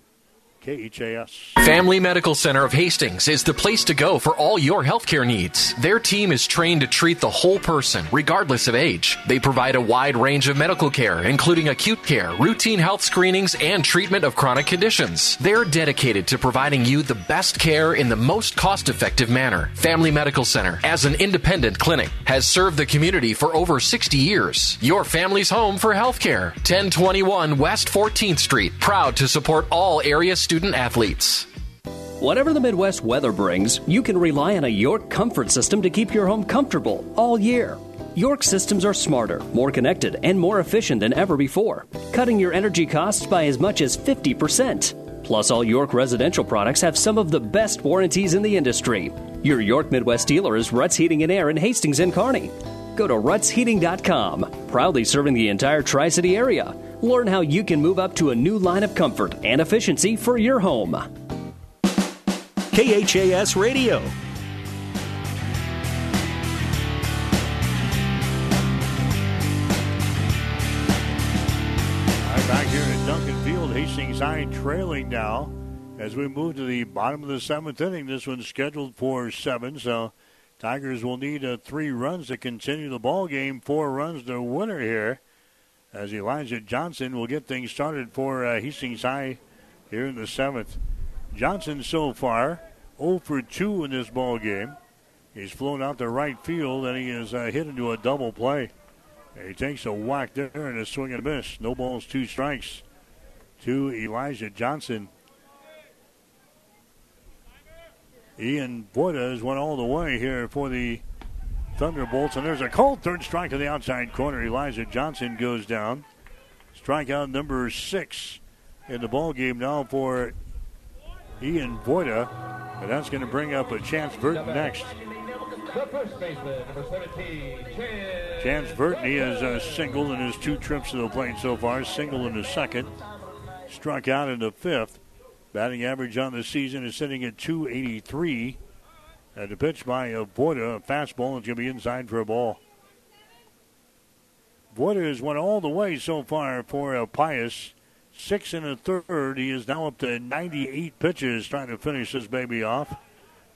KHAS. Family Medical Center of Hastings is the place to go for all your healthcare needs. Their team is trained to treat the whole person, regardless of age. They provide a wide range of medical care, including acute care, routine health screenings, and treatment of chronic conditions. They're dedicated to providing you the best care in the most cost effective manner. Family Medical Center, as an independent clinic, has served the community for over 60 years. Your family's home for healthcare. 1021 West 14th Street, proud to support all area student athletes. Whatever the Midwest weather brings, you can rely on a York comfort system to keep your home comfortable all year. York systems are smarter, more connected, and more efficient than ever before, cutting your energy costs by as much as 50%. Plus, all York residential products have some of the best warranties in the industry. Your York Midwest dealer is Ruts Heating and Air in Hastings and Kearney. Go to rutsheating.com, proudly serving the entire Tri City area. Learn how you can move up to a new line of comfort and efficiency for your home. KHAS Radio. All right, back here at Duncan Field, Hastings High trailing now as we move to the bottom of the seventh inning. This one's scheduled for seven, so Tigers will need uh, three runs to continue the ball game. Four runs to winner here as Elijah Johnson will get things started for uh, Hastings High here in the seventh. Johnson so far 0 for 2 in this ball game. He's flown out to right field and he is uh, hit into a double play. He takes a whack there and a swing and a miss. No balls, two strikes to Elijah Johnson. Ian Boyda has went all the way here for the Thunderbolts. And there's a cold third strike to the outside corner. Elijah Johnson goes down. Strikeout number six in the ball game now for Ian Boyda. And that's going to bring up a Chance Burton next. Chance Burton, he has uh, a single in his two trips to the plate so far. Single in the second. Struck out in the fifth. Batting average on the season is sitting at 283. And the pitch by Boyda, a fastball, is going to be inside for a ball. Boyda has went all the way so far for uh, Pius. Six and a third. He is now up to 98 pitches trying to finish this baby off.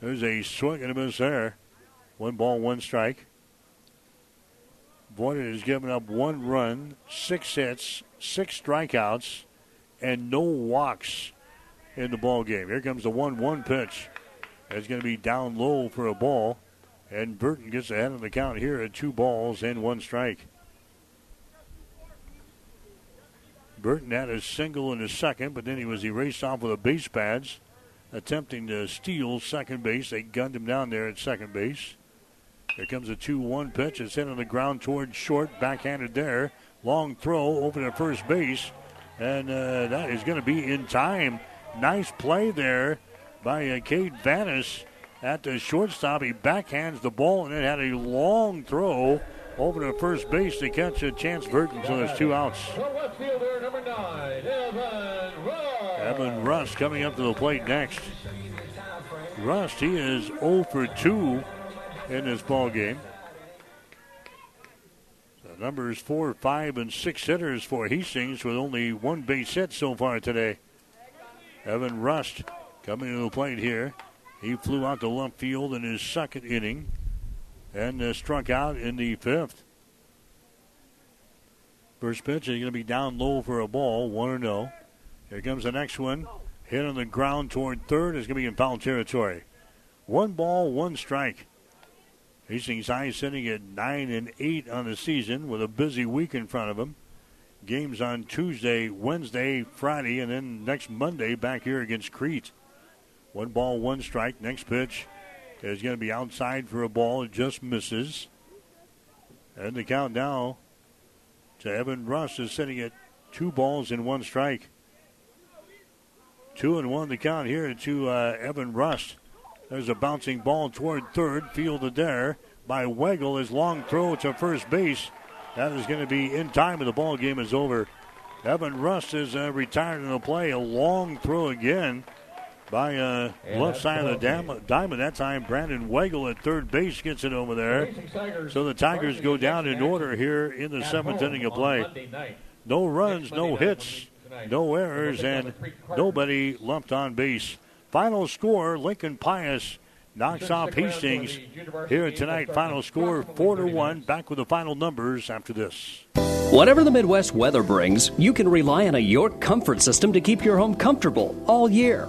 There's a swing and a miss there. One ball, one strike. Boyda has given up one run, six hits, six strikeouts, and no walks in the ball game. Here comes the 1 1 pitch. It's going to be down low for a ball. And Burton gets ahead of the count here at two balls and one strike. Burton had a single in the second, but then he was erased off with the base pads, attempting to steal second base. They gunned him down there at second base. Here comes a 2 1 pitch. It's hit on the ground towards short, backhanded there. Long throw over to first base, and uh, that is going to be in time. Nice play there by Cade Vanis at the shortstop. He backhands the ball and then had a long throw over to first base to catch a chance Burton. So there's two outs. Evan Rust coming up to the plate next. Rust, he is 0 for 2 in this ball game. The numbers four, five, and six hitters for Hastings with only one base hit so far today. Evan Rust coming to the plate here. He flew out to left field in his second inning and uh, struck out in the fifth. First pitch is going to be down low for a ball, 1 0. Here comes the next one. Hit on the ground toward third is going to be in foul territory. One ball, one strike. Hastings High sitting at 9 and 8 on the season with a busy week in front of them. Games on Tuesday, Wednesday, Friday, and then next Monday back here against Crete. One ball, one strike. Next pitch is going to be outside for a ball. It just misses. And the count now to Evan Rust is sitting at two balls and one strike. Two and one the count here to uh, Evan Rust. There's a bouncing ball toward third, fielded there by Weigel. His long throw to first base. That is going to be in time, and the ball game is over. Evan Rust is uh, retired in the play. A long throw again by uh, left side of the dam- diamond. That time, Brandon Weigel at third base gets it over there. So the Tigers go down in order here in the seventh inning of play. No runs, no hits no errors, and nobody left on base. Final score: Lincoln Pius knocks off Hastings here tonight. Final score: four to one. Back with the final numbers after this. Whatever the Midwest weather brings, you can rely on a York comfort system to keep your home comfortable all year.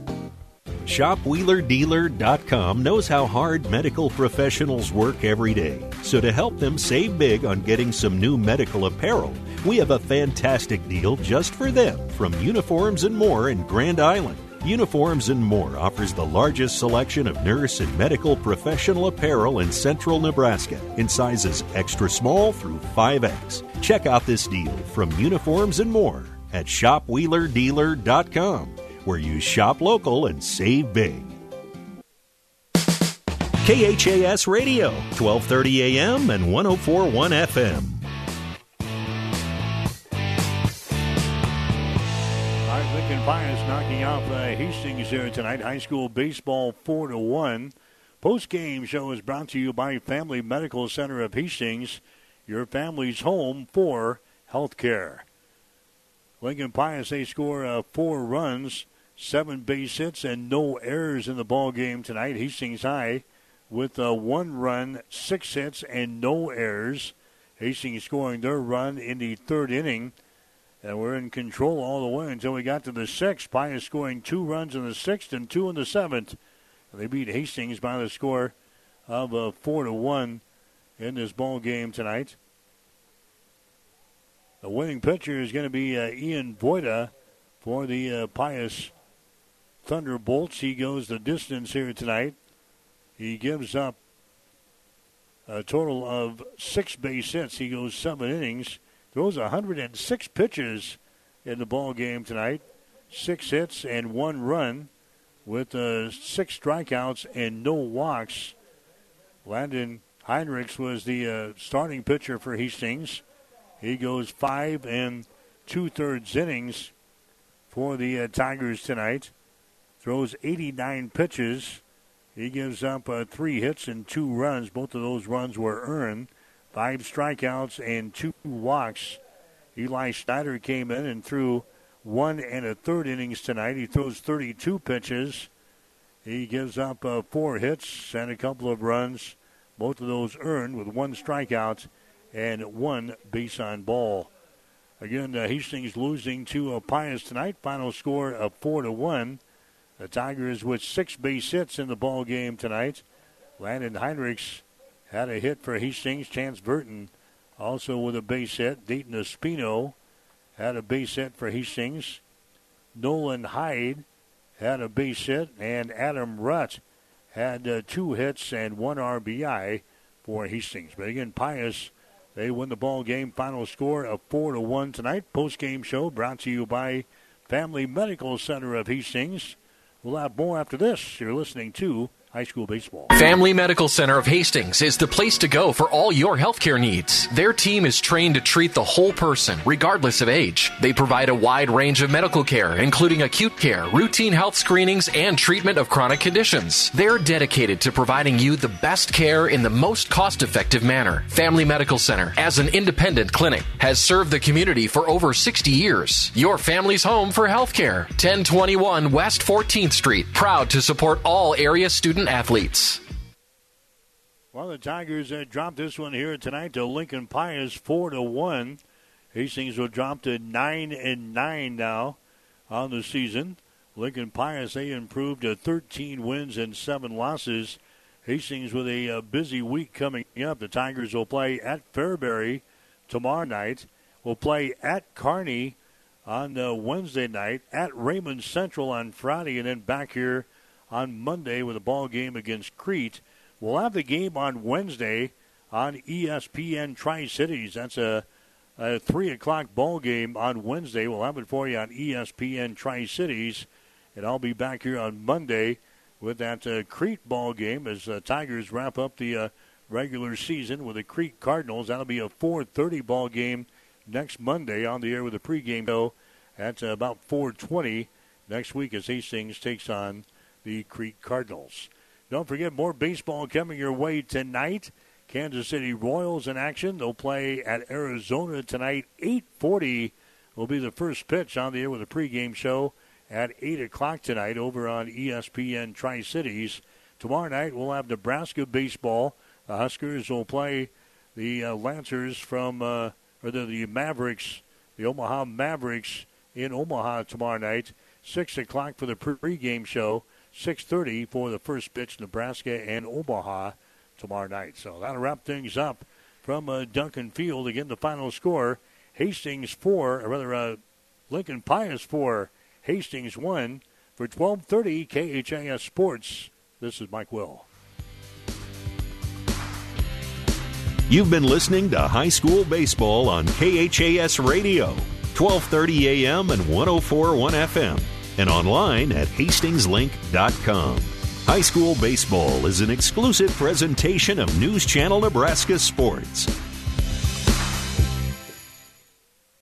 ShopWheelerDealer.com knows how hard medical professionals work every day. So to help them save big on getting some new medical apparel, we have a fantastic deal just for them from Uniforms and More in Grand Island. Uniforms and More offers the largest selection of nurse and medical professional apparel in central Nebraska in sizes extra small through 5X. Check out this deal from Uniforms and More at shopwheelerdealer.com where you shop local and save big. KHAS Radio, 1230 AM and 1041 FM. Lincoln Pius knocking off uh, Hastings here tonight. High school baseball 4 to 1. Post game show is brought to you by Family Medical Center of Hastings, your family's home for health care. Lincoln Pius, they score uh, four runs seven base hits and no errors in the ball game tonight. Hastings High with a one run, six hits and no errors. Hastings scoring their run in the third inning. And we're in control all the way until we got to the sixth. Pius scoring two runs in the sixth and two in the seventh. They beat Hastings by the score of uh, four to one in this ball game tonight. The winning pitcher is going to be uh, Ian Boyda for the uh, Pius Thunderbolts. He goes the distance here tonight. He gives up a total of six base hits. He goes seven innings, throws 106 pitches in the ball game tonight. Six hits and one run with uh, six strikeouts and no walks. Landon Heinrichs was the uh, starting pitcher for Hastings. He goes five and two thirds innings for the uh, Tigers tonight throws 89 pitches. He gives up uh, three hits and two runs. Both of those runs were earned. Five strikeouts and two walks. Eli Snyder came in and threw one and a third innings tonight. He throws 32 pitches. He gives up uh, four hits and a couple of runs. Both of those earned with one strikeout and one base on ball. Again, uh, Hastings losing to uh, Pius tonight. Final score of four to one. The Tigers with six base hits in the ball game tonight. Landon Heinrichs had a hit for Hastings. Chance Burton also with a base hit. Dayton Espino had a base hit for Hastings. Nolan Hyde had a base hit, and Adam Rutt had uh, two hits and one RBI for Hastings. But again, Pius, they win the ball game. Final score of four to one tonight. Post game show brought to you by Family Medical Center of Hastings. We'll have more after this. You're listening to high school baseball. Family Medical Center of Hastings is the place to go for all your healthcare needs. Their team is trained to treat the whole person, regardless of age. They provide a wide range of medical care, including acute care, routine health screenings, and treatment of chronic conditions. They're dedicated to providing you the best care in the most cost effective manner. Family Medical Center, as an independent clinic, has served the community for over 60 years. Your family's home for healthcare. 1021 West 14th Street. Proud to support all area students student athletes. Well, the Tigers uh, dropped this one here tonight to Lincoln Pius, four to one. Hastings will drop to nine and nine now on the season. Lincoln Pius they improved to 13 wins and seven losses. Hastings with a uh, busy week coming up. The Tigers will play at Fairbury tomorrow night. Will play at Kearney on uh, Wednesday night, at Raymond Central on Friday, and then back here on Monday with a ball game against Crete. We'll have the game on Wednesday on ESPN Tri Cities. That's a, a three o'clock ball game on Wednesday. We'll have it for you on ESPN Tri Cities, and I'll be back here on Monday with that uh, Crete ball game as uh, Tigers wrap up the uh, regular season with the Crete Cardinals. That'll be a 4:30 ball game next Monday on the air with a pregame show at about 4:20 next week as Hastings takes on the Crete Cardinals. Don't forget more baseball coming your way tonight. Kansas City Royals in action. They'll play at Arizona tonight. 8:40 will be the first pitch on the air with a pregame show at 8 o'clock tonight over on ESPN Tri Cities. Tomorrow night we'll have Nebraska baseball. The Huskers will play the uh, Lancers from, uh, or the, the Mavericks, the Omaha Mavericks in Omaha tomorrow night. 6 o'clock for the pregame show. 6.30 for the first pitch, Nebraska and Omaha tomorrow night. So that'll wrap things up from uh, Duncan Field. Again, the final score, Hastings 4, or rather uh, Lincoln Pius 4, Hastings 1. For 1230 KHAS Sports, this is Mike Will. You've been listening to High School Baseball on KHAS Radio, 1230 AM and 1041 FM, and online at hastingslink.com. High School Baseball is an exclusive presentation of News Channel Nebraska Sports.